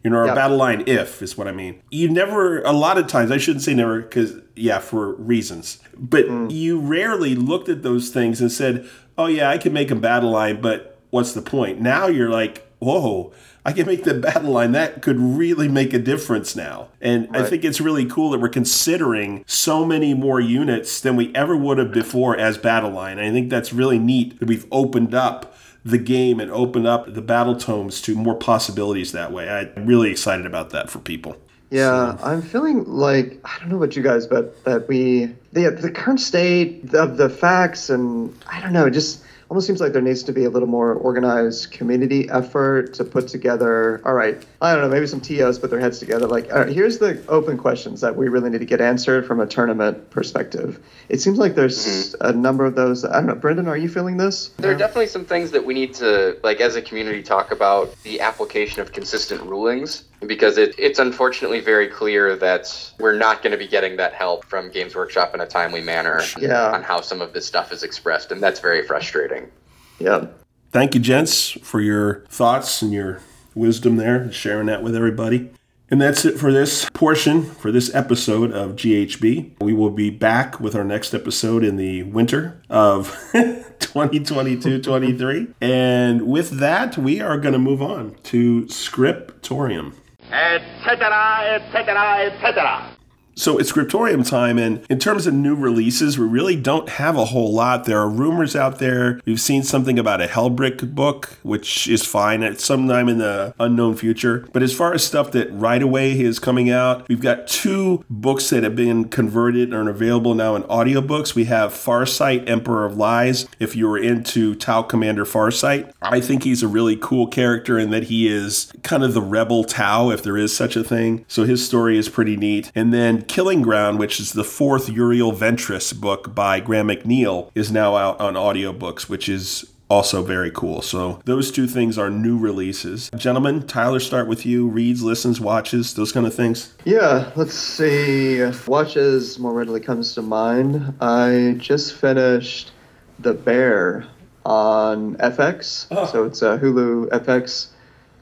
you know or Yeah. battle line if is what i mean you never a lot of times i shouldn't say never because yeah for reasons but mm. you rarely looked at those things and said oh yeah i can make a battle line but what's the point now you're like whoa i can make the battle line that could really make a difference now and i think it's really cool that we're considering so many more units than we ever would have before as battle line. I think that's really neat that we've opened up the game and opened up the battle tomes to more possibilities that way. I'm really excited about that for people. Yeah, I'm feeling like I don't know about you guys, but that we the the current state of the facts and I don't know, it just almost seems like there needs to be a little more organized community effort to put together. All right, I don't know, maybe some TOs put their heads together. Like, all right, here's the open questions that we really need to get answered from a tournament perspective. It seems like there's mm-hmm. a number of those. I don't know, Brendan, are you feeling this? There are definitely some things that we need to, like, as a community, talk about the application of consistent rulings because it, it's unfortunately very clear that we're not going to be getting that help from Games Workshop in a timely manner Yeah. on how some of this stuff is expressed, and that's very frustrating. Yeah. Thank you, gents, for your thoughts and your wisdom there, sharing that with everybody. And that's it for this portion, for this episode of GHB. We will be back with our next episode in the winter of 2022 23. And with that, we are going to move on to Scriptorium. etc., etc., etc. So it's Scriptorium time, and in terms of new releases, we really don't have a whole lot. There are rumors out there. We've seen something about a Helbrecht book, which is fine at sometime in the unknown future. But as far as stuff that right away is coming out, we've got two books that have been converted and are available now in audiobooks. We have Farsight, Emperor of Lies. If you were into Tau Commander Farsight, I think he's a really cool character in that he is kind of the rebel Tau, if there is such a thing. So his story is pretty neat. And then Killing Ground, which is the fourth Uriel Ventris book by Graham McNeill, is now out on audiobooks, which is also very cool. So those two things are new releases. Gentlemen, Tyler, start with you. Reads, listens, watches, those kind of things. Yeah, let's see. Watches more readily comes to mind. I just finished The Bear on FX. Ah. So it's a Hulu FX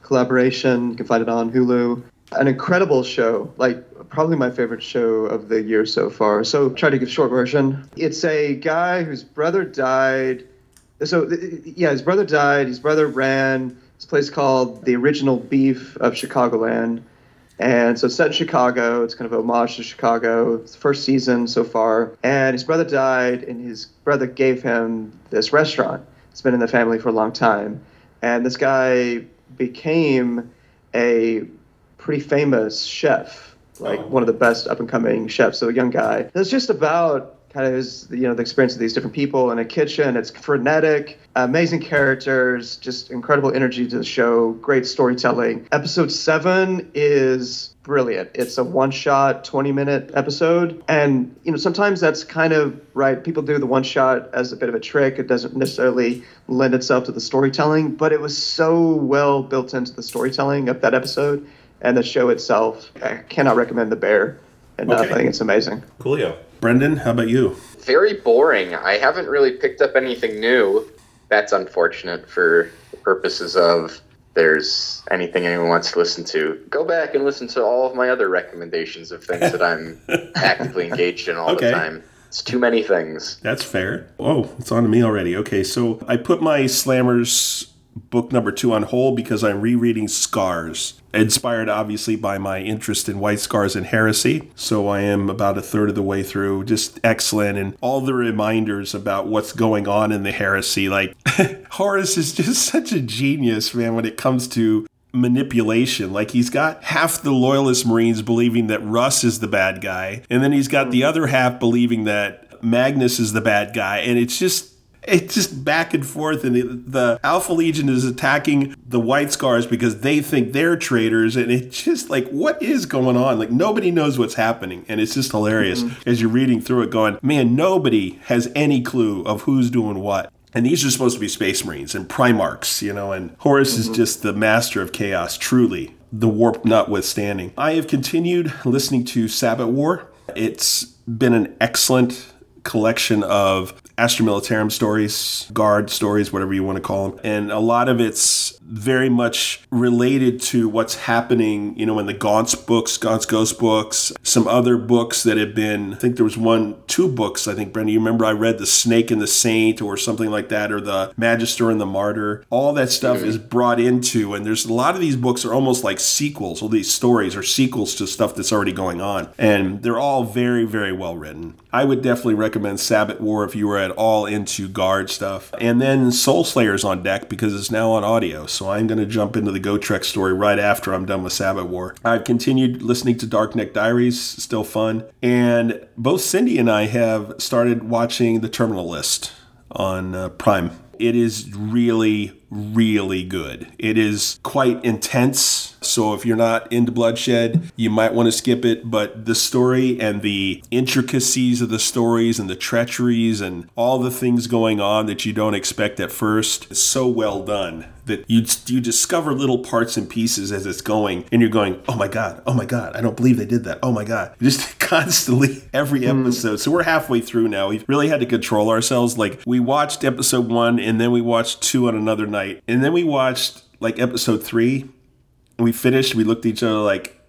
collaboration. You can find it on Hulu. An incredible show, like probably my favorite show of the year so far. So try to give short version. It's a guy whose brother died. So yeah, his brother died. His brother ran this place called the Original Beef of Chicagoland. And so it's set in Chicago. It's kind of a homage to Chicago. It's the first season so far. And his brother died, and his brother gave him this restaurant. It's been in the family for a long time. And this guy became a pretty famous chef, like one of the best up and coming chefs. So a young guy. It's just about kind of his, you know, the experience of these different people in a kitchen. It's frenetic, amazing characters, just incredible energy to the show, great storytelling. Episode seven is brilliant. It's a one shot, 20 minute episode. And, you know, sometimes that's kind of right. People do the one shot as a bit of a trick. It doesn't necessarily lend itself to the storytelling, but it was so well built into the storytelling of that episode and the show itself. I cannot recommend The Bear enough. Okay. I think it's amazing. Coolio. Brendan, how about you? Very boring. I haven't really picked up anything new. That's unfortunate for the purposes of there's anything anyone wants to listen to. Go back and listen to all of my other recommendations of things that I'm actively engaged in all Okay. the time. It's too many things. That's fair. Oh, it's on to me already. Okay, so I put my Slammers book number two on hold because I'm rereading Scars, inspired obviously by my interest in White Scars and Heresy. So I am about a third of the way through. Just excellent, and all the reminders about what's going on in the Heresy. Like Horus is just such a genius, man, when it comes to manipulation. Like he's got half the loyalist Marines believing that Russ is the bad guy, and then he's got the mm-hmm. other half believing that Magnus is the bad guy, and it's just it's just back and forth, and the Alpha Legion is attacking the White Scars because they think they're traitors, and it's just like, what is going on? Like nobody knows what's happening, and it's just hilarious mm-hmm. as you're reading through it, going, man, nobody has any clue of who's doing what. And these are supposed to be Space Marines and Primarchs, you know, and Horus is mm-hmm. just the master of chaos, truly, the warp notwithstanding. I have continued listening to Sabbat War. It's been an excellent collection of Astra Militarum stories, guard stories, whatever you want to call them. And a lot of it's very much related to what's happening, you know, in the Gaunt's books, Gaunt's Ghost books, some other books that have been, I think there was one, two books, I think, Brenda, you remember I read The Snake and the Saint or something like that, or The Magister and the Martyr. All that stuff is brought into, and there's a lot of these books are almost like sequels, all these stories are sequels to stuff that's already going on. And they're all very, very well written. I would definitely recommend Sabbat War if you were at all into guard stuff. And then Soulslayer's on deck because it's now on audio. So I'm going to jump into the Gotrek story right after I'm done with Sabbat War. I've continued listening to Darknet Diaries, still fun. And both Cindy and I have started watching The Terminal List on uh, Prime It is really, really good. It is quite intense. So if you're not into bloodshed, you might want to skip it. But the story and the intricacies of the stories and the treacheries and all the things going on that you don't expect at first is so well done that you you discover little parts and pieces as it's going, and you're going, "Oh my god! Oh my god! I don't believe they did that! Oh my god!" Just constantly every mm-hmm. episode. So we're halfway through now. We really had to control ourselves. Like we watched episode one, and then we watched two on another night, and then we watched like episode three, and we finished. We looked at each other like,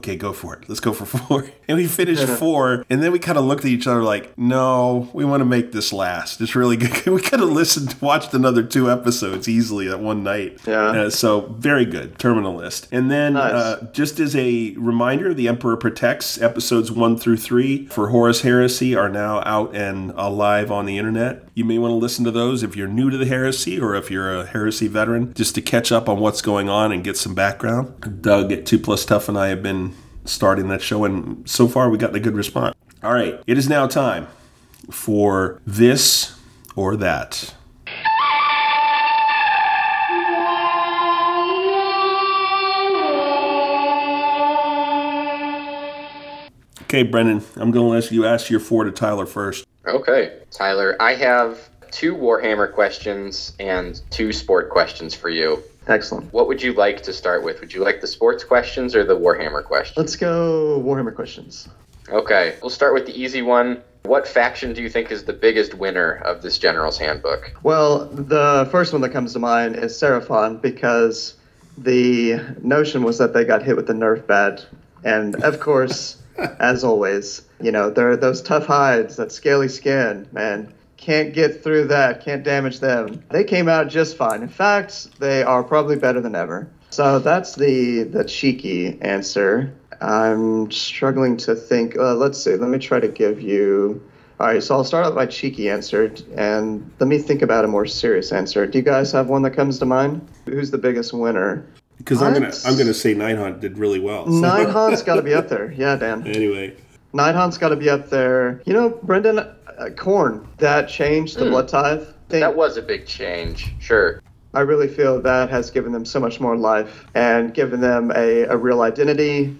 okay, go for it. Let's go for four. And we finished four. And then we kind of looked at each other like, no, we want to make this last. It's really good. We could have listened, watched another two episodes easily at one night. Yeah. Uh, so very good. Terminal list. And then Nice. uh, just as a reminder, The Emperor Protects episodes one through three for Horus Heresy are now out and alive on the internet. You may want to listen to those if you're new to the heresy or if you're a heresy veteran, just to catch up on what's going on and get some background. Doug at 2 Plus Tough and I have been starting that show, and so far we got a good response. All right, it is now time for this or that. Okay, Brendan, I'm going to let you ask your four to Tyler first. Okay, Tyler, I have two Warhammer questions and two sport questions for you. Excellent. What would you like to start with? Would you like the sports questions or the Warhammer questions? Let's go Warhammer questions. Okay, we'll start with the easy one. What faction do you think is the biggest winner of this General's Handbook? Well, the first one that comes to mind is Seraphon because the notion was that they got hit with the Nerf bat. And of course, as always, you know, there are those tough hides, that scaly skin, man. Can't get through that, can't damage them. They came out just fine. In fact, they are probably better than ever. So that's the the cheeky answer. I'm struggling to think. Uh, let's see. Let me try to give you. All right, so I'll start with my cheeky answer, and let me think about a more serious answer. Do you guys have one that comes to mind? Who's the biggest winner? Because I'm gonna I'm gonna say Night Haunt did really well. so- Hunt's got to be up there. Yeah, Dan. anyway, Night Haunt's got to be up there. You know, Brendan, uh, Khorne, that changed the Blood Tithe thing. That was a big change, sure. I really feel that has given them so much more life and given them a, a real identity,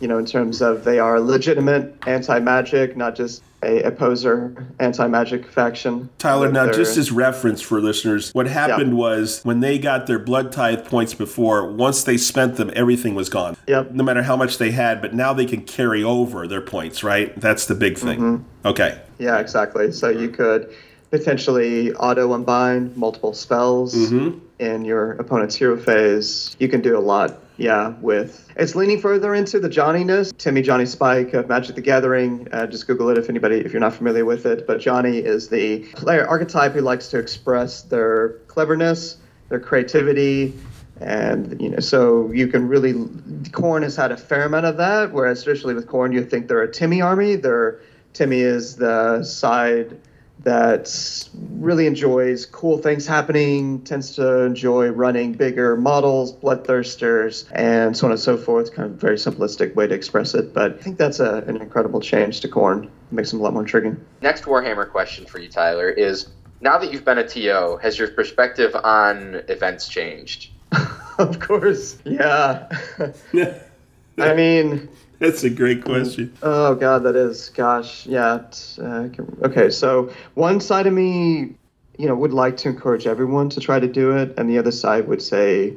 you know, in terms of they are legitimate anti magic, not just a opposer anti magic faction. Tyler, now their- just as reference for listeners, what happened was when they got their blood tithe points before, once they spent them, everything was gone. Yep. No matter how much they had, but now they can carry over their points, right? That's the big thing. Mm-hmm. Okay. Yeah, exactly. So you could potentially auto unbind multiple spells Mm-hmm. In your opponent's hero phase. You can do a lot, yeah, with it's leaning further into the Johnny-ness. Timmy Johnny Spike of Magic the Gathering. Uh, just Google it if anybody if you're not familiar with it. But Johnny is the player archetype who likes to express their cleverness, their creativity, and you know, so you can really. Khorne has had a fair amount of that. Whereas traditionally with Khorne, you think they're a Timmy army. They're Timmy is the side that really enjoys cool things happening, tends to enjoy running bigger models, bloodthirsters, and so on and so forth. Kind of very simplistic way to express it, but I think that's a, an incredible change to Khorne. Makes him a lot more intriguing. Next Warhammer question for you, Tyler, is now that you've been a TO, has your perspective on events changed? of course, yeah. I mean, That's a great question. Oh God, that is. Gosh, yeah. Uh, okay, so one side of me, you know, would like to encourage everyone to try to do it, and the other side would say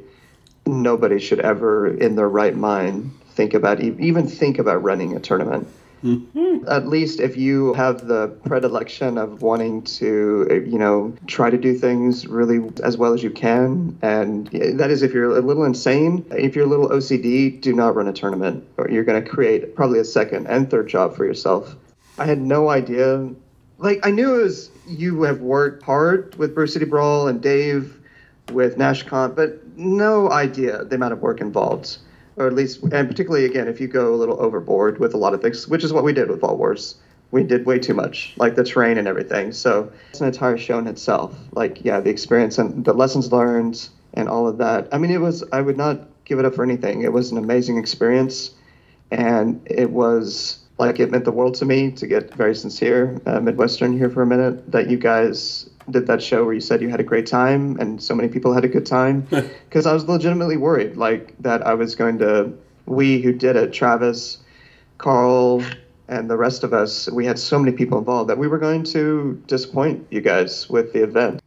nobody should ever, in their right mind, think about even think about running a tournament. Hmm. At least if you have the predilection of wanting to, you know, try to do things really as well as you can, and that is if you're a little insane. If you're a little OCD, do not run a tournament, or you're going to create probably a second and third job for yourself. I had no idea. Like I knew it was you have worked hard with Brew City Brawl and Dave with NashCon, but no idea the amount of work involved or at least, and particularly again, if you go a little overboard with a lot of things, which is what we did with Vault Wars. We did way too much, like the terrain and everything. So it's an entire show in itself. Like, yeah, the experience and the lessons learned and all of that. I mean, it was, I would not give it up for anything. It was an amazing experience. And it was like it meant the world to me to get very sincere, uh, Midwestern here for a minute, that you guys did that show where you said you had a great time and so many people had a good time. Because I was legitimately worried, like that I was going to, we who did it, Travis, Carl, and the rest of us, we had so many people involved that we were going to disappoint you guys with the event.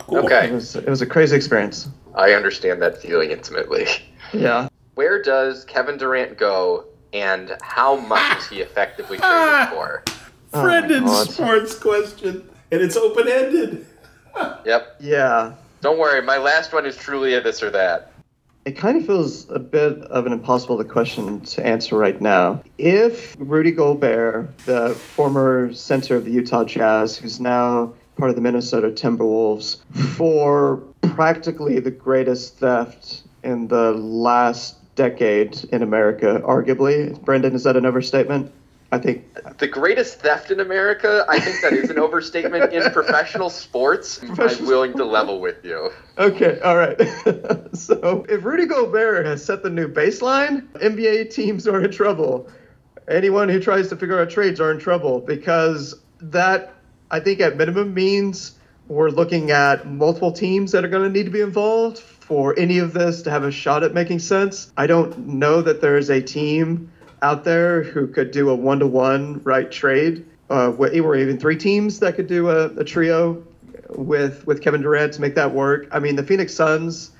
It Okay, was, it was a crazy experience. I understand that feeling intimately. Yeah. Where does Kevin Durant go, and how much is he effectively traded ah! for? Oh Brendan's God. sports question, and it's open ended. Yep. Yeah. Don't worry, my last one is truly a this or that. It kind of feels a bit of an impossible question to answer right now. If Rudy Gobert, the former center of the Utah Jazz, who's now part of the Minnesota Timberwolves, for practically the greatest theft in the last decade in America, arguably, Brendan, is that an overstatement? I think The greatest theft in America, I think that is an overstatement. In professional sports, I'm Professional willing to level with you. Okay, all right. so if Rudy Gobert has set the new baseline, NBA teams are in trouble. Anyone who tries to figure out trades are in trouble because that, I think, at minimum means we're looking at multiple teams that are going to need to be involved for any of this to have a shot at making sense. I don't know that there is a team out there who could do a one to one right trade, uh, or even three teams that could do a, a trio with with Kevin Durant to make that work. I mean, the Phoenix Suns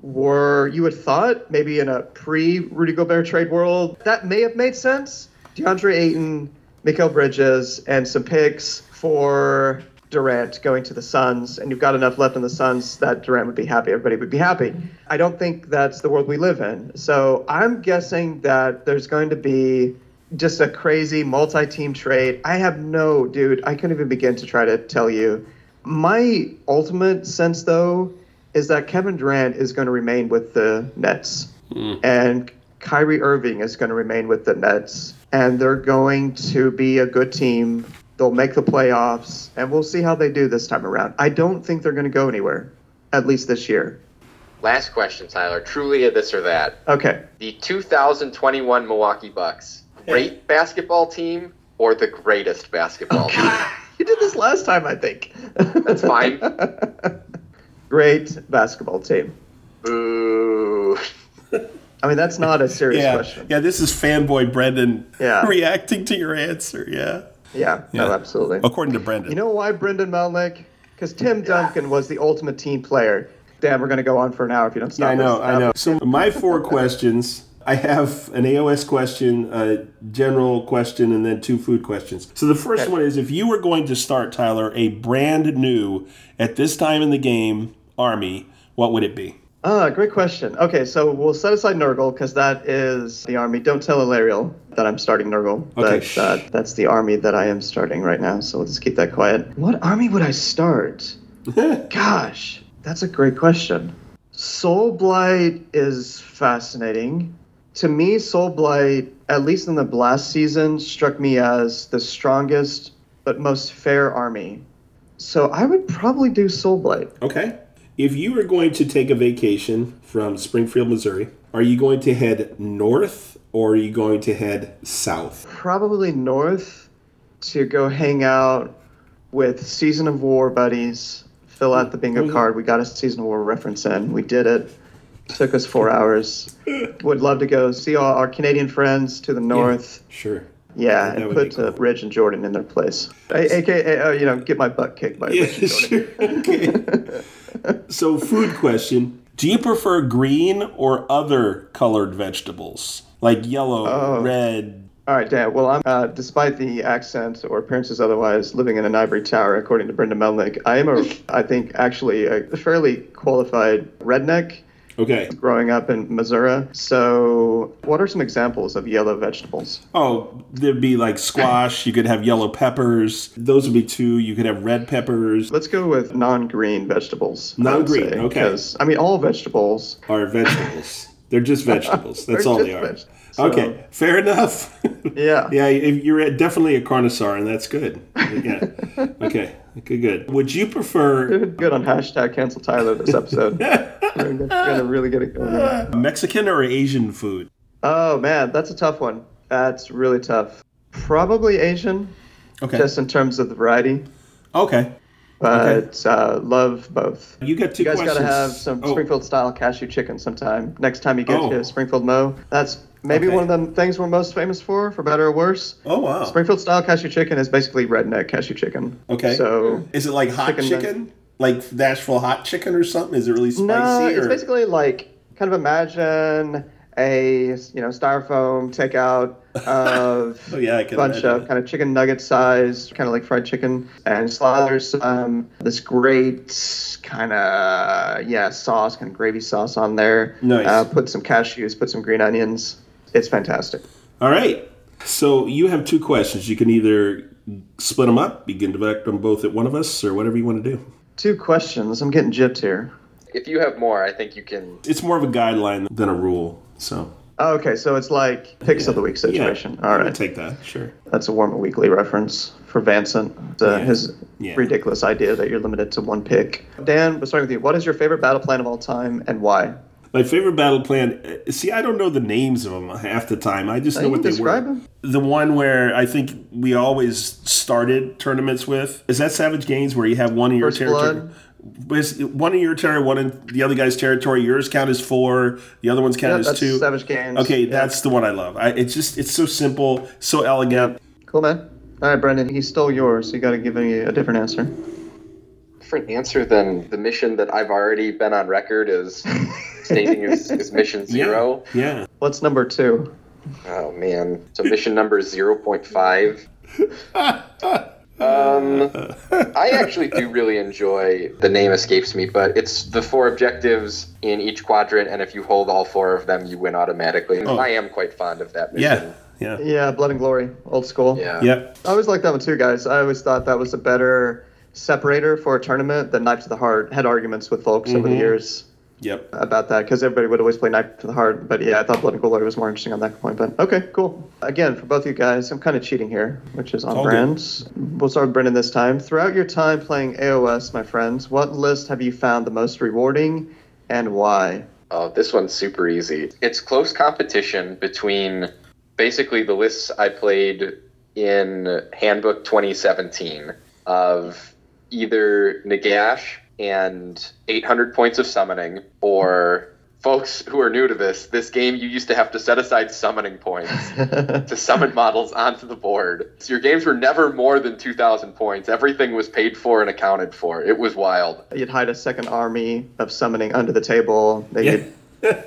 were you would thought maybe in a pre Rudy Gobert trade world that may have made sense. DeAndre Ayton, Mikal Bridges, and some picks for Durant going to the Suns, and you've got enough left in the Suns that Durant would be happy. Everybody would be happy. I don't think that's the world we live in. So I'm guessing that there's going to be just a crazy multi-team trade. I have no, dude. I couldn't even begin to try to tell you. My ultimate sense, though, is that Kevin Durant is going to remain with the Nets, hmm. and Kyrie Irving is going to remain with the Nets, and they're going to be a good team. They'll make the playoffs, and we'll see how they do this time around. I don't think they're going to go anywhere, at least this year. Last question, Tyler. Truly a this or that. Okay. The 2021 Milwaukee Bucks, great basketball team or the greatest basketball oh, team? You did this last time, I think. That's fine. Great basketball team. Boo. I mean, that's not a serious Yeah, question. yeah. This is fanboy Brendan Yeah. reacting to your answer. Yeah, Yeah, no, absolutely. according to Brendan. You know why Brendan Melnick? Because Tim Duncan was the ultimate team player. Damn, we're going to go on for an hour if you don't stop. Yeah, I know, this. I know. So my four questions. I have an AOS question, a general question, and then two food questions. So the first Okay. one is: If you were going to start Tyler a brand new at this time in the game army, what would it be? Ah, great question. Okay, so we'll set aside Nurgle because that is the army. Don't tell Alarielle that I'm starting Nurgle. Okay, uh, that's the army that I am starting right now. So we'll just keep that quiet. What army would I start? Gosh, that's a great question. Soul Blight is fascinating. To me, Soul Blight, at least in the last season, struck me as the strongest but most fair army. So I would probably do Soul Blight. Okay. If you were going to take a vacation from Springfield, Missouri, are you going to head north or are you going to head south? probably north to go hang out with Season of War buddies, fill out the bingo card. We got a Season of War reference in. We did it. Took us four hours. Would love to go see all our Canadian friends to the north. Sure. Yeah, and put cool. uh, Ridge and Jordan in their place. A- AKA, uh, you know, get my butt kicked by Yeah, Ridge and Jordan. sure. Okay. so, food question: Do you prefer green or other colored vegetables, like yellow, Oh. red? All right, Dan. Well, I'm, uh, despite the accent or appearances otherwise, living in an ivory tower, according to Brenda Melnick, I am a, I think, actually a fairly qualified redneck Okay. growing up in Missouri. So, what are some examples of yellow vegetables? Oh, there'd be like squash. You could have yellow peppers. Those would be two. You could have red peppers. Let's go with non-green vegetables. I Non-green, okay. Because I mean, all vegetables. Are vegetables. They're just vegetables. That's all they are. so- Okay, fair enough. Yeah. yeah, you're definitely a carnivore, and that's good. Yeah. Okay, good, good. Would you prefer Good on hashtag cancel Tyler this episode. We're gonna, gonna really get it going. Mexican or Asian food? Oh man, that's a tough one. That's really tough. Probably Asian, Okay. just in terms of the variety, okay. but uh, love both. You got two You guys questions. gotta have some Oh, Springfield style cashew chicken sometime. Next time you get Oh. to Springfield Mo, that's maybe Okay. one of the things we're most famous for, for better or worse. Oh wow. Springfield style cashew chicken is basically redneck cashew chicken. Okay. So Is it like hot Chicken chicken? Like Nashville hot chicken or something? Is it really spicy? no, it's or? basically like kind of imagine a you know styrofoam takeout of Oh, yeah, I a can bunch imagine of kind of chicken nugget size, kind of like fried chicken, and slathers um, this great kind of yeah sauce, kind of gravy sauce on there. Nice. Uh, put some cashews, put some green onions. It's fantastic. All right. So you have two questions. You can either split them up. You can direct them both at one of us, or whatever you want to do. Two questions. I'm getting gypped here. If you have more, I think you can. It's more of a guideline than a rule. So Oh, okay, so it's like picks of the week situation. yeah, All I would take that. Sure. That's a Warm Weekly reference for Vincent. Uh, Yeah. His Yeah. ridiculous idea that you're limited to one pick. Dan, we're starting with you. What is your favorite battle plan of all time and why? My favorite battle plan. uh, See, I don't know the names of them half the time. I just Uh, know what they describe were. them. The one where I think we always started tournaments with is that Savage Gains, where you have one in your territory. One in your territory, one in the other guy's territory. Yours count as four. The other ones count Yeah, that's two. Savage Gains. Okay, Yeah. that's the one I love. I, it's just it's so simple, so elegant. Cool, man. All right, Brendan, he stole yours, so you got to give me a different answer. Different answer than the mission that I've already been on record as stating is, is mission zero. Yeah. yeah. What's number two? Oh man. So mission number zero point five. Um, I actually do really enjoy the name escapes me, but it's the four objectives in each quadrant, and if you hold all four of them, you win automatically. Oh. I am quite fond of that Yeah. mission. Yeah. Yeah, Blood and Glory, old school. Yeah. Yep. I always liked that one too, guys. I always thought that was a better separator for a tournament than Knife to the Heart. Had arguments with folks over the Mhm. years Yep. about that because everybody would always play Knife to the Heart. But yeah, I thought Blood and Glory was more interesting on that point. But okay, cool. Again, for both you guys, I'm kind of cheating here, which is on all brand. We'll start with Brendan this time. Throughout your time playing AOS, my friends, what list have you found the most rewarding and why? Oh, this one's super easy. It's close competition between basically the lists I played in Handbook 2017 of either Nagash and 800 points of summoning, or folks who are new to this, this game you used to have to set aside summoning points to summon models onto the board. So your games were never more than 2,000 points. Everything was paid for and accounted for. It was wild. You'd hide a second army of summoning under the table. They Yeah. could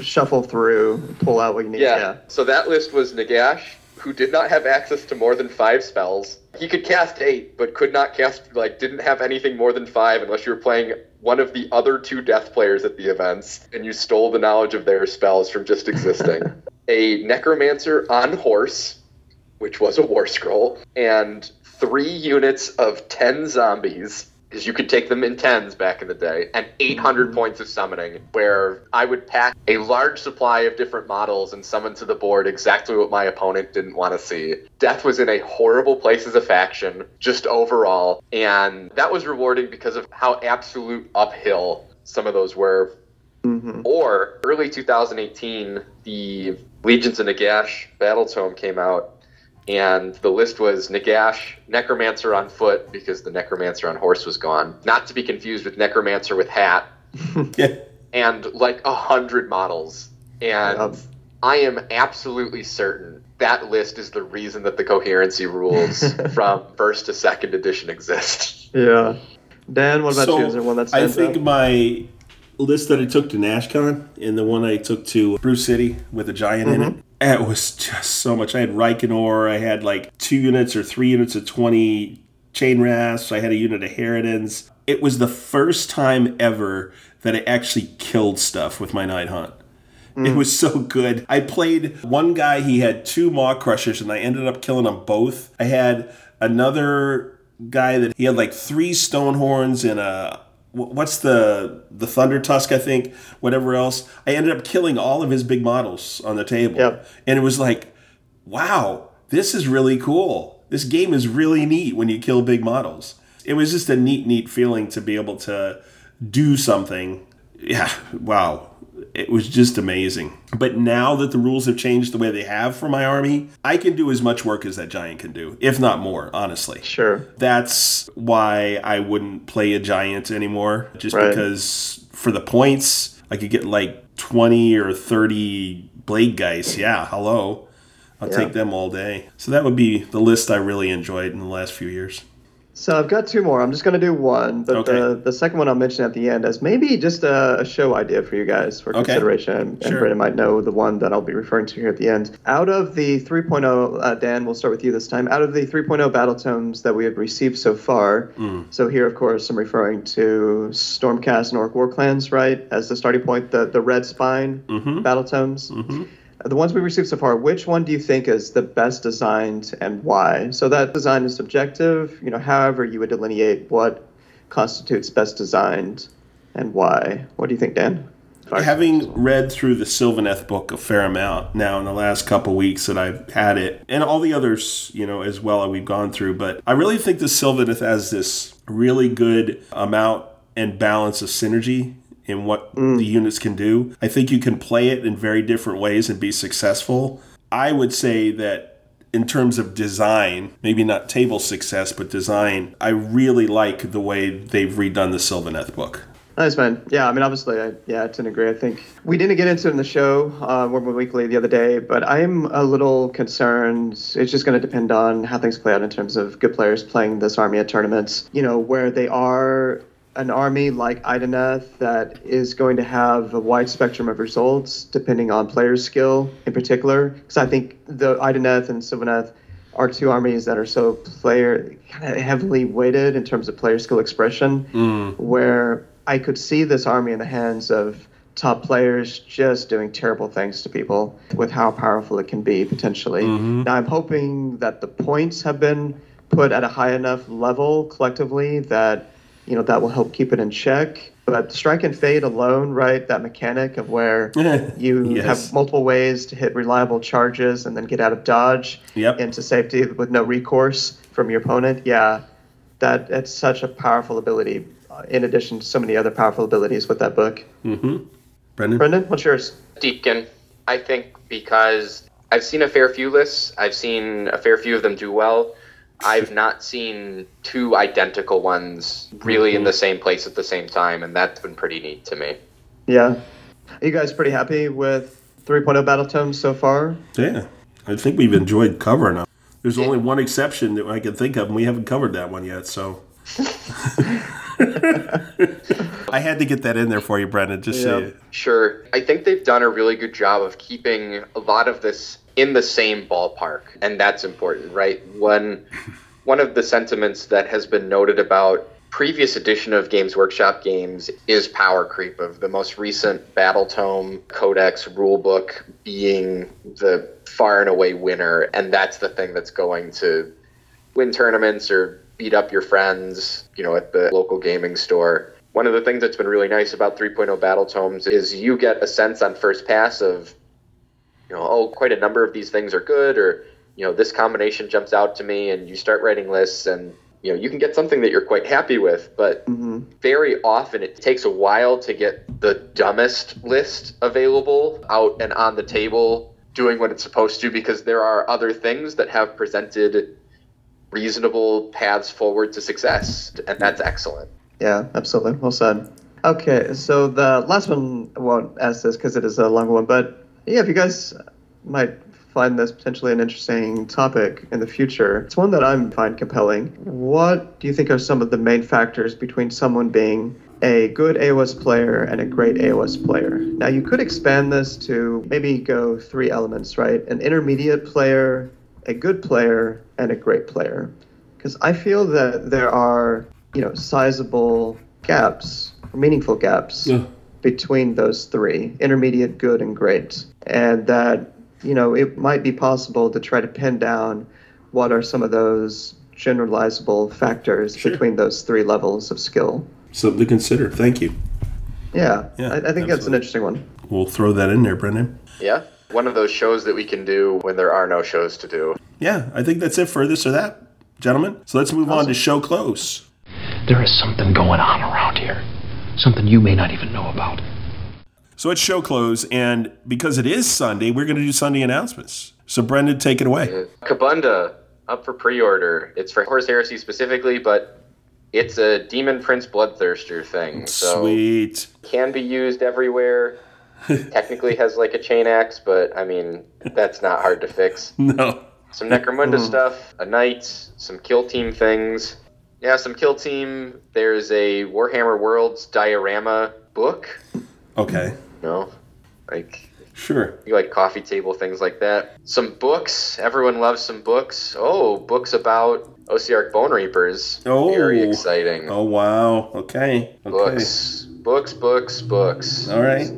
shuffle through, pull out what you need. Yeah. yeah. So that list was Nagash, who did not have access to more than five spells. He could cast eight, but could not cast like didn't have anything more than five unless you were playing one of the other two death players at the events, and you stole the knowledge of their spells from just existing. a necromancer on horse, which was a war scroll, and three units of ten zombies. Because you could take them in tens back in the day, and 800 points of summoning, where I would pack a large supply of different models and summon to the board exactly what my opponent didn't want to see. Death was in a horrible place as a faction, just overall, and that was rewarding because of how absolute uphill some of those were. Hmm or early 2018, the Legions of Nagash Battle Tome came out, and the list was Nagash, Necromancer on foot, because the Necromancer on horse was gone. Not to be confused with Necromancer with hat, Yeah. and like a hundred models. And Yep. I am absolutely certain that list is the reason that the coherency rules from first to second edition exist. Yeah. Dan, what about you? Is there one that I think out? my list that I took to NashCon and the one I took to Bruce City with a giant in Mm-hmm. it, it was just so much. I had Reikenor, I had like two units or three units of 20 chain rasps, I had a unit of Harridans. It was the first time ever that I actually killed stuff with my Night Haunt. It mm. was so good. I played one guy, he had two Mawcrushas, and I ended up killing them both. I had another guy that he had like three Stonehorns and a. wh- What's the the Thundertusk? I think whatever else. I ended up killing all of his big models on the table, Yep. and it was like, wow, this is really cool. This game is really neat when you kill big models. It was just a neat, neat feeling to be able to do something. Yeah, wow. It was just amazing. But now that the rules have changed the way they have for my army, I can do as much work as that giant can do, if not more, honestly. Sure. That's why I wouldn't play a giant anymore, just Right. because for the points, I could get like 20 or 30 blade guys. Yeah, hello. I'll Yeah. take them all day. So that would be the list I really enjoyed in the last few years. So I've got two more. I'm just going to do one, but Okay. the, the second one I'll mention at the end as maybe just a, a show idea for you guys for Okay. consideration. And Sure. Brendan might know the one that I'll be referring to here at the end. Out of the 3.0, uh, Dan, we'll start with you this time. Out of the 3.0 battle tomes that we have received so far, hmm. so here, of course, I'm referring to Stormcast and Orruk Warclans, right, as the starting point, the, the red spine mm-hmm. battle tomes. Mm-hmm. The ones we received so far, which one do you think is the best designed and why? So that design is subjective, you know, however you would delineate what constitutes best designed and why. What do you think, Dan? Having read through the Sylvaneth book a fair amount now in the last couple weeks that I've had it, and all the others, you know, as well that we've gone through, but I really think the Sylvaneth has this really good amount and balance of synergy in what the units can do. I think you can play it in very different ways and be successful. I would say that in terms of design, maybe not table success, but design, I really like the way they've redone the Sylvaneth book. Nice man. Yeah, I mean, obviously, I, yeah, I tend to agree. I think we didn't get into it in the show, uh, Wormwood Weekly the other day, but I'm a little concerned. It's just going to depend on how things play out in terms of good players playing this army at tournaments. You know, where they are an army like Idoneth that is going to have a wide spectrum of results depending on players' skill in particular. Because I think the Idoneth and Sylvaneth are two armies that are so player kind of heavily weighted in terms of player skill expression, mm. where I could see this army in the hands of top players just doing terrible things to people with how powerful it can be potentially. Mm-hmm. Now I'm hoping that the points have been put at a high enough level collectively that you know that will help keep it in check. But strike and fade alone, right? That mechanic of where you Yes. have multiple ways to hit reliable charges and then get out of dodge Yep. into safety with no recourse from your opponent. Yeah, that it's such a powerful ability. uh, In addition to so many other powerful abilities with that book. Brendan? Brendan, what's yours? Deepkin, I think because I've seen a fair few lists. I've seen a fair few of them do well. I've not seen two identical ones really in the mm-hmm. same place at the same time, and that's been pretty neat to me. Yeah, are you guys pretty happy with 3.0 battle tomes so far? Yeah, I think we've enjoyed covering them. There's only one exception that I can think of, and we haven't covered that one yet. So I had to get that in there for you, Brendan. Just so you- Sure. I think they've done a really good job of keeping a lot of this in the same ballpark, and that's important, right? One one of the sentiments that has been noted about previous edition of Games Workshop games is power creep of the most recent Battle Tome Codex rulebook being the far and away winner, and that's the thing that's going to win tournaments or beat up your friends, you know, at the local gaming store. One of the things that's been really nice about 3.0 Battle Tomes is you get a sense on first pass of, you know, oh, quite a number of these things are good, or, you know, this combination jumps out to me, and you start writing lists, and, you know, you can get something that you're quite happy with, but mm-hmm. very often it takes a while to get the dumbest list available out and on the table doing what it's supposed to because there are other things that have presented reasonable paths forward to success and that's excellent Yeah, absolutely. Well said. Okay, so the last one I won't ask this because it is a longer one, but yeah, if you guys might find this potentially an interesting topic in the future, it's one that I'm find compelling. What do you think are some of the main factors between someone being a good AOS player and a great AOS player? Now, you could expand this to maybe go three elements, right? An intermediate player, a good player, and a great player. Because I feel that there are, you know, sizable gaps, meaningful gaps between those three intermediate, good, and great. And that, you know, it might be possible to try to pin down what are some of those generalizable factors between those three levels of skill. something to consider. Thank you. Yeah, Yeah, I, I think that's an interesting one. We'll throw that in there, Brendan. yeah one of those shows that we can do when there are no shows to do Yeah, I think that's it for this or that, gentlemen. So let's move on to show close. There is something going on around here. Something you may not even know about. So it's show close, and because it is Sunday, we're going to do Sunday announcements. So Brendan, take it away. Ka'Bandha up for pre-order. It's for Horus Heresy specifically, but it's a Demon Prince Bloodthirster thing. So Sweet. can be used everywhere. Technically has like a chain axe, but I mean that's not hard to fix. No. Some Necromunda mm. stuff, a knight, some kill team things. Yeah, some kill team. There's a Warhammer Worlds diorama book. Okay. No, like Sure. you like coffee table things like that. Some books. Everyone loves some books. Oh, books about Ossiarch Bonereapers. Oh. very exciting. Oh wow. Okay. Okay. Books, books, books, books. All right.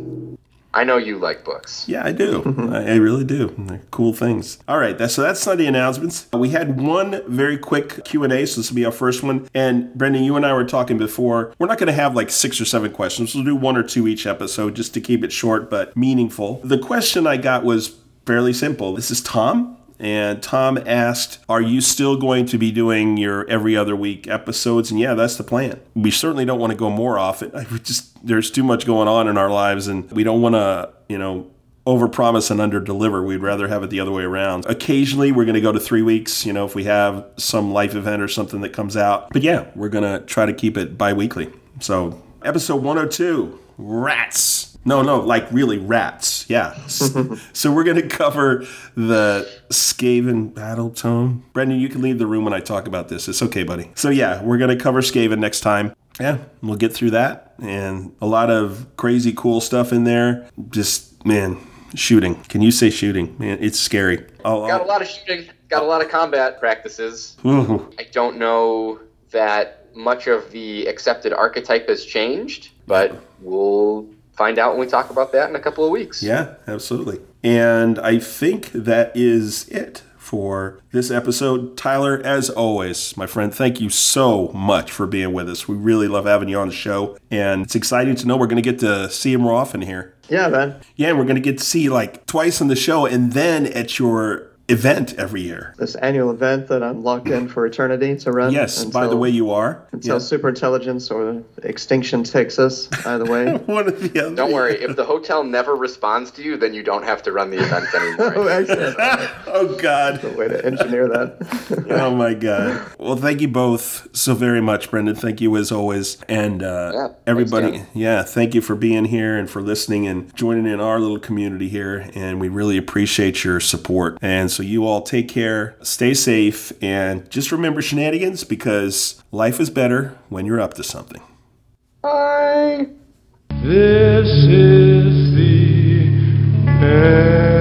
I know you like books. Yeah, I do. Mm-hmm. I, I really do. They're cool things. All right, that's, so that's Sunday announcements. Uh, we had one very quick Q and A, so this will be our first one. And Brendan, you and I were talking before. We're not going to have like six or seven questions. We'll do one or two each episode just to keep it short but meaningful. The question I got was fairly simple. This is Tom. And Tom asked, Are you still going to be doing your every other week episodes? And yeah, that's the plan. We certainly don't want to go more often. I we just there's too much going on in our lives and we don't want to, you know, overpromise and underdeliver. We'd rather have it the other way around. Occasionally we're going to go to 3 weeks, you know, if we have some life event or something that comes out. But yeah, we're going to try to keep it bi-weekly. So, episode 102, rats. No, no, like really rats. Yeah. so we're going to cover the Skaven battle tome. Brendan, you can leave the room when I talk about this. It's okay, buddy. So yeah, we're going to cover Skaven next time. Yeah, we'll get through that and a lot of crazy cool stuff in there. Just man, shooting. Can you say shooting? Man, it's scary. I'll, Got a I'll, lot of shooting. Got a lot of combat practices. Ooh. I don't know that much of the accepted archetype has changed, but we'll find out when we talk about that in a couple of weeks. Yeah, absolutely. And I think that is it for this episode. Tyler, as always, my friend, thank you so much for being with us. We really love having you on the show. And it's exciting to know we're going to get to see you more often here. Yeah, man. Yeah, and we're going to get to see you like twice on the show and then at your event every year. This annual event that I'm locked in for eternity to run. Yes, by the way, you are. Until Yeah. super intelligence or extinction takes us, either way. One of the other. Don't worry, if the hotel never responds to you, then you don't have to run the event oh, anymore. excellent. Oh, God. Way to engineer that. oh my god well thank you both so very much brendan thank you as always and uh, Yeah, everybody Dan. yeah thank you for being here and for listening and joining in our little community here and we really appreciate your support and so you all take care stay safe and just remember shenanigans because life is better when you're up to something Bye. This is the end.